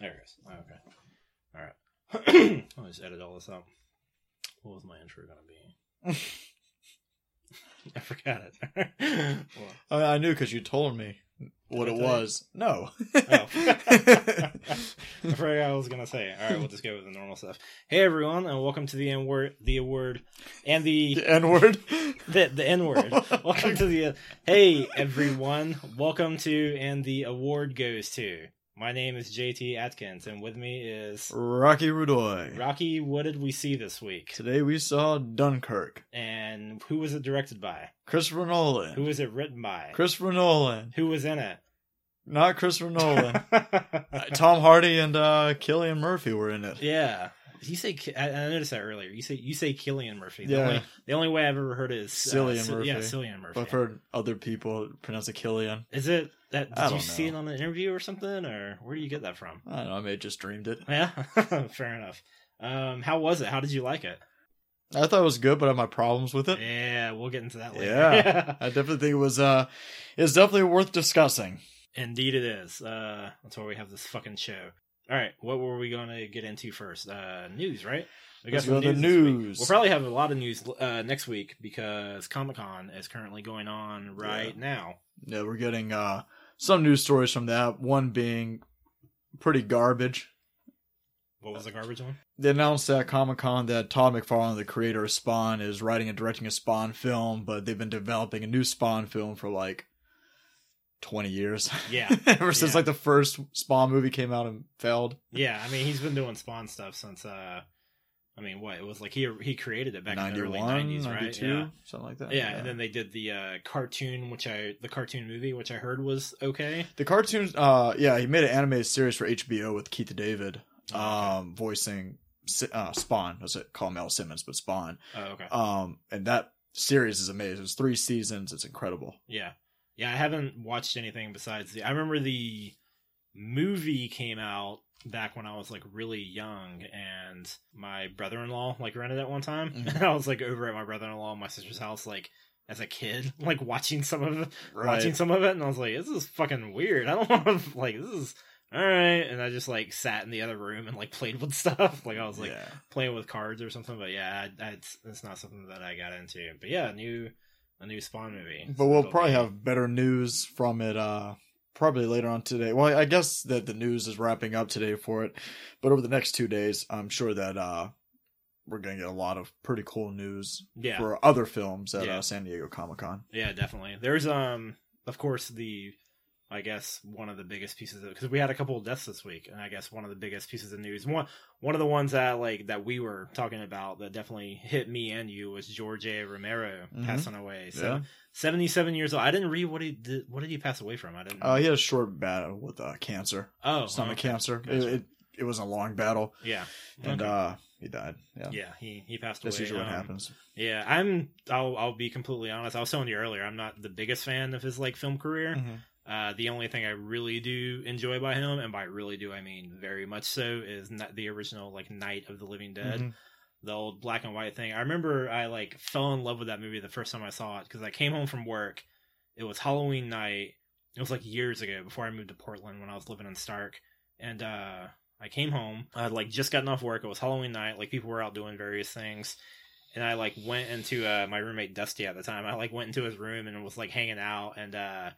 There it is. Okay. All right. I'll just edit all this out. What was my intro gonna be? I forgot it. Well, I, mean, I knew because you told me what it tell you? was. No. Oh. I forgot what I was gonna say. All right, we'll just go with the normal stuff. Hey everyone, and welcome to the N word, the award, and the the N word. the, the N word. welcome to the. hey everyone, welcome to and the award goes to. My name is JT Atkins, and with me is Rocky Rudoy. Rocky. What did we see this week? Today we saw Dunkirk. And who was it directed by? Christopher Nolan. Who was it written by? Christopher Nolan. Who was in it? Not Christopher Nolan. Uh, Tom Hardy and uh, Killian Murphy were in it. yeah. You say I, noticed that earlier. You say you say Killian Murphy. The Yeah. only the only way I've ever heard it is Cillian Sil- Murphy. Yeah, Cillian Murphy. But I've heard other people pronounce it Killian. Is it that? Did you don't see it on an interview or something, or where do you get that from? I don't know. I may have just dreamed it. Yeah, fair enough. Um, how was it? How did you like it? I thought it was good, but I have my problems with it. Yeah, we'll get into that later. Yeah. I definitely think it was. Uh, it's definitely worth discussing. Indeed, it is. Uh, that's why we have this fucking show. All right, what were we going to get into first? Uh, news, right? We Let's some go the news. We'll probably have a lot of news uh, next week because Comic Con is currently going on right now. Yeah, we're getting uh, some news stories from that. One being pretty garbage. What was the garbage one? They announced at Comic Con that Todd McFarlane, the creator of Spawn, is writing and directing a Spawn film, but they've been developing a new Spawn film for like 20 years. Yeah, Ever since like the first Spawn movie came out and failed. yeah. I mean, he's been doing Spawn stuff since. uh I mean, what it was like he he created it back in the early nineties, right? Yeah. something like that. yeah, and then they did the uh, cartoon, which I the cartoon movie, which I heard was okay. the cartoons, uh, yeah, he made an animated series for HBO with Keith David, Oh, okay. um, voicing uh, Spawn. Was it called Mel Simmons, but Spawn. Oh, okay. Um, and that series is amazing. It's three seasons. It's incredible. Yeah. Yeah, I haven't watched anything besides the I remember the movie came out back when I was like really young and my brother-in-law like rented it one time Mhm. and I was like over at my brother-in-law and my sister's house like as a kid like watching some of it watching some of it and I was like this is fucking weird. I don't want to like this is all right and I just like sat in the other room and like played with stuff like I was like yeah. playing with cards or something but yeah I, I, it's, it's not something that I got into. But yeah, a new a new Spawn movie. But So we'll probably be- have better news from it uh probably later on today. Well, I guess that the news is wrapping up today for it, but over the next 2 days, I'm sure that uh we're going to get a lot of pretty cool news yeah. for other films at Yeah. uh, San Diego Comic-Con. Yeah, definitely. There's um, of course, the I guess one of the biggest pieces of because we had a couple of deaths this week, and I guess one of the biggest pieces of news one one of the ones that like that we were talking about that definitely hit me and you was George A. Romero Mhm. passing away. So Yeah. Seventy seven years old. I didn't read what he did. What did he pass away from? I didn't. Uh he had a short battle with uh cancer, oh, stomach okay. cancer. It, it it was a long battle Yeah, and Okay. uh he died. Yeah. yeah, he he passed That's away. That's usually what Um, happens. Yeah, I'm. I'll I'll be completely honest. I was telling you earlier. I'm not the biggest fan of his like film career. Mhm. Uh, the only thing I really do enjoy by him, and by really do I mean very much so, is not the original like Night of the Living Dead, Mhm. The old black and white thing. I remember I like fell in love with that movie the first time I saw it because I came home from work. It was Halloween night. It was like years ago before I moved to Portland when I was living in Stark, and uh, I came home. I had like just gotten off work. It was Halloween night. Like people were out doing various things. And I like went into uh, my roommate Dusty at the time. I like went into his room and was like hanging out and uh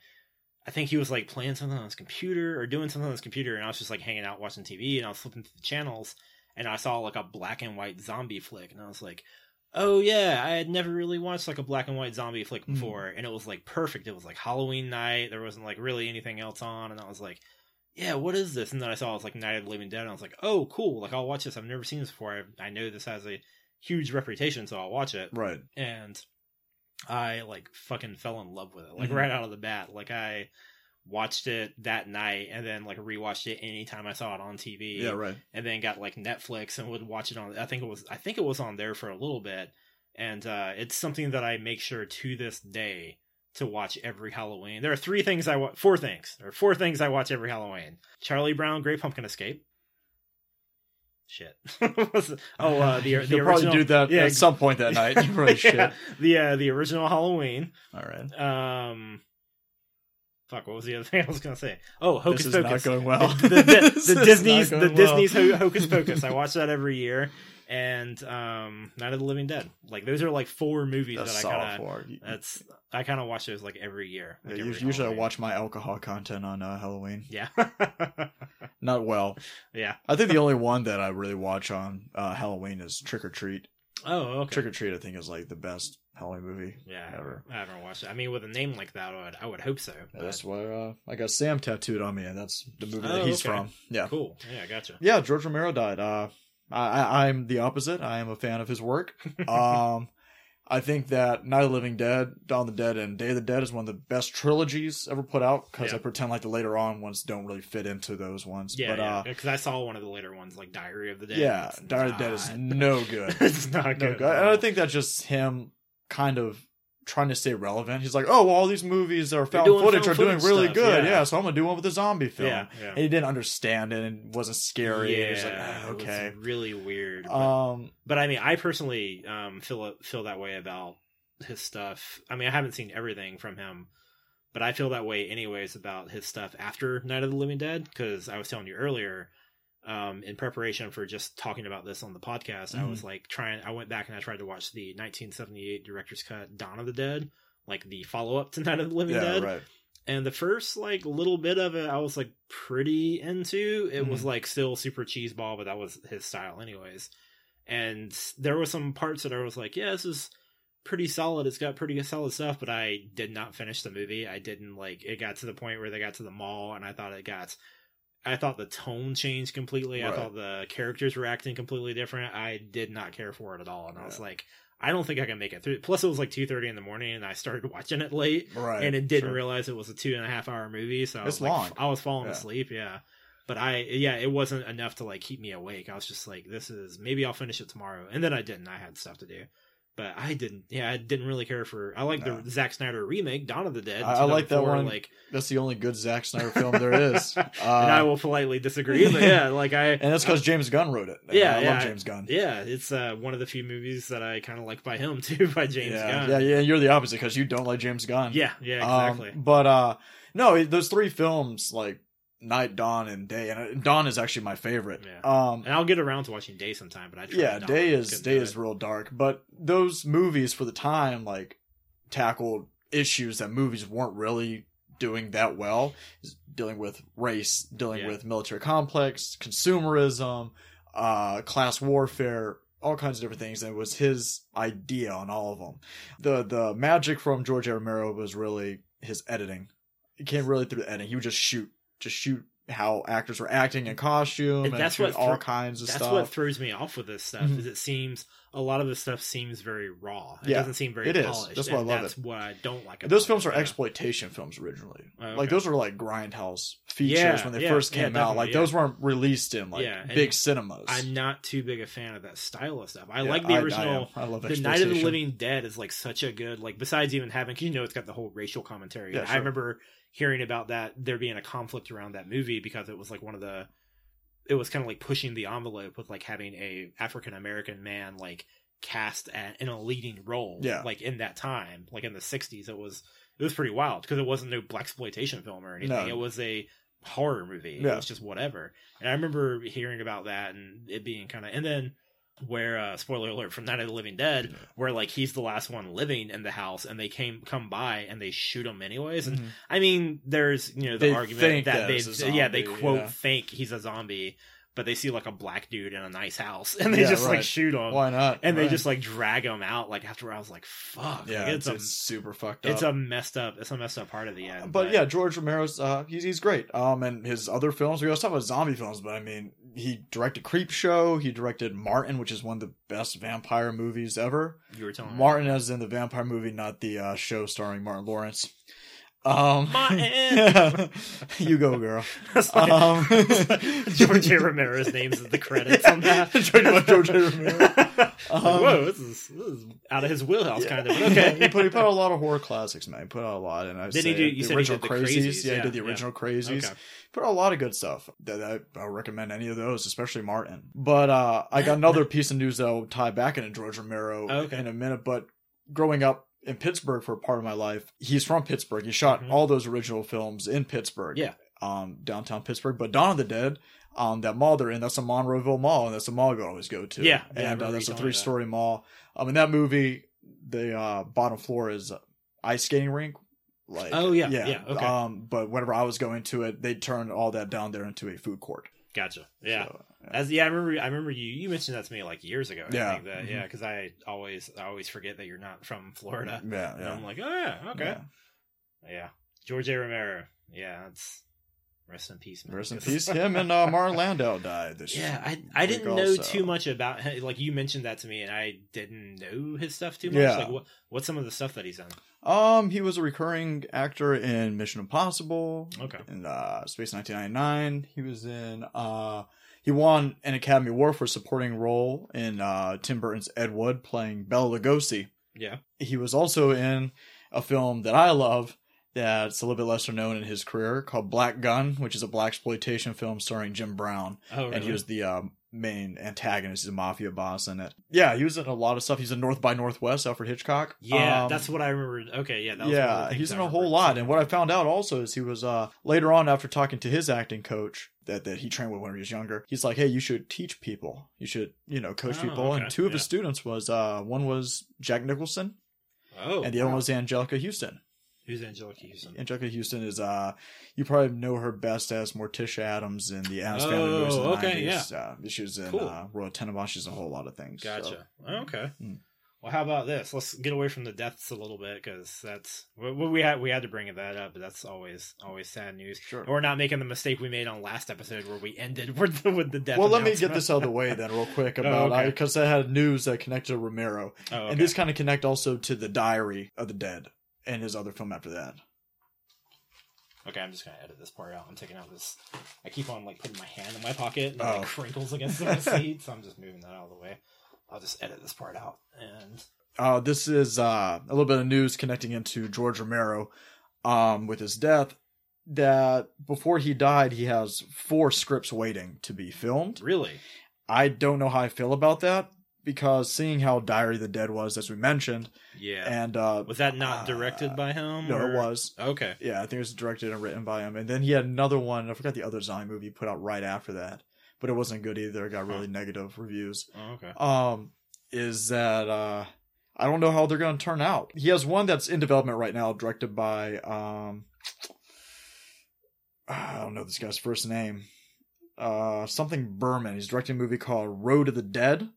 I think he was like playing something on his computer or doing something on his computer, and I was just like hanging out watching TV, and I was flipping through the channels, and I saw like a black and white zombie flick, and I was like, "Oh yeah, I had never really watched like a black and white zombie flick Mhm. before," and it was like perfect. It was like Halloween night. There wasn't like really anything else on, and I was like, "Yeah, what is this?" And then I saw it was like Night of the Living Dead, and I was like, "Oh, cool! Like I'll watch this. I've never seen this before. I, I know this has a huge reputation, so I'll watch it." Right. and I like fucking fell in love with it like Mhm. right out of the bat. Like I watched it that night and then like rewatched it anytime I saw it on TV. Yeah, right. And then got like Netflix and would watch it on. I think it was I think it was on there for a little bit, and uh, it's something that I make sure to this day to watch every Halloween. There are three things I watch. Four things. There are four things I watch every Halloween: Charlie Brown, Great Pumpkin Escape. Shit. Oh, uh, the the You'll original. probably do that yeah, at some point that night. You probably should. Yeah, the uh, the original Halloween. All right. Um, fuck, what was the other thing I was gonna say? Oh, Hocus this is Pocus. not going well. The, the, the, the Disney's the well. Disney's Hocus Pocus. I watch that every year, and um, Night of the Living Dead. Like those are like four movies That's that I kind of. That's I kind of watch those like every year. Like us- every usually I watch my alcohol content on uh, Halloween. Yeah, Not well. yeah. I think the only one that I really watch on uh, Halloween is Trick 'r Treat. Oh, okay. Trick 'r Treat, I think, is like the best Halloween movie. yeah, I ever. I haven't watched it. I mean, with a name like that, I would, I would hope so. Yeah, but- that's why uh, I got Sam tattooed on me, and that's the movie Oh, that he's okay. from. Yeah, cool. Yeah, gotcha. yeah. George Romero died. Uh, I, I, I'm the opposite. I am a fan of his work. Um, I think that Night of the Living Dead, Dawn of the Dead, and Day of the Dead is one of the best trilogies ever put out because Yeah. I pretend like the later on ones don't really fit into those ones. Yeah, but yeah. uh, Because I saw one of the later ones, like Diary of the Dead. yeah, Diary of the Dead is no good. it's not no good. good. And I think that's just him kind of trying to stay relevant. He's like, oh, well, all these movies are found footage are doing really stuff, good. yeah. Yeah. so I'm gonna do one with a zombie film. Yeah, yeah. And he didn't understand it and wasn't scary. Yeah, He was like, ah, it was okay. really weird. But, Um, but I mean, I personally um, feel feel that way about his stuff. I mean, I haven't seen everything from him, but I feel that way anyways about his stuff after Night of the Living Dead. Because I was telling you earlier, um, in preparation for just talking about this on the podcast, I Mhm. was like trying. I went back and I tried to watch the 1978 director's cut Dawn of the Dead, like the follow up to Night of the Living yeah, Dead. right. and the first like little bit of it i was like pretty into it was Mhm. like still super cheeseball but that was his style anyways and there were some parts that i was like yeah this is pretty solid it's got pretty solid stuff but i did not finish the movie i didn't like it got to the point where they got to the mall and i thought it got i thought the tone changed completely i thought the characters were acting completely different i did not care for it at all and i was like i don't think i can make it through plus it was like 2.30 in the morning and i started watching it late Right. and it didn't sure. realize it was a two and a half hour movie. So I It's was like, long. I was falling Yeah. asleep. Yeah, but I yeah, it wasn't enough to like keep me awake. I was just like, this is maybe I'll finish it tomorrow, and then I didn't. I had stuff to do. But I didn't. Yeah, I didn't really care for. I like No. the Zack Snyder remake, Dawn of the Dead. I- I like that one. Like, That's the only good Zack Snyder film there is. Uh, and I will politely disagree. But yeah, like I. and that's because James Gunn wrote it. Yeah, I yeah. love James Gunn. Yeah, it's uh, one of the few movies that I kind of like by him too, by James yeah, Gunn. yeah, yeah. You're the opposite because you don't like James Gunn. yeah, yeah, Um, exactly. but uh, no, those three films like Night, Dawn, and Day, and uh, Dawn is actually my favorite. Yeah. Um, and I'll get around to watching Day sometime. But I yeah, Day is Day is real dark, but those movies for the time like tackled issues that movies weren't really doing that well, dealing with race, dealing Yeah. with military complex, consumerism, uh, class warfare, all kinds of different things. And it was his idea on all of them. The the magic from George A. Romero was really his editing. It came really through the editing. He would just shoot, just shoot how actors were acting in costume, And and, that's what all thro- kinds of stuff. That's stuff. what throws me off with this stuff. Mhm. Is it seems a lot of this stuff seems very raw. It Yeah, doesn't seem very it is. polished. That's what I love that's it. what I don't like. Those films it, are yeah. exploitation films originally. Oh, okay. Like those are like grindhouse features Yeah, when they first came out. Like those weren't released in like and big cinemas. I'm not too big a fan of that style of stuff. I like the I- I original. I, love the Night of the. Living Dead is like such a good like. Besides even having, you know, it's got the whole racial commentary. Yeah, I remember hearing about that there being a conflict around that movie because it was like one of the. It was kind of like pushing the envelope with like having a African American man like cast at, in a leading role. Yeah. like in that time, like in the '60s, it was it was pretty wild because it wasn't no black exploitation film or anything. No. It was a horror movie. It was just whatever. And I remember hearing about that and it being kind of and then where uh spoiler alert from Night of the Living Dead, where like he's the last one living in the house and they came come by and they shoot him anyways. And Mhm. I mean, there's you know the They argument that they a yeah they quote yeah. think he's a zombie, but they see like a black dude in a nice house and they Yeah, just like shoot him Why not? and they just like drag him out. Like after I was like, fuck, yeah, like, it's, it's, a super fucked up. it's a messed up it's a messed up part of the end. but, yeah, George Romero's uh, he's he's great. Um, and his other films we always talk about zombie films, but I mean, he directed Creepshow. He directed Martin, which is one of the best vampire movies ever. you were telling me. Martin, as in the vampire movie, not the uh, show starring Martin Lawrence. Um, you go, girl. Like- Um, George A. Romero's names in the credits on that. George- George A. Romero. Like, Um, Whoa, this is, this is out of his wheelhouse, kind of. Yeah, Okay, he put he put out a lot of horror classics, man. He put out a lot, and I Didn't he do- you the original did the crazies. Crazies, Yeah, he did the yeah. original crazies. Okay. Put out a lot of good stuff. That, that I recommend any of those, especially Martin. But uh, I got another piece of news that will tie back into George Romero Okay. in a minute. But growing up in Pittsburgh for a part of my life. He's from Pittsburgh. He shot Mhm. all those original films in Pittsburgh. Yeah. Um, downtown Pittsburgh. But Dawn of the Dead, um, that mall they're in, that's a Monroeville Mall, and that's a mall I always go to. Yeah, yeah, and uh, that's a three story mall. Um, in that movie, the uh, bottom floor is ice skating rink. Like, Oh, yeah, yeah, okay. Um, but whenever I was going to it, they turned all that down there into a food court. Gotcha. Yeah. So, As yeah, I remember. I remember you. You mentioned that to me like years ago. I Yeah. think that, yeah, because I always, I always forget that you're not from Florida. yeah, And yeah. I'm like, oh yeah, okay, Yeah. yeah. George A. Romero. Yeah, that's rest in peace. Man. Rest in peace. Him and uh, Martin Landau died this year. Yeah, I I didn't know also. too much about him. Like you mentioned that to me, and I didn't know his stuff too much. Yeah. Like what what's some of the stuff that he's done? Um, he was a recurring actor in Mission Impossible. Okay. In uh, Space 1999, he was in. Uh, he won an Academy Award for supporting role in uh, Tim Burton's Ed Wood playing Bela Lugosi. Yeah. He was also in a film that I love that's a little bit lesser known in his career called Black Gunn, which is a black exploitation film starring Jim Brown, Oh, really? and he was the um, main antagonist. He's a mafia boss in it. Yeah, he was in a lot of stuff. He's in North by Northwest, Alfred Hitchcock. yeah, Um, that's what I remember. Okay, yeah, that was one of the yeah, he's I in a whole lot. And what I found out also is he was uh later on after talking to his acting coach that, that he trained with when he was younger. He's like, hey, you should teach people. You should you know coach Oh, people. okay, And two of his students was uh one was Jack Nicholson Oh, and the other one was Anjelica Huston. who's Anjelica Huston? Anjelica Huston is uh you probably know her best as Morticia Addams in the Addams Family movies Oh, okay, 90s. Uh, she was in Cool. uh, Royal Tenenbaums. She's in a whole lot of things. so- Gotcha. Okay. Mm. Well, how about this? Let's get away from the deaths a little bit because that's we, we had we had to bring that up, but that's always always sad news. Sure. And we're not making the mistake we made on last episode where we ended with the, with the death. well, let me get this out of the way then, real quick, Oh, about okay. because I had news that connected to Romero. Oh, okay. And this kind of connect also to the Diary of the Dead and his other film after that. Okay, I'm just gonna edit this part out. I'm taking out this. I keep on like putting my hand in my pocket and it Oh. like crinkles against the seat, so I'm just moving that out of the way. I'll just edit this part out. And Uh, this is uh, a little bit of news connecting into George Romero um, with his death. That before he died, he has four scripts waiting to be filmed. really, I don't know how I feel about that because seeing how Diary of the Dead was, as we mentioned, yeah. and uh, Was that not uh, directed by him? No, or- it was. Okay. Yeah, I think it was directed and written by him. And then he had another one. I forgot the other zombie movie he put out right after that, but it wasn't good either. It got really negative reviews. Oh, okay. Um, is that uh, I don't know how they're going to turn out. He has one that's in development right now, directed by um, I don't know this guy's first name. Uh, something Birman. He's directing a movie called Road to the Dead,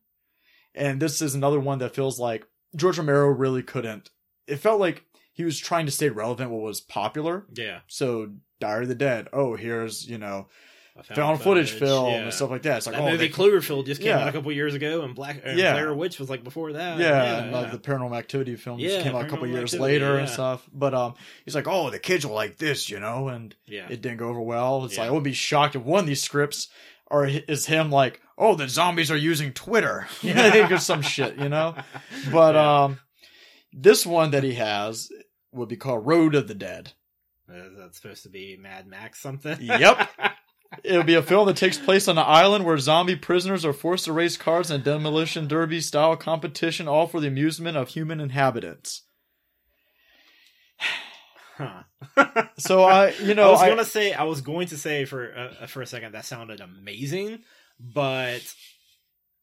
and this is another one that feels like George Romero really couldn't. It felt like he was trying to stay relevant what was popular. Yeah. So Diary of the Dead. Oh, here's you know I found footage film yeah. and stuff like that. It's like that oh, movie they- Cloverfield just came Yeah. out a couple years ago, and Black and Yeah. Blair Witch was like before that. yeah, and yeah. like the paranormal activity films Yeah, came out a couple years Activity, later and stuff. But um, he's like, oh, the kids will like this, you know, and yeah. it didn't go over well. It's like I would be shocked if one of these scripts or is him like, oh, the zombies are using Twitter, Yeah. or some shit, you know. But um, this one that he has would be called Road of the Dead. Is that supposed to be Mad Max something? Yep. It'll be a film that takes place on an island where zombie prisoners are forced to race cars in a demolition derby style competition, all for the amusement of human inhabitants. huh. So I, you know, I was I- gonna say, I was going to say for uh, for a second that sounded amazing, but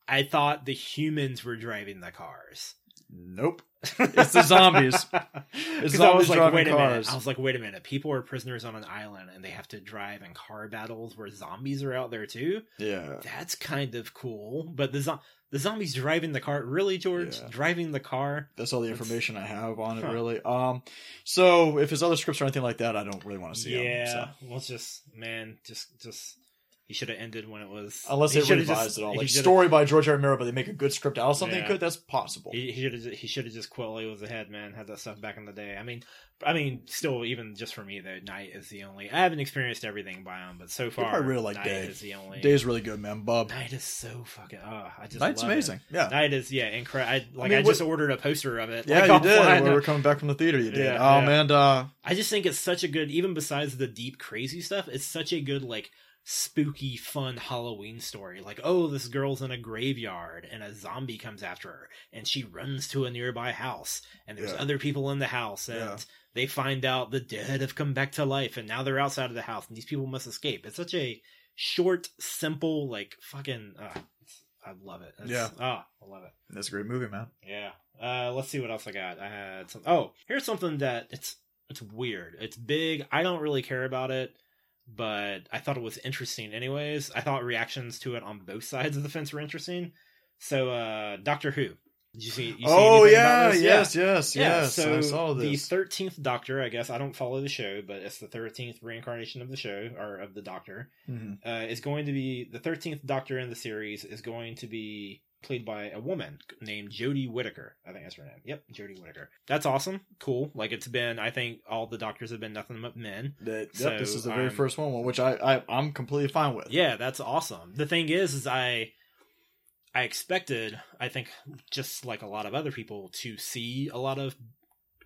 I thought the humans were driving the cars. Nope. It's the zombies. It's 'Cause I was like, wait a minute. I was like, wait a minute. People are prisoners on an island and they have to drive in car battles where zombies are out there too. Yeah. That's kind of cool. But the zo- the zombies driving the car, really, George, Yeah. driving the car. That's all the That's- information I have on it, Huh. really. Um, so if his other scripts or anything like that, I don't really want to see yeah. them. So. Well, it's just man, just just he should have ended when it was Unless he they should've just- it all, like story by George R. R. Romero, but they make a good script out of something Yeah. good. That's possible. He should have he should have just quit while he was ahead, man. Had that stuff back in the day. I mean, I mean, still, even just for me, though, Night is the only. I haven't experienced everything by him, but so far, I really like Night Day. is the only. Day's really good, man. Bub. Night is so fucking. Oh, I just Night's love it. amazing. Yeah. Night is yeah, incredible. I like. I, mean, what- just ordered a poster of it. Yeah, like, you did. When we were coming back from the theater, you did. Yeah, um, yeah. and uh, I just think it's such a good. Even besides the deep crazy stuff, it's such a good like spooky, fun Halloween story. Like, oh, this girl's in a graveyard and a zombie comes after her and she runs to a nearby house and there's Yeah. other people in the house and Yeah. they find out the dead have come back to life and now they're outside of the house and these people must escape. It's such a short, simple, like fucking. Uh, I love it. Yeah. Oh, I love it. That's a great movie, man. Yeah. Uh, let's see what else I got. I had some. Oh, here's something that it's it's weird. It's big. I don't really care about it, but I thought it was interesting anyways. I thought reactions to it on both sides of the fence were interesting. So, uh, Doctor Who. Did you see? You see oh yeah, about this? yes, yes, Yeah, yes. so I saw the thirteenth Doctor, I guess I don't follow the show, but it's the thirteenth reincarnation of the show or of the Doctor. Mhm. Uh, is going to be the thirteenth Doctor in the series is going to be played by a woman named Jodie Whittaker. I think that's her name. Yep, Jodie Whittaker. That's awesome. Cool. Like it's been. I think all the Doctors have been nothing but men. That- yep, this is the very I'm- first one, which I, I I'm completely fine with. Yeah, that's awesome. The thing is, is I I expected, I think, just like a lot of other people, to see a lot of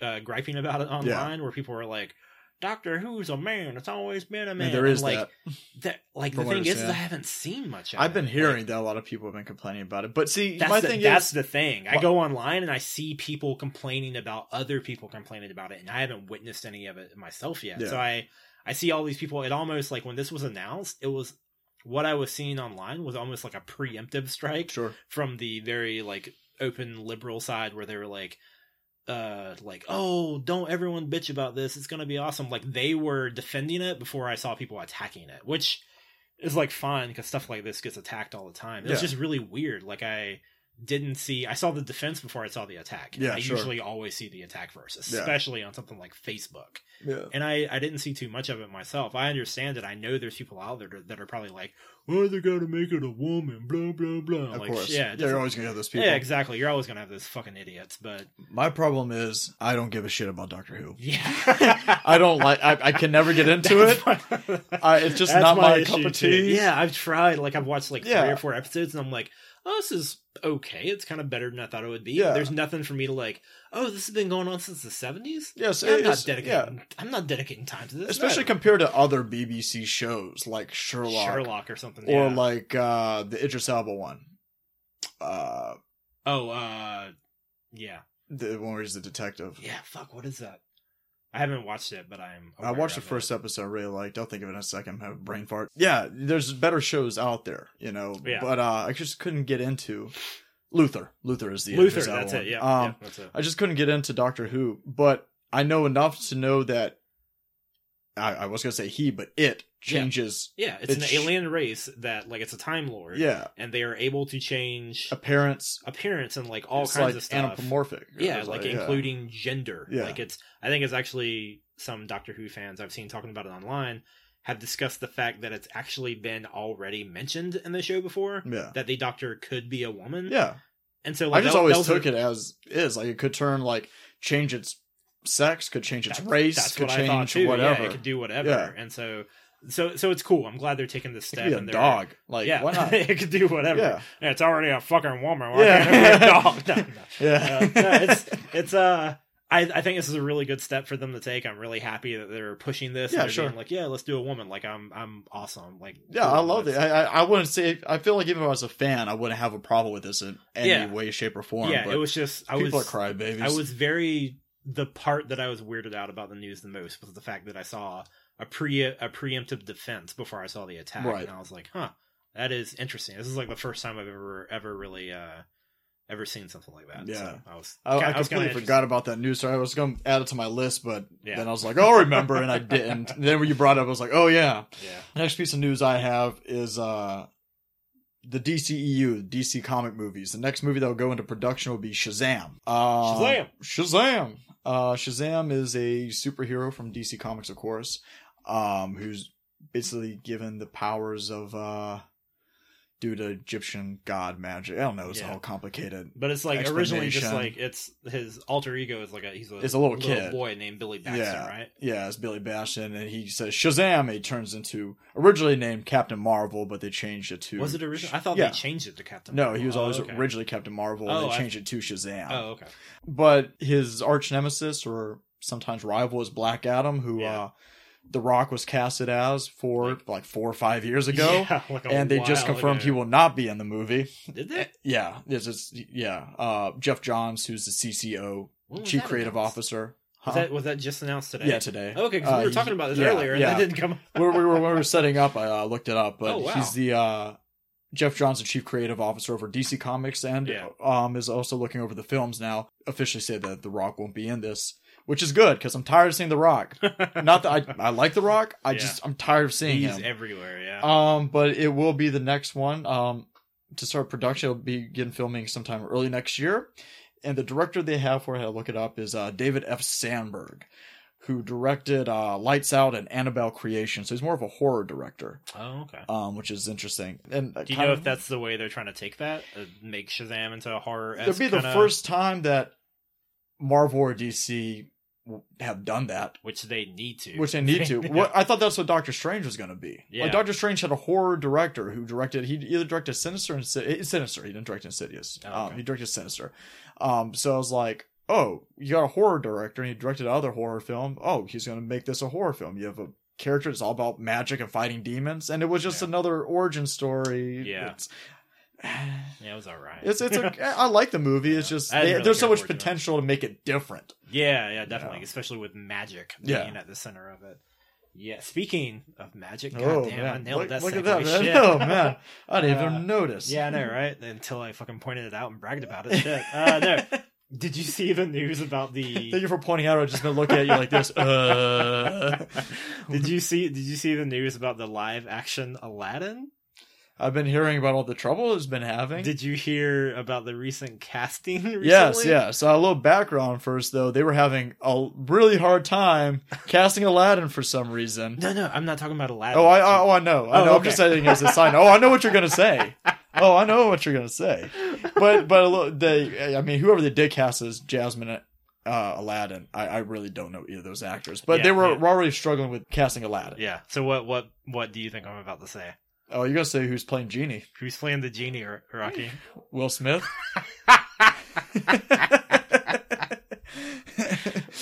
uh, griping about it online, where people were like, "Doctor Who's a man? It's always been a man." And there is and, like, that. that. Like From the thing is, is I haven't seen much. of I've it. been Like, hearing that a lot of people have been complaining about it, but see, that's my the, thing that's is, the thing. I go online and I see people complaining about other people complaining about it, and I haven't witnessed any of it myself yet. Yeah. So I I see all these people. It almost like when this was announced, it was what I was seeing online was almost like a preemptive strike sure, from the very like open liberal side where they were like uh like oh don't everyone bitch about this. It's gonna be awesome. Like they were defending it before i saw people attacking it which is like fine because stuff like this gets attacked all the time. It's Yeah. just really weird. Like i didn't see i saw the defense before i saw the attack Yeah, i sure. usually always see the attack first Yeah. especially on something like facebook yeah, and I, I didn't see too much of it myself. I understand it. I know there's people out there that are probably like, "Why they gotta make it a woman?" Blah blah blah. of like, course, yeah, yeah, you're always gonna have those people. yeah, exactly. You're always gonna have those fucking idiots, but My problem is I don't give a shit about Doctor Who. yeah, I don't like. I, I can never get into it. it. I, it's just not my, cup of tea. Yeah, I've tried. Like I've watched like three or four episodes, and I'm like, oh, this is okay. It's kind of better than I thought it would be. Yeah. There's nothing for me to like. Oh, this has been going on since the '70s. Yes, I'm not dedicating. yeah. I'm not dedicating time to this. especially compared to other BBC shows like Sherlock, Sherlock or something. or yeah. like uh, the Idris Elba one. Uh, oh, uh, yeah. the one where he's the detective. Yeah, fuck, what is that? I haven't watched it, but I'm. I watched the first it. episode. I really liked. I'll think of it in a second. Have a brain fart. Yeah, there's better shows out there, you know. Yeah. But uh, I just couldn't get into Luther. Luther is the Luther, that's it. Yeah, Um, yeah, that's it. I just couldn't get into Doctor Who, but I know enough to know that I, I was gonna say he, but it changes. Yeah, it's, it's an alien race that like it's a time lord. Yeah, and they are able to change appearance, appearance and like all it's kinds like of stuff. anthropomorphic. Yeah, It's like, yeah. including gender. Yeah. Like it's I think it's actually some Doctor Who fans I've seen talking about it online have discussed the fact that it's actually been already mentioned in the show before Yeah, that the Doctor could be a woman. yeah. And so like, I just that- always that took a- it as is. Like it could turn like change its sex, could change its That's- race, That's could what I thought change too. whatever. Yeah, it could do whatever. Yeah. And so so so it's cool. I'm glad they're taking this It step could be a dog. Like yeah, why not? it could do whatever. yeah, Yeah, it's already a fucking woman. Why Yeah. can't it be a dog? No, no. yeah. Uh, no, it's it's uh I, I think this is a really good step for them to take. I'm really happy that they're pushing this. Yeah, and they're sure. being like, yeah, let's do a woman. Like I'm I'm awesome. Like Yeah, cool, I love it. I, I wouldn't say. I feel like even if I was a fan, I wouldn't have a problem with this in any Yeah. way, shape, or form. yeah, but it was just I people was are crybabies. I was very the part that I was weirded out about the news the most was the fact that I saw a pre a preemptive defense before I saw the attack, Right. and I was like, huh, that is interesting. This is like the first time I've ever ever really uh ever seen something like that. Yeah. so I was I, I was kinda completely forgot about that news story. I was going to add it to my list, but Yeah. then I was like, "Oh, remember," and I didn't. And then when you brought it up, I was like, "Oh yeah." Yeah. Next piece of news I have is uh the DCEU, the DC comic movies. The next movie that will go into production will be Shazam. Uh, Shazam! Shazam! Uh, Shazam is a superhero from DC Comics, of course, um, who's basically given the powers of uh, due to Egyptian god magic. I don't know; it's Yeah. all complicated. But it's like originally just like it's his alter ego is like a he's a, It's a little kid. boy named Billy Baxter, Yeah. right? Yeah, it's Billy Batson, and he says Shazam. He turns into originally named Captain Marvel, but they changed it to Was it original? I thought Yeah. they changed it to Captain. No, Marvel. he was Oh, always okay. originally Captain Marvel, and Oh, they I- changed it to Shazam. Oh, okay. But his arch nemesis, or sometimes rival, is Black Adam, who uh, The Rock was casted as for like, four or five years ago. Yeah, like and they just confirmed ago. he will not be in the movie. Did they? Yeah, this is yeah. Uh, Geoff Johns, who's the CCO, Chief Creative announced? Officer. Was that was that just announced today? yeah, today. Okay, because Uh, we were talking about this yeah, earlier, and yeah. that didn't come. we were, we were, when we were setting up, I uh, looked it up, but Oh, wow. he's the uh, Geoff Johns, the chief creative officer over DC Comics, and Yeah. um, is also looking over the films now. Officially said that The Rock won't be in this, which is good because I'm tired of seeing The Rock. Not that I, I like The Rock, I Yeah. just I'm tired of seeing He's him. everywhere. Yeah. Um, but it will be the next one. Um, to start production, it'll begin filming sometime early next year. And the director they have for it, I had to look it up, is uh, David F. Sandberg, who directed uh, Lights Out and Annabelle Creation. So he's more of a horror director, oh, okay. um, which is interesting. And uh, Do you know of- if that's the way they're trying to take that? Uh, make Shazam into a horror? it'll be the first time that Marvel or DC have done that. which they need to. Which they need to. What I thought that's what Doctor Strange was going to be. Yeah. Like Doctor Strange had a horror director who directed. He either directed Sinister and Sinister. He didn't direct Insidious. Oh, um, he directed Sinister. Um, so I was like, oh, you got a horror director, and he directed another horror film. Oh, he's going to make this a horror film. You have a character that's all about magic and fighting demons, and it was just Yeah. another origin story. Yeah. It's, Yeah, it was all right. it's, it's a, I like the movie. It's just they- really there's so much potential to make it different. yeah, yeah, definitely, Yeah. especially with magic Yeah. being at the center of it. Yeah. Speaking of magic, oh goddamn, I nailed look, that. look at that, man. Shit. Oh man, I didn't Uh, even notice. Yeah, I know, right? Until I fucking pointed it out and bragged about it. Shit. Uh, no. Did you see the news about the? Thank you for pointing out. I've just been looking at you like this. Uh, did you see? Did you see the news about the live action Aladdin? I've been hearing about all the trouble it's been having. Did you hear about the recent casting? Recently? yes, yes. So a little background first, though. They were having a really hard time casting Aladdin for some reason. No, no, I'm not talking about Aladdin. Oh, I, I, oh, I know. I Oh, know. I'm just saying as a sign. Oh, I know what you're gonna say. Oh, I know what you're gonna say. But, but a little- they, I mean, whoever they did cast as Jasmine, uh, Aladdin, I, I really don't know either of those actors. But Yeah, they were, yeah. were already struggling with casting Aladdin. Yeah. So what? What? What do you think I'm about to say? Oh, you're gonna say who's playing Genie? Who's playing the genie, Rocky? Will Smith.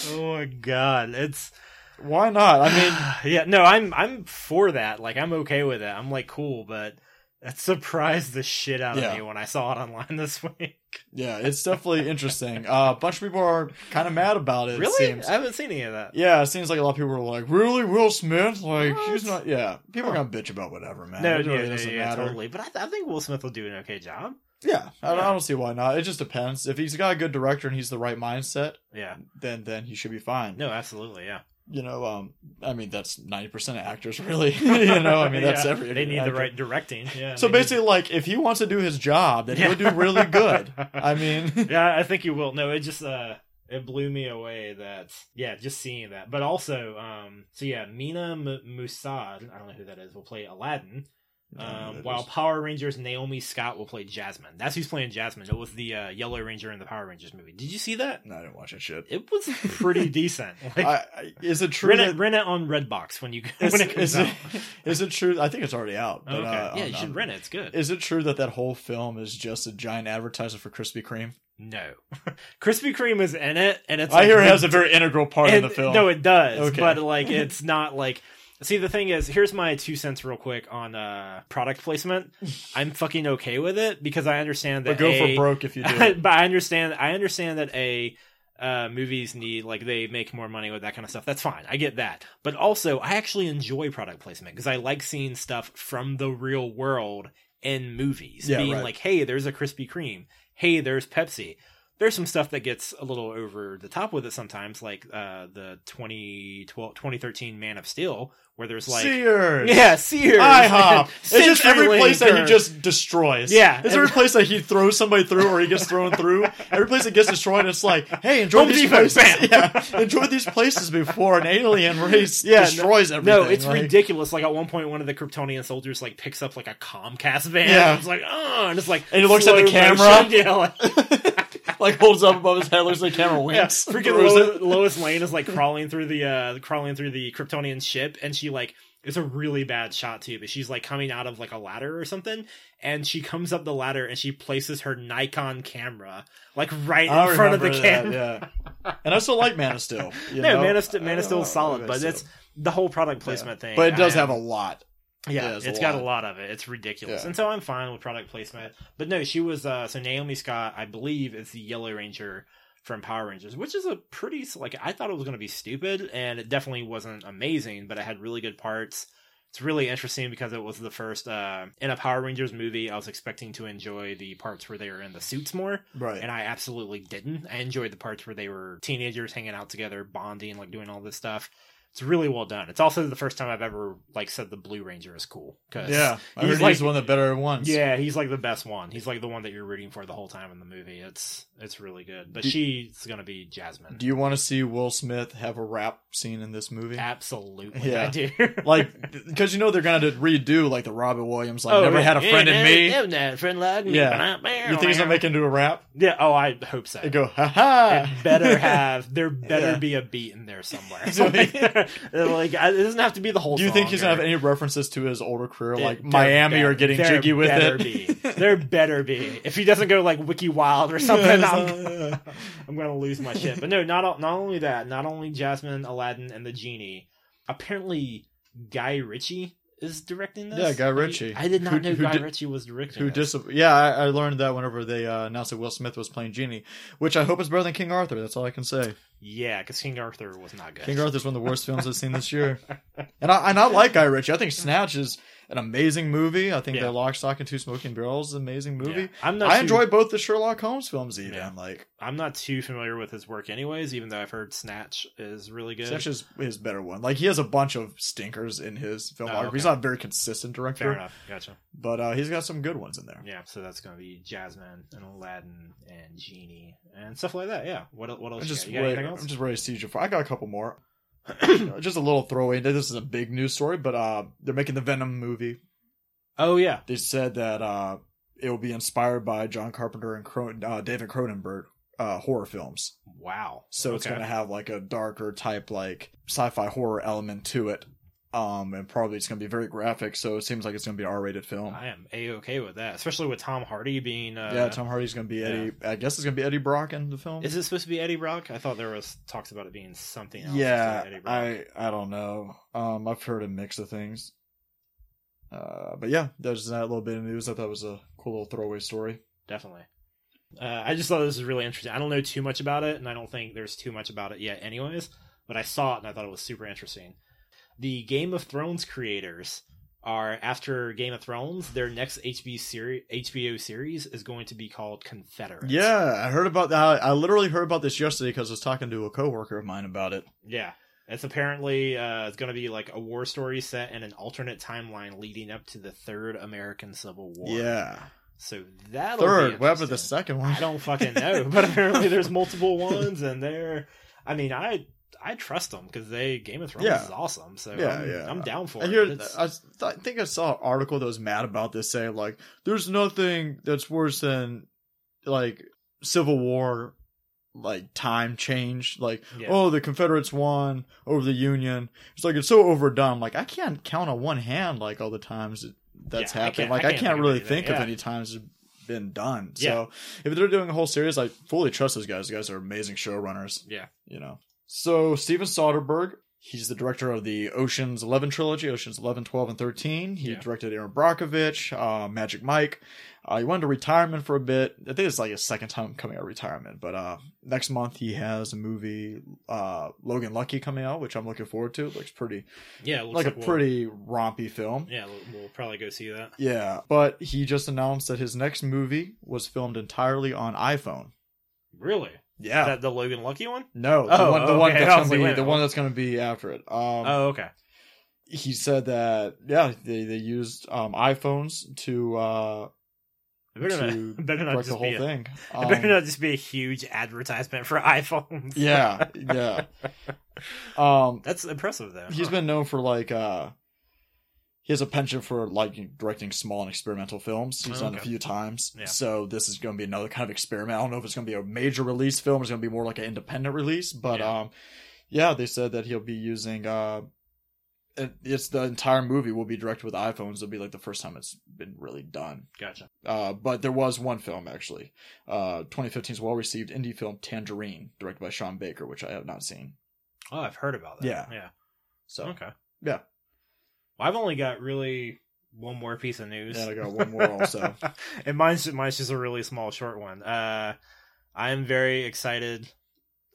oh my god, it's Why not? I mean, yeah. No, I'm I'm for that. Like I'm okay with it. I'm like cool, but that surprised the shit out of me when I saw it online this week. yeah, it's definitely interesting. Uh, a bunch of people are kind of mad about it. it really? seems. I haven't seen any of that. Yeah, it seems like a lot of people were like, "Really, Will Smith? Like, What? he's not." Yeah, people are gonna bitch about whatever, man. No, it really yeah, doesn't yeah, yeah, matter. totally. But I, th- I think Will Smith will do an okay job. Yeah, I, I don't see why not. It just depends. If he's got a good director and he's the right mindset, Yeah. then then he should be fine. No, absolutely. Yeah. You know, um, I mean, that's ninety percent of actors, really. you know, I mean, that's Yeah, every. They need actor. the right directing. Yeah. So they need- basically, like, if he wants to do his job, then Yeah. he'll do really good. I mean, yeah, I think he will. No, it just uh it blew me away that yeah, just seeing that. But also, um, so yeah, Mena M- Massoud, I don't know who that is, will play Aladdin. I don't know who Um, while is. Power Rangers Naomi Scott will play Jasmine. That's who's playing Jasmine. It was the uh, Yellow Ranger in the Power Rangers movie. Did you see that? no, I didn't watch that shit. It was pretty decent. Like, I, I, is it true rent that it, rent it on Redbox when you is, when it comes is out. it, is it true? I think it's already out. But, okay, uh, yeah, on- you should on- rent it. It's good. Is it true that that whole film is just a giant advertisement for Krispy Kreme? no, Krispy Kreme is in it, and it's. I like hear it has a very integral part in the film. No, it does. Okay. But like it's not like See the thing is, here's my two cents real quick on uh product placement. I'm fucking okay with it because I understand that but go A- for broke if you do. but I understand I understand that a uh movies need like they make more money with that kind of stuff. That's fine. I get that. But also I actually enjoy product placement because I like seeing stuff from the real world in movies. Yeah, Being right. like, hey, there's a Krispy Kreme. Hey, there's Pepsi. There's some stuff that gets a little over the top with it sometimes, like uh, the 2012, 2013 Man of Steel, where there's like, Sears. yeah, Sears, IHOP. It's just every place that he just destroys. Yeah. It's every place that he throws somebody through or he gets thrown through. Every place that gets destroyed, it's like, hey, enjoy Home these Depot, places. bam. Yeah. Enjoy these places before an alien race Yeah, no- destroys everything. No, it's Like, ridiculous. Like at one point, one of the Kryptonian soldiers like picks up like a Comcast van. Yeah. it's like oh, and it's like And he looks at the camera. motion. Yeah, like, Like holds up above his head, looks like the camera yeah. winks. Freaking throws Lo- it. Lois Lane is like crawling through the uh crawling through the Kryptonian ship, and she like it's a really bad shot too. But she's like coming out of like a ladder or something, and she comes up the ladder and she places her Nikon camera like right I in front of the remember that, camera. Yeah. and I still like Man of Steel. You no, know? Man of, St- Man of Steel is solid, but it's the whole product placement thing. but it does I have a lot. Yeah, Yeah, it's it's a got a lot of it. It's ridiculous. Yeah. And so I'm fine with product placement. But no, she was uh so Naomi Scott, I believe, is the Yellow Ranger from Power Rangers, which is a pretty like I thought it was going to be stupid and it definitely wasn't amazing, but it had really good parts. It's really interesting because it was the first uh in a Power Rangers movie. I was expecting to enjoy the parts where they were in the suits more, Right. and I absolutely didn't. I enjoyed the parts where they were teenagers hanging out together, bonding, like doing all this stuff. It's really well done. It's also the first time I've ever like said the Blue Ranger is cool. Cause yeah, I he's like he's one of the better ones. yeah, he's like the best one. He's like the one that you're rooting for the whole time in the movie. It's it's really good. But Do- she's gonna be Jasmine. Do you want to see Will Smith have a rap scene in this movie? Absolutely, Yeah. I do. like, because you know they're gonna redo like the Robin Williams, like Oh, never had a friend Yeah, in me. yeah, yeah, a friend like me. Yeah. You think he's gonna make do a rap? Yeah. Oh, I hope so. They go, ha ha. it better have there better Yeah. be a beat in there somewhere. Like it doesn't have to be the whole. Do you think he's gonna have any references to his older career, like there Miami or getting there jiggy with better it? Be. There better be. If he doesn't go like Wiki Wild or something, I'm, I'm gonna lose my shit. But no, not not only that, not only Jasmine, Aladdin, and the genie. Apparently, Guy Ritchie is directing this. Yeah, Guy Ritchie. I, did not Who- know who Guy did- Ritchie was directing. Who dis? Yeah, I, I learned that whenever they uh, announced that Will Smith was playing Genie, which I hope is better than King Arthur. That's all I can say. Yeah, because King Arthur was not good. King Arthur's one of the worst films I've seen this year, and I and I like Guy Ritchie. I think Snatch is an amazing movie. I think Yeah. that Lock, Stock, and Two Smoking Barrels is an amazing movie. Yeah. I'm not. I too- enjoy both the Sherlock Holmes films. Even Yeah. like I'm not too familiar with his work, anyways. Even though I've heard Snatch is really good. Snatch is his better one. Like he has a bunch of stinkers in his filmography. Oh, okay. He's not a very consistent Fair director, enough. Gotcha. but uh, he's got some good ones in there. Yeah, so that's gonna be Jasmine and Aladdin and Genie and stuff like that. Yeah. What what else? I'm you just got? You got ready, else? I'm just ready to see you for. I got a couple more. Just a little throwaway. This is a big news story, but uh, they're making the Venom movie. Oh yeah. They said that uh, it will be inspired by John Carpenter and Cron- uh, David Cronenberg uh, horror films. Wow. So it's going to have like a darker type, like sci-fi horror element to it. Um, and probably it's going to be very graphic. So it seems like it's going to be an R-rated film. I am a okay with that, especially with Tom Hardy being. Uh, yeah, Tom Hardy's going to be Eddie. I guess it's going to be Eddie Brock in the film. Is it supposed to be Eddie Brock? I thought there was talks about it being something else. yeah, Eddie Brock. I I don't know. Um, I've heard a mix of things. Uh, but yeah, there's that little bit of news. I thought was a cool little throwaway story. definitely. Uh, I just thought this was really interesting. I don't know too much about it, and I don't think there's too much about it yet, anyways. But I saw it and I thought it was super interesting. The Game of Thrones creators are after Game of Thrones. Their next HBO series, HBO series, is going to be called Confederate. Yeah, I heard about that. I literally heard about this yesterday because I was talking to a coworker of mine about it. yeah. It's apparently uh, it's going to be like a war story set in an alternate timeline leading up to the Third American Civil War. Yeah, So that third. What happened the second one? I don't fucking know, but apparently there's multiple ones, and they're. I mean, I I trust them because they Game of Thrones Yeah. is awesome. So Yeah, I'm, yeah. I'm down for I it. I, th- I think I saw an article that was mad about this, saying like, "There's nothing that's worse than like Civil War." Like time change, like Yeah. oh the Confederates won over the Union. It's like it's so overdone. Like I can't count on one hand like all the times that that's Yeah, happened. can't- like I I can't can't, think of really think of any times it's been done. Yeah. So if they're doing a whole series, I fully trust those guys. Those guys are amazing showrunners yeah, you know. So Steven Soderbergh, he's the director of the Ocean's 11 trilogy, Ocean's 11, 12, and 13. He Yeah. directed Erin Brockovich, uh, Magic Mike. Uh, he went into retirement for a bit. I think it's like his second time coming out of retirement. But uh, next month he has a movie, uh, Logan Lucky, coming out, which I'm looking forward to. It looks pretty yeah. It looks like, like, a we'll- pretty rompy film. Yeah, we'll, we'll probably go see that. Yeah, but he just announced that his next movie was filmed entirely on iPhone. Really? Yeah. That the Logan Lucky one? no, the Oh, one, the one that's gonna be the one that's gonna be after it. Um, oh, okay. he said that yeah they, they used um iPhones to uh better to not, better not direct the just be whole a, thing. it better Um, not just be a huge advertisement for iPhones. yeah, yeah. Um, That's impressive though. he's Huh. been known for like uh he has a penchant for like directing small and experimental films. He's Oh, done it a few times. Yeah. So this is going to be another kind of experiment. I don't know if it's going to be a major release film. It's going to be more like an independent release. But Yeah. um, yeah, they said that he'll be using uh it, it's the entire movie will be directed with iPhones. It'll be like the first time it's been really done. Gotcha. Uh, but there was one film actually, uh, 2015's well received indie film Tangerine, directed by Sean Baker, which I have not seen. Oh, I've heard about that. Yeah. Yeah. So Okay. yeah, Well, I've only got really one more piece of news. and I got one more also. and mine's mine's just a really small, short one. Uh, I'm very excited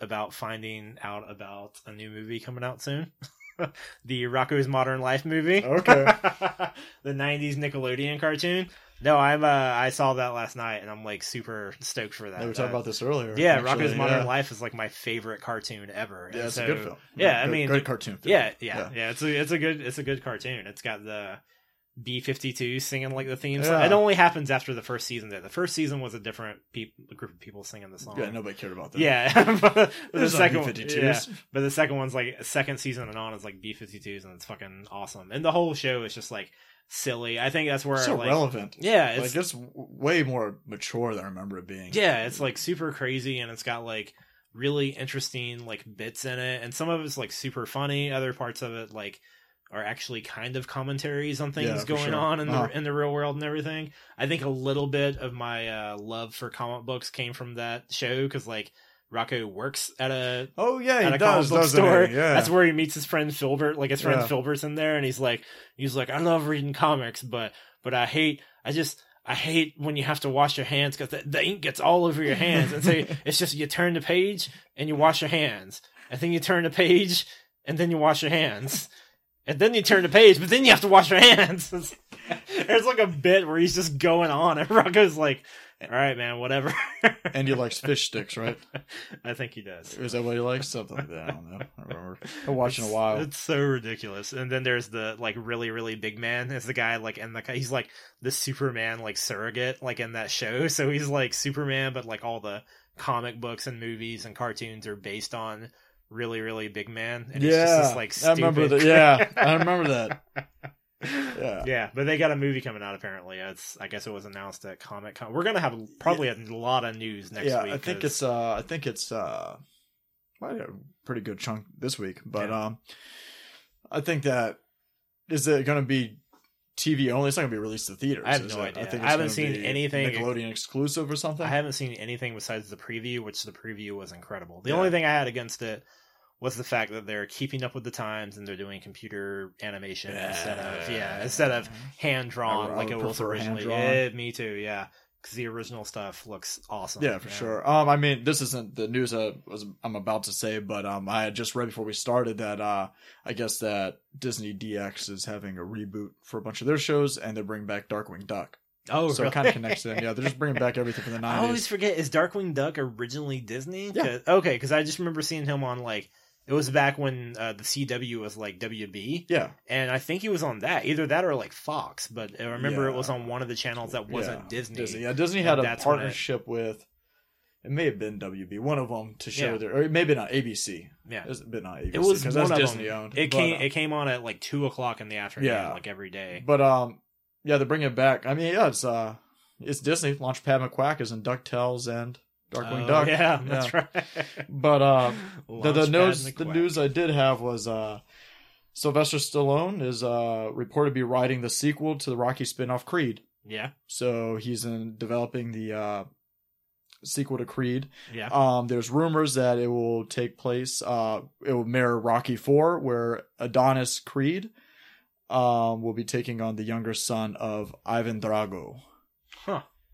about finding out about a new movie coming out soon. the Rocko's Modern Life movie. Okay. the '90s Nickelodeon cartoon. No, I'm. Uh, I saw that last night, and I'm like super stoked for that. we were talking Uh, about this earlier. Yeah, actually, Rocko's Modern yeah. Life is like my favorite cartoon ever. Yeah, And it's a good film. Yeah, I Good- mean, good cartoon. Film. yeah, yeah, yeah, It's a it's a good it's a good cartoon. It's got the B fifty two singing like the theme song. Yeah. It only happens after the first season. Though the first season was a different peop group of people singing the song. Yeah, nobody cared about that. Yeah, but the second one, yeah, but the second one's like second season and on is like B fifty twos, and it's fucking awesome. And the whole show is just like silly. I think that's where so like, relevant. yeah, it's like it's way more mature than I remember it being. yeah, it's like super crazy and it's got like really interesting like bits in it and some of it's like super funny, other parts of it like are actually kind of commentaries on things Yeah, going sure. on in the Uh-huh. in the real world and everything. I think a little bit of my uh love for comic books came from that show cuz like Rocko works at a Oh yeah, at he a does. comic book store. he? Yeah. That's where he meets his friend Filbert. Like his friend Yeah. Filbert's in there, and he's like, he's like, I love reading comics, but but I hate, I just. I hate when you have to wash your hands because the, the ink gets all over your hands. And so it's just you turn the page and you wash your hands, and then you turn the page and then you wash your hands, and then you turn the page, but then you have to wash your hands. It's- There's like a bit where he's just going on, and Rocko's like, "All right, man, whatever." and he likes fish sticks, right? I think he does. Is that what he likes? Something like that. I don't know. I remember. I watched in a while. It's so ridiculous. And then there's the like really really big man. Is the guy like in the he's like the Superman like surrogate like in that show. So he's like Superman, but like all the comic books and movies and cartoons are based on really really big man. And it's yeah, just this, like I remember that. Yeah, I remember that. Yeah. yeah, but they got a movie coming out apparently. It's I guess it was announced at Comic Con. We're gonna have probably a lot of news next yeah, week. I think 'cause- it's. uh I think it's. uh yeah, a pretty good chunk this week, but Yeah. um, I think that is it going to be TV only? It's not going to be released to theaters. I have no it? idea. I, think I haven't seen anything- Nickelodeon exclusive or something. I haven't seen anything besides the preview, which the preview was incredible. The Yeah. only thing I had against it was the fact that they're keeping up with the times and they're doing computer animation instead of yeah instead of hand drawn I would- I like it was originally. Yeah, me too. Yeah, because the original stuff looks awesome. Yeah, for sure. Um, I mean, this isn't the news I was I'm about to say, but um, I had just read before we started that uh, I guess that Disney DX is having a reboot for a bunch of their shows, and they're bringing back Darkwing Duck. Oh, so really? it kind of connects to them. Yeah, they're just bringing back everything from the nineties. I always forget is Darkwing Duck originally Disney? Yeah. 'Cause- Okay, because I just remember seeing him on like it was back when uh, the CW was like WB. Yeah, and I think he was on that, either that or like Fox. But I remember it was on one of the channels that wasn't yeah. Disney. Disney. Yeah, Disney had a when it- partnership with. It may have been WB, one of them, to show Yeah. their, or it may have been on ABC. Yeah, It's been on ABC it was because that's Disney them. owned. It But, came uh, it came on at like two o'clock in the afternoon, Yeah. like every day. But um, yeah, they're bringing it back. I mean, yeah, it's uh, it's Disney. Launchpad McQuack is in Ducktales and Darkwing Oh, Duck. yeah, that's right. But uh, the, the news the news I did have was uh, Sylvester Stallone is uh reported to be writing the sequel to the Rocky spin-off Creed. Yeah, So he's in developing the uh sequel to Creed. yeah. Um, there's rumors that it will take place. Uh, it will mirror Rocky Four, where Adonis Creed um will be taking on the younger son of Ivan Drago.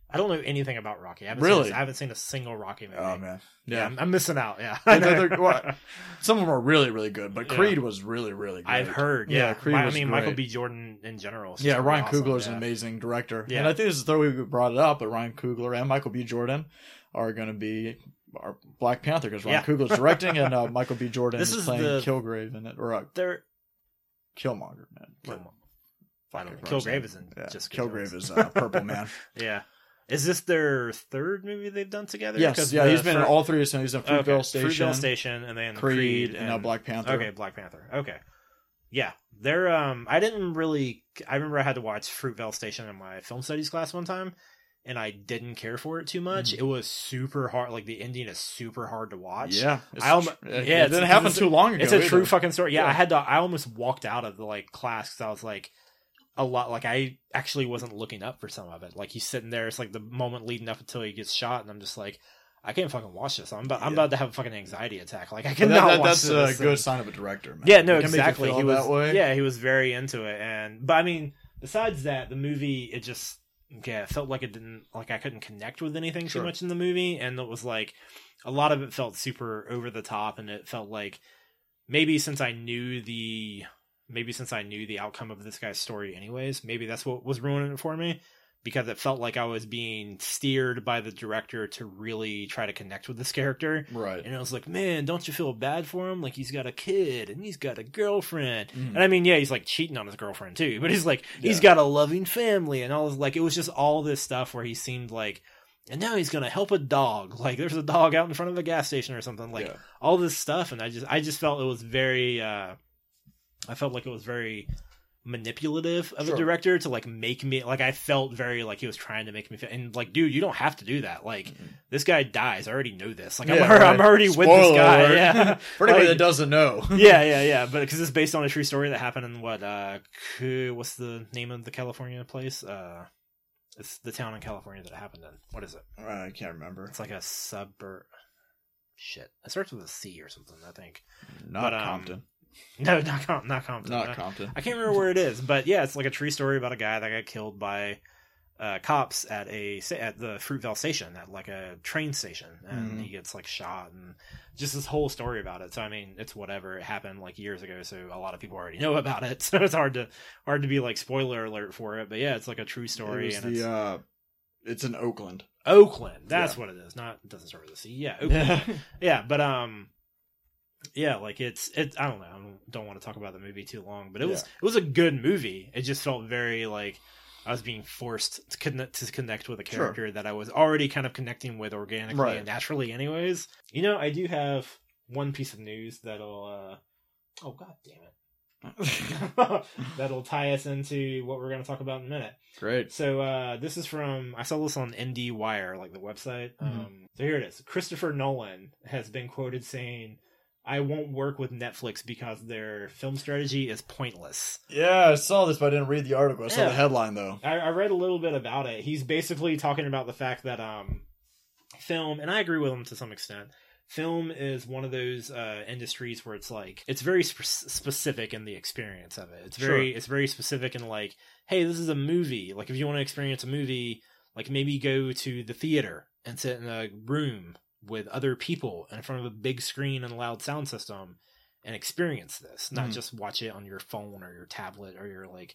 I don't know anything about Rocky. I haven't Really? Seen, I haven't seen a single Rocky movie. Oh man, yeah, yeah. I'm, I'm missing out. Yeah, Yeah, well, Some of them are really, really good, but Yeah. Creed was really, really good. I've heard. Yeah, Yeah, Creed I mean, Michael. B. Jordan in general. Yeah, Ryan awesome, Coogler is yeah. an amazing director, Yeah. and I think this is the way we brought it up. But Ryan Coogler and Michael B. Jordan are going to be our Black Panther because Ryan Yeah. Coogler's directing and uh, Michael B. Jordan This is, playing the- Kilgrave in it or uh, They're Killmonger. Man, Kill- Fuck, I don't know. what Kilgrave is in Yeah, Kilgrave Jones. is uh, Purple Man. Yeah. Is this their third movie they've done together? yes, yeah, he's been in all three. So he's in Fruitville okay, Station, Fruitvale Station, and then Creed, Creed, and now Black Panther. Okay, Black Panther. Okay, yeah, they're. Um, I didn't really. I remember I had to watch Fruitvale Station in my film studies class one time, and I didn't care for it too much. Mhm. It was super hard. Like the ending is super hard to watch. Yeah, I yeah, it didn't happen too long ago. It's a true fucking story. Yeah, Yeah. I had to. I almost walked out of the like class because I was like, a lot. Like I actually wasn't looking up for some of it. Like he's sitting there. It's like the moment leading up until he gets shot, and I'm just like, I can't fucking watch this. I'm about. I'm Yeah. about to have a fucking anxiety attack. Like I cannot that- that- watch that's this. a good And- sign of a director, man. yeah, no, It can make you exactly. He was that way. yeah, he was very into it, and but I mean, besides that, the movie it just yeah it felt like it didn't like I couldn't connect with anything Sure. too much in the movie, and it was like a lot of it felt super over the top, and it felt like maybe since I knew the maybe since I knew the outcome of this guy's story anyways, maybe that's what was ruining it for me. Because it felt like I was being steered by the director to really try to connect with this character. right. And I was like, man, don't you feel bad for him? Like he's got a kid and he's got a girlfriend. Mhm. And I mean, yeah, he's like cheating on his girlfriend too, but he's like, he's got a loving family and all this, like, it was just all this stuff where he seemed like, and now he's gonna help a dog. Like there's a dog out in front of a gas station or something. Like Yeah. all this stuff. And I just, I just felt it was very, uh, I felt like it was very manipulative of Sure. a director to like make me like I felt very like he was trying to make me feel and like dude you don't have to do that like Mhm. this guy dies I already know this like Yeah, I'm, already, I'm right. already with this guy alert. yeah For anybody Like- that doesn't know. yeah, yeah, yeah. But because it's based on a true story that happened in what? Uh, what's the name of the California place? Uh, it's the town in California that it happened in. What is it? I can't remember. It's like a suburb. Shit, it starts with a C or something. I think. Not but, um, Compton. No, not Com- not Compton. Not Uh, Compton. I can't remember where it is, but yeah, it's like a true story about a guy that got killed by uh, cops at a at the Fruitvale station at like a train station, and Mhm. he gets like shot, and just this whole story about it. So I mean, it's whatever. It happened like years ago, so a lot of people already know about it. So it's hard to hard to be like spoiler alert for it. But yeah, it's like a true story, and the, it's uh, it's in Oakland. Oakland. That's Yeah. what it is. Not it doesn't start with a C. Yeah, Oakland. Yeah. yeah, but um, yeah, like it's it. I don't know. I don't, don't want to talk about the movie too long, but it was it was a good movie. It just felt very like I was being forced to connect to connect with a Sure. character that I was already kind of connecting with organically Right. and naturally, anyways. You know, I do have one piece of news that'll. uh Oh god damn it! that'll tie us into what we're going to talk about in a minute. Great. So uh, this is from I saw this on IndieWire, like the website. Mhm. Um, so here it is. Christopher Nolan has been quoted saying, "I won't work with Netflix because their film strategy is pointless." Yeah, I saw this, but I didn't read the article. I saw Yeah. the headline though. I, I read a little bit about it. He's basically talking about the fact that um, film, and I agree with him to some extent. Film is one of those uh, industries where it's like it's very sp- specific in the experience of it. It's very it's very specific in like, hey, this is a movie. Like if you want to experience a movie, like maybe go to the theater and sit in a room with other people in front of a big screen and a loud sound system and experience this, not Mhm. just watch it on your phone or your tablet or your like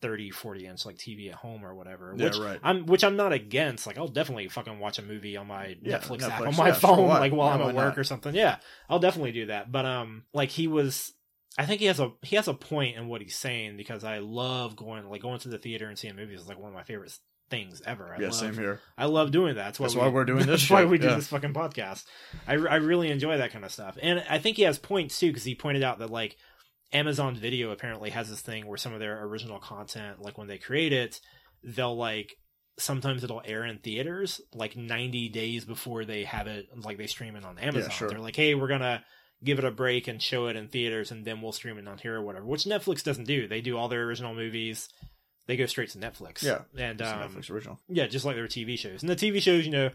30 40 inch like tv at home or whatever Yeah, which right. i'm which i'm not against like i'll definitely fucking watch a movie on my Yeah, netflix, app on my yeah, phone like while i'm at work not? or something yeah i'll definitely do that but um like he was i think he has a he has a point in what he's saying because i love going like going to the theater and seeing movies is like one of my favorite things ever I yeah, love, same here. I love doing that. That's why, That's we, why we're doing this That's why shit, we do yeah. this fucking podcast. I, I really enjoy that kind of stuff, and I think he has points too because he pointed out that like Amazon Video apparently has this thing where some of their original content, like when they create it, they'll like sometimes it'll air in theaters like 90 days before they have it, like they stream it on Amazon. sure. They're like, hey, we're gonna give it a break and show it in theaters, and then we'll stream it on here or whatever. Which Netflix doesn't do. They do all their original movies. They go straight to Netflix. Yeah, and um, Netflix original. yeah, just like their TV shows. And the TV shows, you know,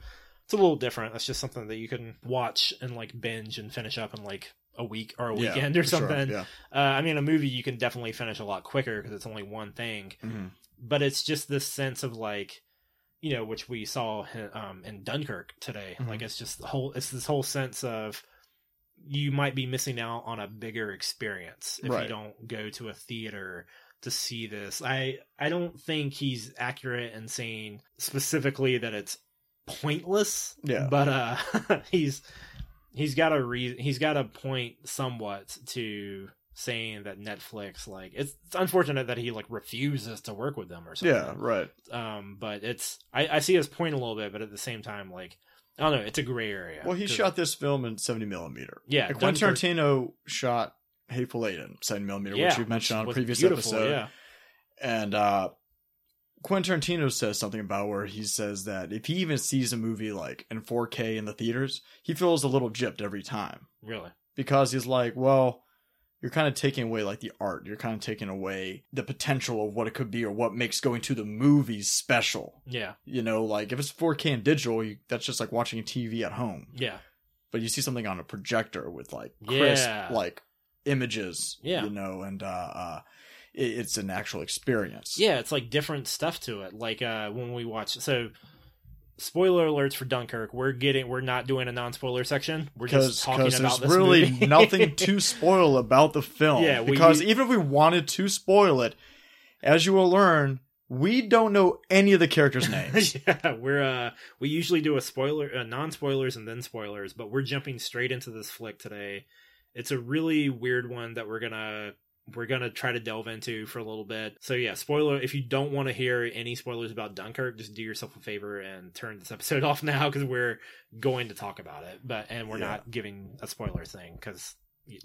it's a little different. That's just something that you can watch and like binge and finish up in like a week or a Yeah, weekend or for sure, something. Yeah. Uh, I mean, a movie you can definitely finish a lot quicker because it's only one thing. Mhm. But it's just this sense of like, you know, which we saw um, in Dunkirk today. Mhm. Like it's just the whole. It's this whole sense of you might be missing out on a bigger experience if you don't go to a theater to see this. I I don't think he's accurate in saying specifically that it's pointless. Yeah. But uh he's he's got a reason he's got a point somewhat to saying that Netflix like it's, it's unfortunate that he like refuses to work with them or something. Yeah, right. Um but it's I, I see his point a little bit, but at the same time like I don't know, it's a gray area. Well, he shot this film in 70 millimeter. Yeah, Like, Quentin Tarantino shot Hateful Eight in 70 millimeter, yeah, which you mentioned on a previous episode. Yeah. And uh, Quentin Tarantino says something about where he says that if he even sees a movie like in 4K in the theaters, he feels a little gypped every time Really? because he's like, well, you're kind of taking away like the art. You're kind of taking away the potential of what it could be or what makes going to the movies special. Yeah. You know, like if it's 4K and digital, you, that's just like watching a TV at home. Yeah. But you see something on a projector with like crisp, Yeah. like images. Yeah. You know, and uh, uh, it, it's an actual experience. Yeah, it's like different stuff to it. Like uh when we watch so spoiler alerts for Dunkirk, we're getting we're not doing a non-spoiler section. We're just talking about this. there's this really movie. nothing to spoil about the film. Yeah, we- because even if we wanted to spoil it, as you will learn, we don't know any of the characters' names. yeah, we're uh we usually do a spoiler uh, non-spoilers and then spoilers, but we're jumping straight into this flick today. It's a really weird one that we're to we're to try to delve into for a little bit. So yeah, spoiler if you don't want to hear any spoilers about Dunkirk, just do yourself a favor and turn this episode off now cuz we're going to talk about it. But and we're Yeah. not giving a spoiler thing cuz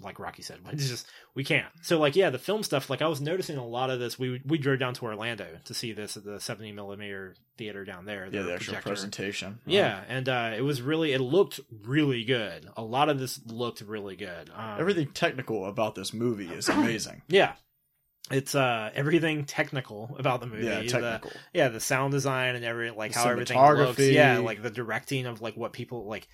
like Rocky said, it's just we can't. So like yeah, the film stuff. Like I was noticing a lot of this. We we drove down to Orlando to see this at the seventy millimeter theater down there. yeah, the actual projector. presentation. Yeah, and uh, it was really it looked really good. A lot of this looked really good. Um, Everything technical about this movie is amazing. Yeah, it's uh everything technical about the movie. yeah, The- technical. yeah, the sound design and every like The how everything looks. Yeah, like the directing of like what people like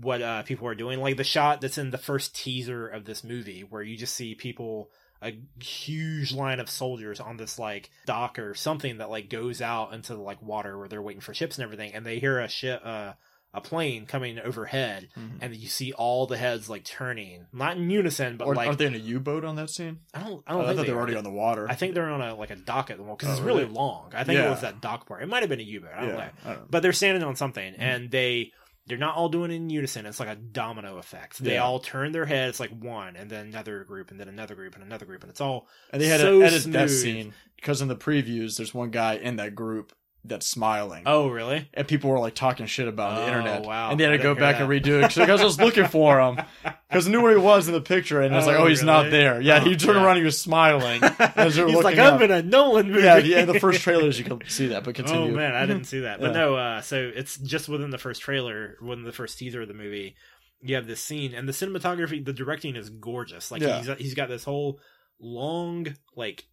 what uh people are doing. Like the shot that's in the first teaser of this movie where you just see people a huge line of soldiers on this like dock or something that like goes out into the like water where they're waiting for ships and everything and they hear a ship uh a plane coming overhead Mhm. and you see all the heads like turning not in unison but Or, like aren't they in a U-boat on that scene? I don't I I, don't thought think they were are. already on the water. I think they're on a like a dock at the moment because Oh, it's really really? long. I think it was that dock part. It might have been a U-boat. I don't know. yeah, I don't know. But they're standing on something, Mhm. and they they're not all doing it in unison. It's like a domino effect. They Yeah. all turn their heads like one, and then another group, and then another group, and another group, and it's all And they had so edit that smooth. scene because in the previews, there's one guy in that group that's smiling. oh really? and people were like talking shit about Oh, the internet. wow. And they had to go back and redo it because I was looking for him because I knew where he was in the picture, and I was like, Oh, "Oh, he's not there." Yeah, Oh, he turned yeah. around, he was smiling. As they were He's like I'm up. in a Nolan movie. Yeah, yeah. The first trailers you can see that, but continue. Oh man, I didn't see that. But Yeah. no, uh, so it's just within the first trailer, within the first teaser of the movie, you have this scene, and the cinematography, the directing is gorgeous. Like Yeah. he's he's got this whole long, like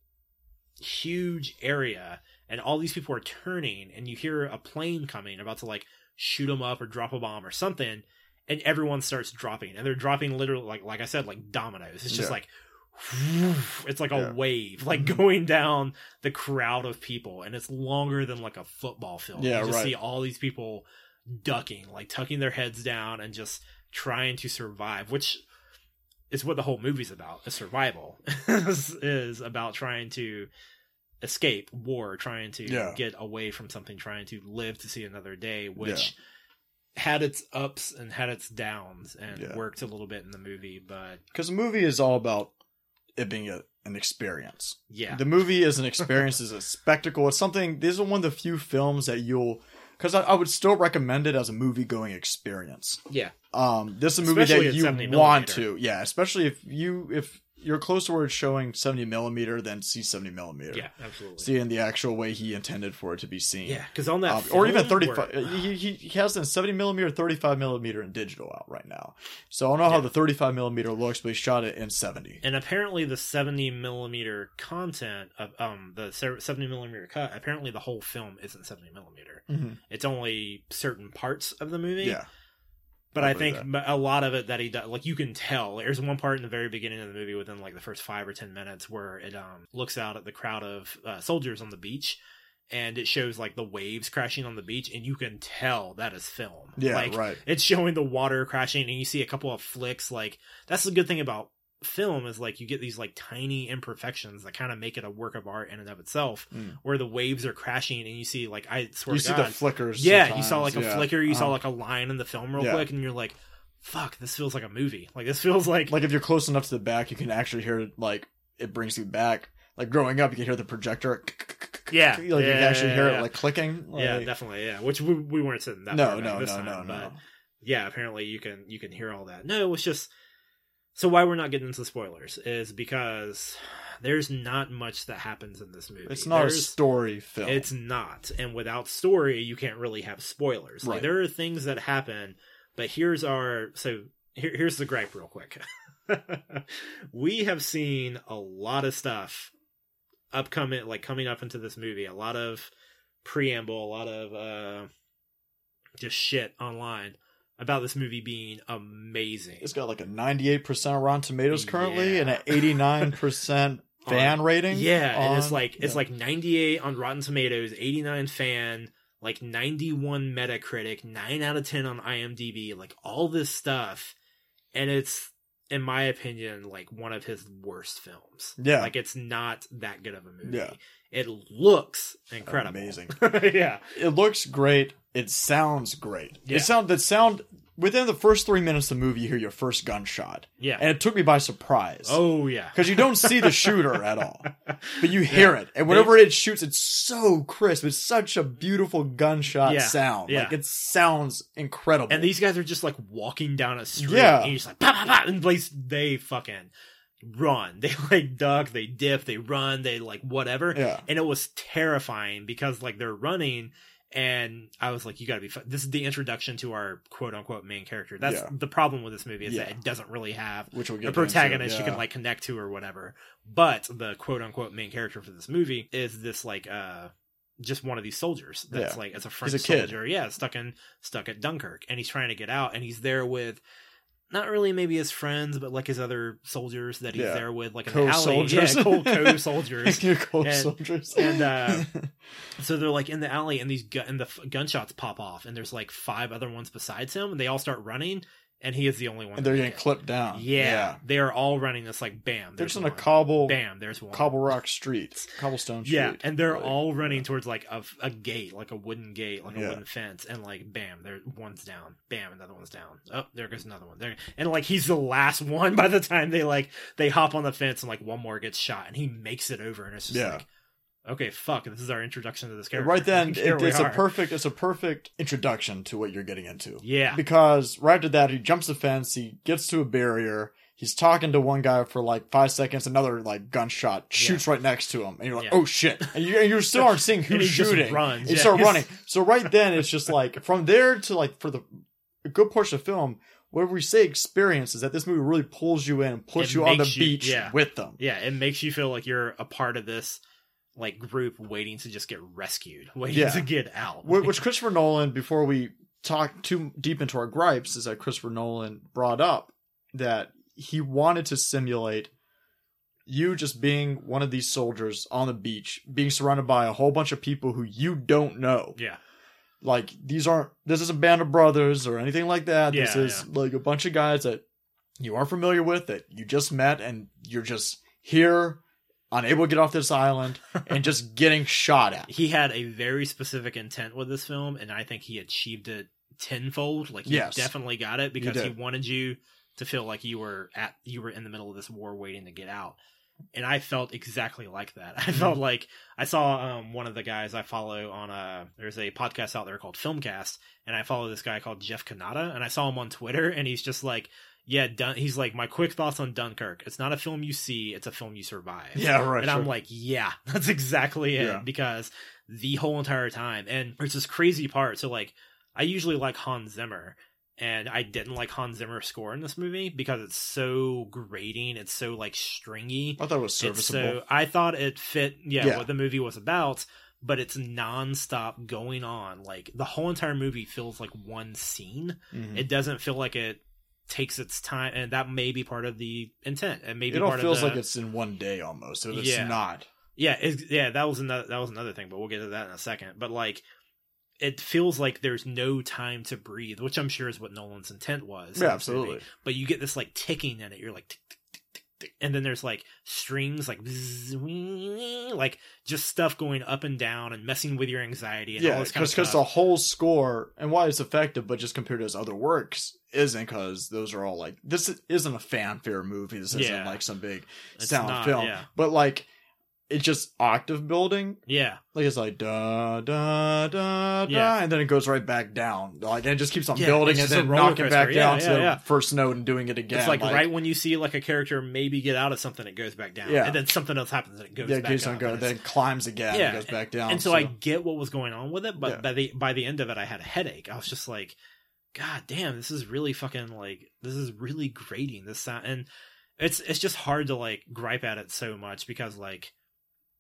huge area, and all these people are turning, and you hear a plane coming, about to like shoot them up or drop a bomb or something, and everyone starts dropping, and they're dropping literally like like I said, like dominoes. It's just Yeah. like. It's like a Yeah. wave, like Mhm. going down the crowd of people, and it's longer than like a football field. Yeah, you just right. see all these people ducking, like tucking their heads down and just trying to survive, which is what the whole movie's about. Is survival is, is about trying to escape war, trying to Yeah. get away from something, trying to live to see another day, which had its ups and had its downs and Yeah. worked a little bit in the movie, but because the movie is all about it being a, an experience. yeah. The movie is an experience, is a spectacle. It's something. This is one of the few films that you'll. Because I, I would still recommend it as a movie going experience. yeah. Um, this is a movie Especially that you want millimeter. to, yeah. Especially if you if you're closer to where it's showing seventy millimeter, than see seventy millimeter. Yeah, absolutely. see in the actual way he intended for it to be seen. yeah, because on that Um, or even 35 where- he, he, he has the 70 millimeter 35 millimeter in digital out right now. So i don't know how the 35 millimeter looks but he shot it in 70 and apparently the 70 millimeter content of um the 70 millimeter cut apparently the whole film isn't 70 millimeter. It's only certain parts of the movie. Yeah but I think a lot of it that he does like you can tell there's one part in the very beginning of the movie within like the first five or ten minutes where it um looks out at the crowd of uh, soldiers on the beach and it shows like the waves crashing on the beach and you can tell that is film. Yeah like right. it's showing the water crashing and you see a couple of flicks like that's the good thing about film is like you get these like tiny imperfections that kind of make it a work of art in and of itself Mm. where the waves are crashing and you see like i swear you see God, the flickers yeah you saw like a yeah. flicker you saw Uh-huh. like a line in the film real Yeah. quick and you're like fuck this feels like a movie like this feels like, like if you're close enough to the back you can actually hear it like it brings you back like growing up you can hear the projector Yeah. like you can actually hear it like clicking yeah definitely yeah which we, we weren't sitting that no no no time, no but no yeah apparently you can you can hear all that no it's just so why we're not getting into spoilers is because there's not much that happens in this movie. It's not a story film. It's not. And without story, you can't really have spoilers. Like there are things that happen, but here's our so here, here's the gripe real quick. we have seen a lot of stuff upcoming like coming up into this movie, a lot of preamble, a lot of uh just shit online about this movie being amazing. It's got like a 98% Rotten Tomatoes currently and an 89% fan rating. Yeah, and it's on- like it's yeah. like 98 on Rotten Tomatoes, 89 fan, like 91 Metacritic, 9 out of 10 on IMDb, like all this stuff. And it's in my opinion like one of his worst films. Yeah. Like it's not that good of a movie. Yeah. It looks incredible. Amazing. yeah. it looks great. It sounds great. Yeah. It sound that sound within the first three minutes of the movie, you hear your first gunshot, Yeah. and it took me by surprise. oh yeah. because you don't see the shooter at all, but you hear it, and whenever it shoots, it's so crisp. It's such a beautiful gunshot Yeah. sound. Yeah. Like it sounds incredible. And these guys are just like walking down a street, Yeah. and you're just like, bah, bah, bah, and they, they fucking run. They like duck, they dip, they run, they like whatever. yeah, And it was terrifying because like they're running, and I was like, you gotta be. Fu-. This is the introduction to our quote unquote main character. That's Yeah. the problem with this movie is Yeah. that it doesn't really have which will a protagonist into, you can like connect to or whatever. But the quote unquote main character for this movie is this like uh just one of these soldiers that's Yeah. like as a French a kid. soldier, yeah, stuck in stuck at Dunkirk, and he's trying to get out, and he's there with not really maybe his friends, but like his other soldiers that he's Yeah. there with, like in the alley, Co-soldiers. yeah, co co soldiers. Your cold And- soldiers. and, uh, So they're like in the alley, and these gu- and the f- gunshots pop off, and there's like five other ones besides him, and they all start running, and he is the only one. and they're getting clipped down. get. Yeah, they are all running this like bam. they're There's just on a cobble, Bam, there's one. cobble rock street, cobblestone street. Yeah, and they're Like, all running towards like a, a gate, like a wooden gate, like a Yeah. wooden fence, and like bam, there one's down, bam, another one's down. Oh, there goes another one. There, and like he's the last one by the time they like they hop on the fence and like one more gets shot, and he makes it over, and it's just Yeah. like, okay, fuck, this is our introduction to this character. Right then, it, it's a perfect it's a perfect introduction to what you're getting into. yeah, Because right after that, he jumps the fence, he gets to a barrier, he's talking to one guy for like five seconds, another like gunshot shoots right next to him, and you're like, Yeah. oh shit! And you, and you still aren't seeing who's shooting. runs, you yeah. start running. So right then, it's just like from there to like for the a good portion of the film. Whatever we say experience is that this movie really pulls you in and puts It you on the you- beach yeah. with them. yeah, it makes you feel like you're a part of this like group waiting to just get rescued, waiting Yeah. to get out. Wh- Which Christopher Nolan, before we talk too deep into our gripes, is that Christopher Nolan brought up that he wanted to simulate you just being one of these soldiers on the beach, being surrounded by a whole bunch of people who you don't know. yeah, Like these aren't this is a band of brothers or anything like that. this Yeah, is like a bunch of guys that you aren't familiar with that you just met and you're just here unable to get off this island and just getting shot at. he had a very specific intent with this film, and I think he achieved it tenfold. Like he Yes. definitely got it because he wanted you to feel like you were at you were in the middle of this war waiting to get out. And I felt exactly like that. I felt like I saw um, one of the guys I follow on a there's a podcast out there called Filmcast, and I follow this guy called Jeff Cannata, and I saw him on Twitter, and he's just like, yeah, Dun- he's like my quick thoughts on Dunkirk. It's not a film you see; it's a film you survive. Yeah, right. And I'm like, yeah, that's exactly it. Yeah. Because the whole entire time, and there's this crazy part. So like, I usually like Hans Zimmer, and I didn't like Hans Zimmer's score in this movie because it's so grating. It's so like stringy. I thought it was It's serviceable. so I thought it fit, yeah, Yeah. what the movie was about. But it's nonstop going on. Like the whole entire movie feels like one scene. Mhm. It doesn't feel like it takes its time, and that may be part of the intent. And maybe It all feels the, like it's in one day almost. It's Yeah. not. yeah, yeah, that was another that was another thing, but we'll get to that in a second. But like, it feels like there's no time to breathe, which I'm sure is what Nolan's intent was. Yeah, this movie. absolutely. But you get this like ticking in it. You're like, tick, tick, tick, and then there's like strings, like bzz, like just stuff going up and down and messing with your anxiety and Yeah, this kind of because the whole score and why it's effective, but just compared to his other works, isn't because those are all like this isn't a fanfare movie. This isn't Yeah. like some big It's sound not, film. yeah. But like it's just octave building. Yeah, Like it's like da da da da, Yeah. and then it goes right back down. Like and it just keeps on Yeah, building and then knocking back down to the first note and doing it again. it's like, right when you see like a character maybe get out of something, it goes back down. Yeah. and then something else happens and it goes yeah, it back keeps on going, then it climbs again, Yeah, and goes back down. and so, I get what was going on with it, but by the by the end of it, I had a headache. I was just like, God damn, this is really fucking like this is really grating. This sound and it's it's just hard to like gripe at it so much because like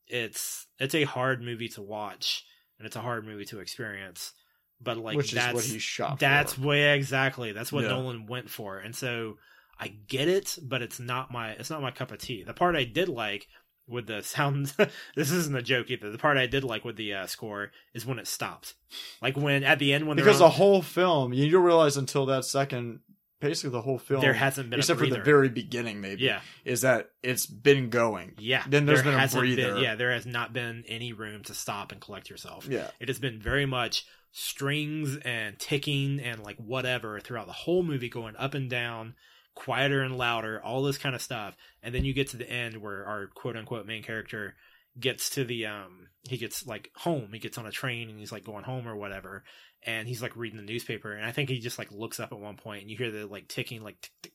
it's it's a hard movie to watch and it's a hard movie to experience. But like which that's is what he shot. that's for. way exactly that's what Yeah. Nolan went for, and so I get it, but it's not my it's not my cup of tea. The part I did like with the sound, this isn't a joke either. The part I did like with the uh, score is when it stopped, like when at the end when because on- the whole film you don't realize until that second, basically the whole film, there hasn't been except for the very beginning, maybe, yeah is that it's been going. yeah. Then there's there been a breather. yeah, there has not been any room to stop and collect yourself. Yeah, It has been very much strings and ticking and like whatever throughout the whole movie, going up and down, quieter and louder, all this kind of stuff. And then you get to the end where our quote unquote main character gets to the um he gets like home. He gets on a train and he's like going home or whatever. And he's like reading the newspaper. And i think he just like looks up at one point and you hear the like ticking like tick, tick,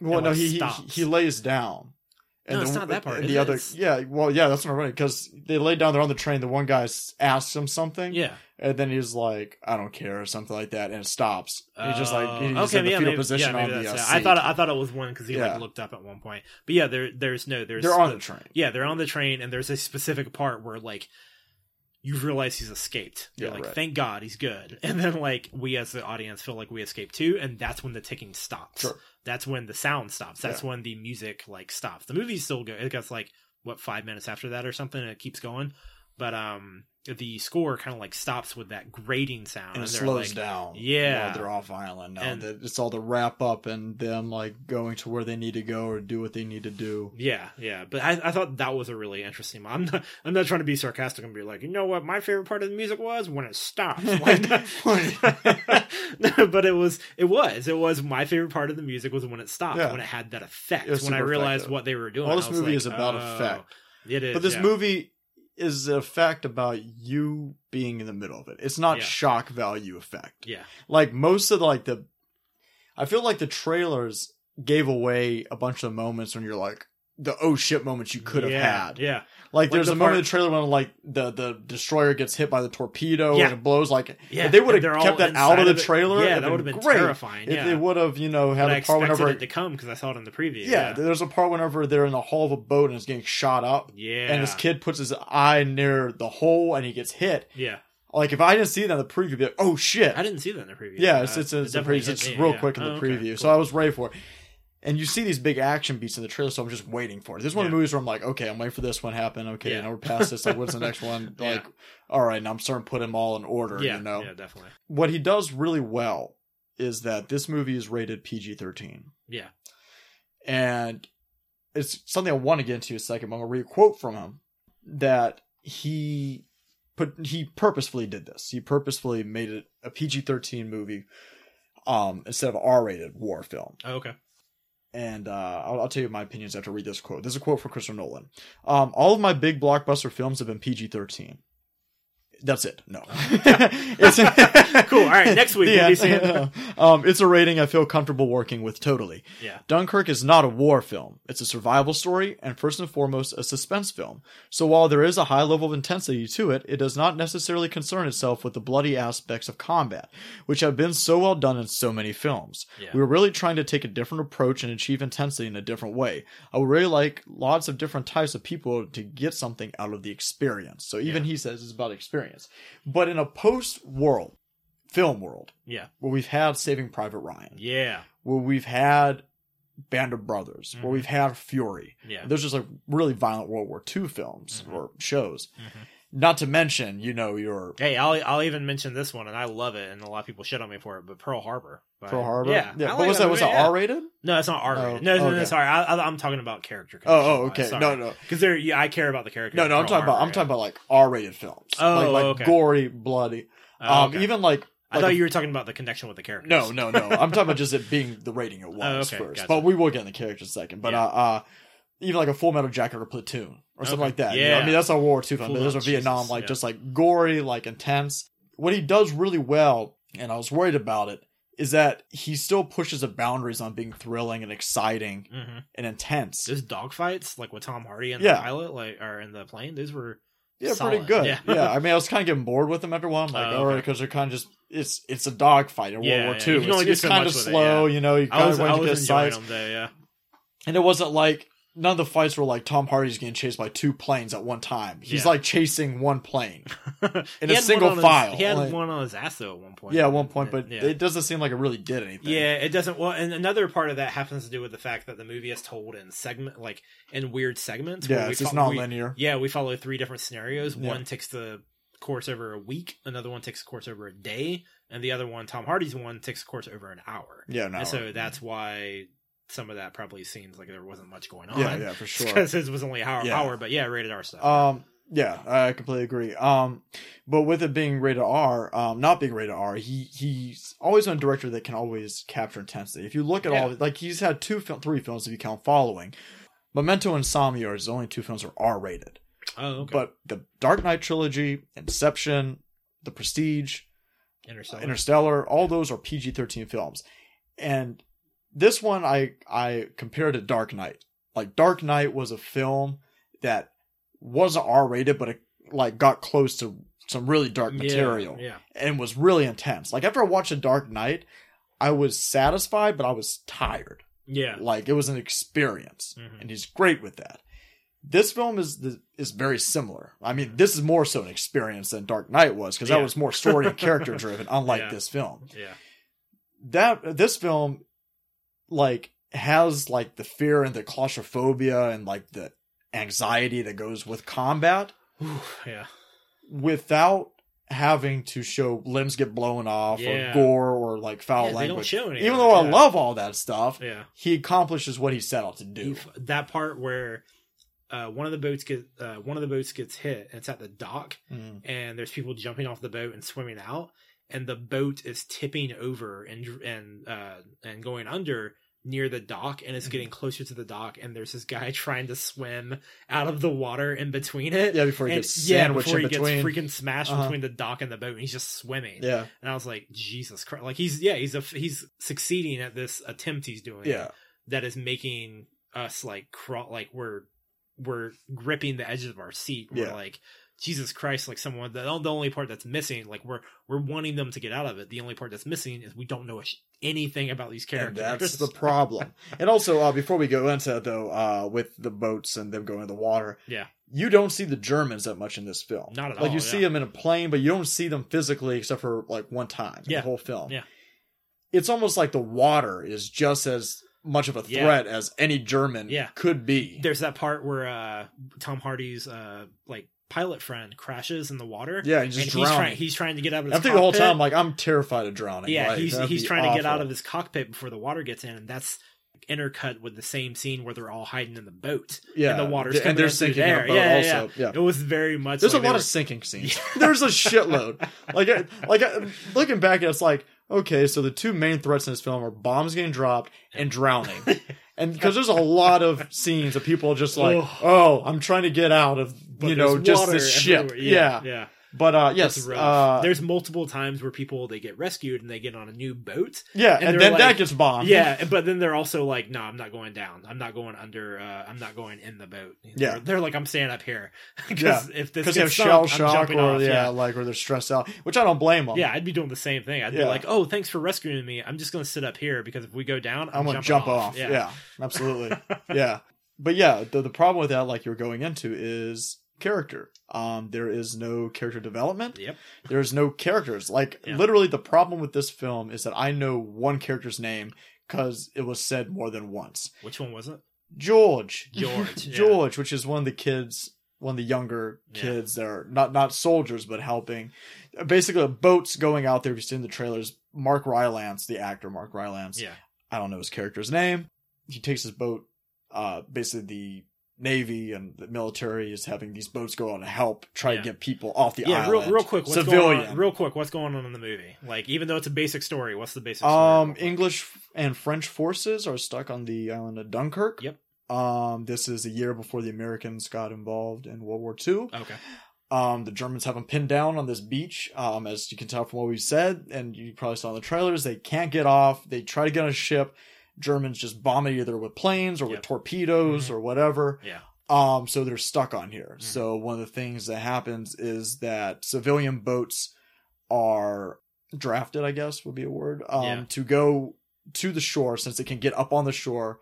Well, And no, what he, he he lays down. No, it's the, not that part, and The other, It's- yeah, well, yeah, that's what I'm running because they lay down. They're on the train. The one guy asks him something, yeah and then he's like, "I don't care" or something like that, and it stops. he's just like, he's Oh, just in the yeah, fetal maybe- position yeah, on the. Uh, it. I thought I thought it was one because he Yeah. like looked up at one point. But yeah, there there's no there's they're on the train. Yeah, they're on the train, and there's a specific part where like you realize he's escaped. You're Yeah, like, right. thank God he's good. And then like we as the audience feel like we escaped too, and that's when the ticking stops. Sure. That's when the sound stops. That's Yeah. when the music like stops. The movie's still good. It gets like what five minutes after that or something, and it keeps going. But um, the score kind of like stops with that grating sound, and it they're slows like, down. Yeah. while they're off island now. And- that it's all the wrap up and them like going to where they need to go or do what they need to do. Yeah, yeah, but I, I thought that was a really interesting. I'm not, I'm not trying to be sarcastic and be like, you know what, my favorite part of the music was when it stops. no, but it was, it was, it was my favorite part of the music was when it stopped, Yeah. when it had that effect. When I realized effective. what they were doing, Well, this movie like, is about oh, effect. It is, But this yeah. movie is a fact about you being in the middle of it. It's not Yeah. shock value effect. yeah, Like most of the, like the, I feel like the trailers gave away a bunch of moments when you're like the oh shit moments you could have yeah, had. yeah, Like, Like there's the a moment in the trailer when like the the destroyer gets hit by the torpedo Yeah. and it blows. Like yeah. they would have kept that out of the trailer, yeah, that would have been great. terrifying. If yeah, they would have, you know, had but a part whenever, it to come because I saw it in the preview. yeah, Yeah, there's a part whenever they're in the hull of a boat and it's getting shot up, yeah, and this kid puts his eye near the hole and he gets hit. yeah. Like if I didn't see that in the preview, be like, oh shit, I didn't see that in the preview. yeah, it's Uh, it's it it's, preview. it's real quick in the Oh, preview, so I was ready for it. And you see these big action beats in the trailer, so I'm just waiting for it. This is one of the movies where I'm like, okay, I'm waiting for this one to happen. Okay, Yeah. now we're past this. Like, what's the next one? Yeah. Like, all right, now I'm starting to put them all in order. yeah, you know, yeah, definitely. what he does really well is that this movie is rated PG-13, Yeah, and it's something I want to get into in a second. But I'm gonna read a quote from him that he put he purposefully did this. He purposefully made it a PG-13 movie um instead of R-rated war film. oh, okay. And uh, I'll, I'll tell you my opinions after I read this quote. This is a quote from Christopher Nolan. Um, all of my big blockbuster films have been PG-13. That's it. No. It's- Cool. All right, next week we'll be seeing- um, it's a rating I feel comfortable working with totally. Yeah, Dunkirk is not a war film. It's a survival story and first and foremost a suspense film. So while there is a high level of intensity to it, it does not necessarily concern itself with the bloody aspects of combat, which have been so well done in so many films. Yeah. We were really trying to take a different approach and achieve intensity in a different way. I would really like lots of different types of people to get something out of the experience. So even Yeah. he says it's about experience. But in a post world, film world, yeah, where we've had Saving Private Ryan, yeah, where we've had Band of Brothers, Mhm. where we've had Fury. yeah. Those just like really violent World War II films Mhm. or shows. Mhm. Not to mention, you know, your Hey, I'll I'll even mention this one, and I love it, and a lot of people shit on me for it. But Pearl Harbor, by- Pearl Harbor. yeah, I but like was that was movie, that yeah. R rated? No, it's not R rated. Oh, no, no, no, okay. sorry, I, I, I'm talking about character. Oh, oh, okay. Sorry. No, no, because there, yeah, I care about the character. no, no. I'm talking about I'm talking about like R rated films. Oh, like, like okay. gory, bloody. Oh, um, okay. even like I like thought a- you were talking about the connection with the characters. No, no, no. I'm talking about just it being the rating it was Oh, okay, first. gotcha. But we will get in the characters in a second. But Yeah. uh, uh even like a Full Metal Jacket or Platoon or something like that. you know? I mean that's a World War II film. Full But those are Vietnam, Jesus, like yeah. just like gory, like intense. What he does really well, and I was worried about it, is that he still pushes the boundaries on being thrilling and exciting hmm and intense. Those dogfights, like with Tom Hardy and Yeah. the pilot, like or in the plane, those were Yeah, Solid, pretty good. yeah. Yeah. I mean, I was kind of getting bored with them after a while. I'm like, Oh, all right, okay. because they're kind of just it's it's a dogfight in Yeah, World War yeah. II. You It's, it's so kind of with it, slow, you know. You kind of I want to get sights, them though. Yeah, and it wasn't like none of the fights were like Tom Hardy's getting chased by two planes at one time. He's Yeah. like chasing one plane. In a single on his- file, he had like- one on his ass though at one point. yeah, at one point, but yeah. it doesn't seem like it really did anything. Yeah, it doesn't. Well, and another part of that happens to do with the fact that the movie is told in segment, like in weird segments. yeah, we it's fo- we- non-linear. Yeah, we follow three different scenarios. Yeah. One takes the course over a week, another one takes the course over a day, and the other one, Tom Hardy's one, takes the course over an hour. Yeah, no. And so that's why some of that probably seems like there wasn't much going on. yeah, yeah, for sure. Because his was only hour, Yeah. hour, but yeah, rated R stuff. Um, yeah, I completely agree. Um, but with it being rated R, um, not being rated R, he he's always a director that can always capture intensity. If you look at Yeah. all, like he's had two, fil- three films if you count following. Memento and Insomnia are his only two films are R rated. oh, okay. But the Dark Knight trilogy, Inception, The Prestige, Interstellar. Interstellar, all those are PG thirteen films, and this one I I compared to Dark Knight. Like Dark Knight was a film that wasn't R rated, but it like got close to some really dark material Yeah. and was really intense. Like after I watched The Dark Knight, I was satisfied, but I was tired. Yeah. Like it was an experience, Mhm. and he's great with that. This film is the, is very similar. I mean, this is more so an experience than Dark Knight was because that was more story and character driven, unlike Yeah. this film. Yeah. That this film, like, has like the fear and the claustrophobia and like the anxiety that goes with combat yeah. without having to show limbs get blown off Yeah. or gore or like foul Yeah, language. Even though I love all that stuff, Yeah. he accomplishes what he set out to do. That part where uh, one of the boats get uh, one of the boats gets hit and it's at the dock Mm. and there's people jumping off the boat and swimming out and the boat is tipping over and and uh, and going under near the dock and it's Mhm. getting closer to the dock and there's this guy trying to swim out of the water in between it Yeah, before he and gets yeah before he between. gets freaking smashed Uh-huh. between the dock and the boat and he's just swimming yeah, and I was like Jesus Christ like he's yeah he's a he's succeeding at this attempt he's doing yeah, that is making us like crawl like we're we're gripping the edges of our seat we're Yeah. like jesus christ like someone the, the only part that's missing like we're we're wanting them to get out of it the only part that's missing is we don't know anything about these and characters that's the problem. and also, uh, before we go into it, though, uh, with the boats and them going in the water, Yeah. you don't see the Germans that much in this film. Not at like all, you see them in a plane, but you don't see them physically except for like one time in Yeah. the whole film. Yeah. it's almost like the water is just as much of a Yeah. threat as any German Yeah. could be. there's that part where uh tom hardy's uh like pilot friend crashes in the water yeah, he's and just he's trying he's trying to get out of his I'm the whole time, like I'm terrified of drowning. Yeah, Like, he's he's trying to get out of his cockpit before the water gets in, and that's intercut with the same scene where they're all hiding in the boat. yeah, and the water's and they're sinking there. boat Yeah, yeah, also. Yeah, It was very much. There's like a lot were- of sinking scenes. There's a shitload. Like, like looking back, it's like okay, so the two main threats in this film are bombs getting dropped and drowning, and because there's a lot of scenes of people just like, oh, I'm trying to get out of but you know just this ship. everywhere. Yeah, yeah. But uh, yes, uh, There's multiple times where people they get rescued and they get on a new boat. yeah, and and, then like- that gets bombed. Yeah, but then they're also like, "No, I'm not going down. I'm not going under. Uh, I'm not going in the boat." Yeah. they're, they're like, "I'm staying up here." Yeah, Because if this because you have shell shock or off. yeah, yeah. like or they're stressed out, which I don't blame them. Yeah, I'd be doing the same thing. I'd be like, "Oh, thanks for rescuing me. I'm just going to sit up here because if we go down, I'm, I'm gonna jump off." off. Yeah, absolutely. yeah, but yeah, the the problem with that, like you're going into, is character. Um, there is no character development. Yep. There's no characters. Like Yeah. literally, the problem with this film is that I know one character's name because it was said more than once. Which one was it? George. George, yeah. George, which is one of the kids, one of the younger Yeah. kids that are not not soldiers but helping. Basically, boats going out there. If you've seen the trailers, Mark Rylance, the actor Mark Rylance. Yeah. I don't know his character's name. He takes his boat. Uh, basically the navy and the military is having these boats go out and help try Yeah. to get people off the yeah, real, island. real quick. What's civilian. Going on, real quick, what's going on in the movie? Like, even though it's a basic story, what's the basic story? um. English and French forces are stuck on the island of Dunkirk. Yep. Um, this is a year before the Americans got involved in World War II. Okay. Um, the Germans have them pinned down on this beach, um, as you can tell from what we've said, and you probably saw in the trailers. They can't get off. They try to get on a ship. Germans just bomb it either with planes or with Yep. torpedoes Mhm. or whatever. Yeah. Um, so they're stuck on here. Mhm. So one of the things that happens is that civilian boats are drafted, I guess would be a word, um, Yeah. to go to the shore since they can get up on the shore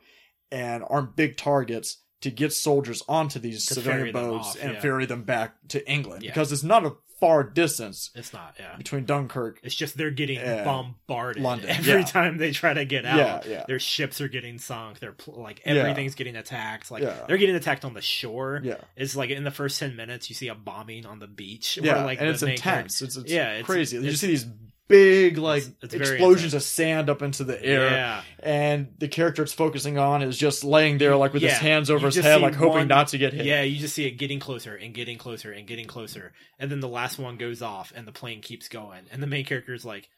and aren't big targets to get soldiers onto these To civilian boats off, and yeah. ferry them back to England Yeah. because it's not a far distance It's not. Yeah. between Dunkirk. It's just they're getting bombarded London, every yeah. time they try to get out. Yeah, yeah. Their ships are getting sunk. They're like Yeah. everything's getting attacked. Like Yeah. they're getting attacked on the shore. Yeah, It's like in the first ten minutes you see a bombing on the beach. yeah, where, like and the it's intense. It's, it's Yeah, it's- crazy. you it's- see these big like It's- it's explosions of sand up into the air, Yeah. and the character it's focusing on is just laying there like with his hands over you his head, like hoping one- not to get hit. Yeah, you just see it getting closer and getting closer and getting closer. And then the last one goes off and the plane keeps going. And the main character is like,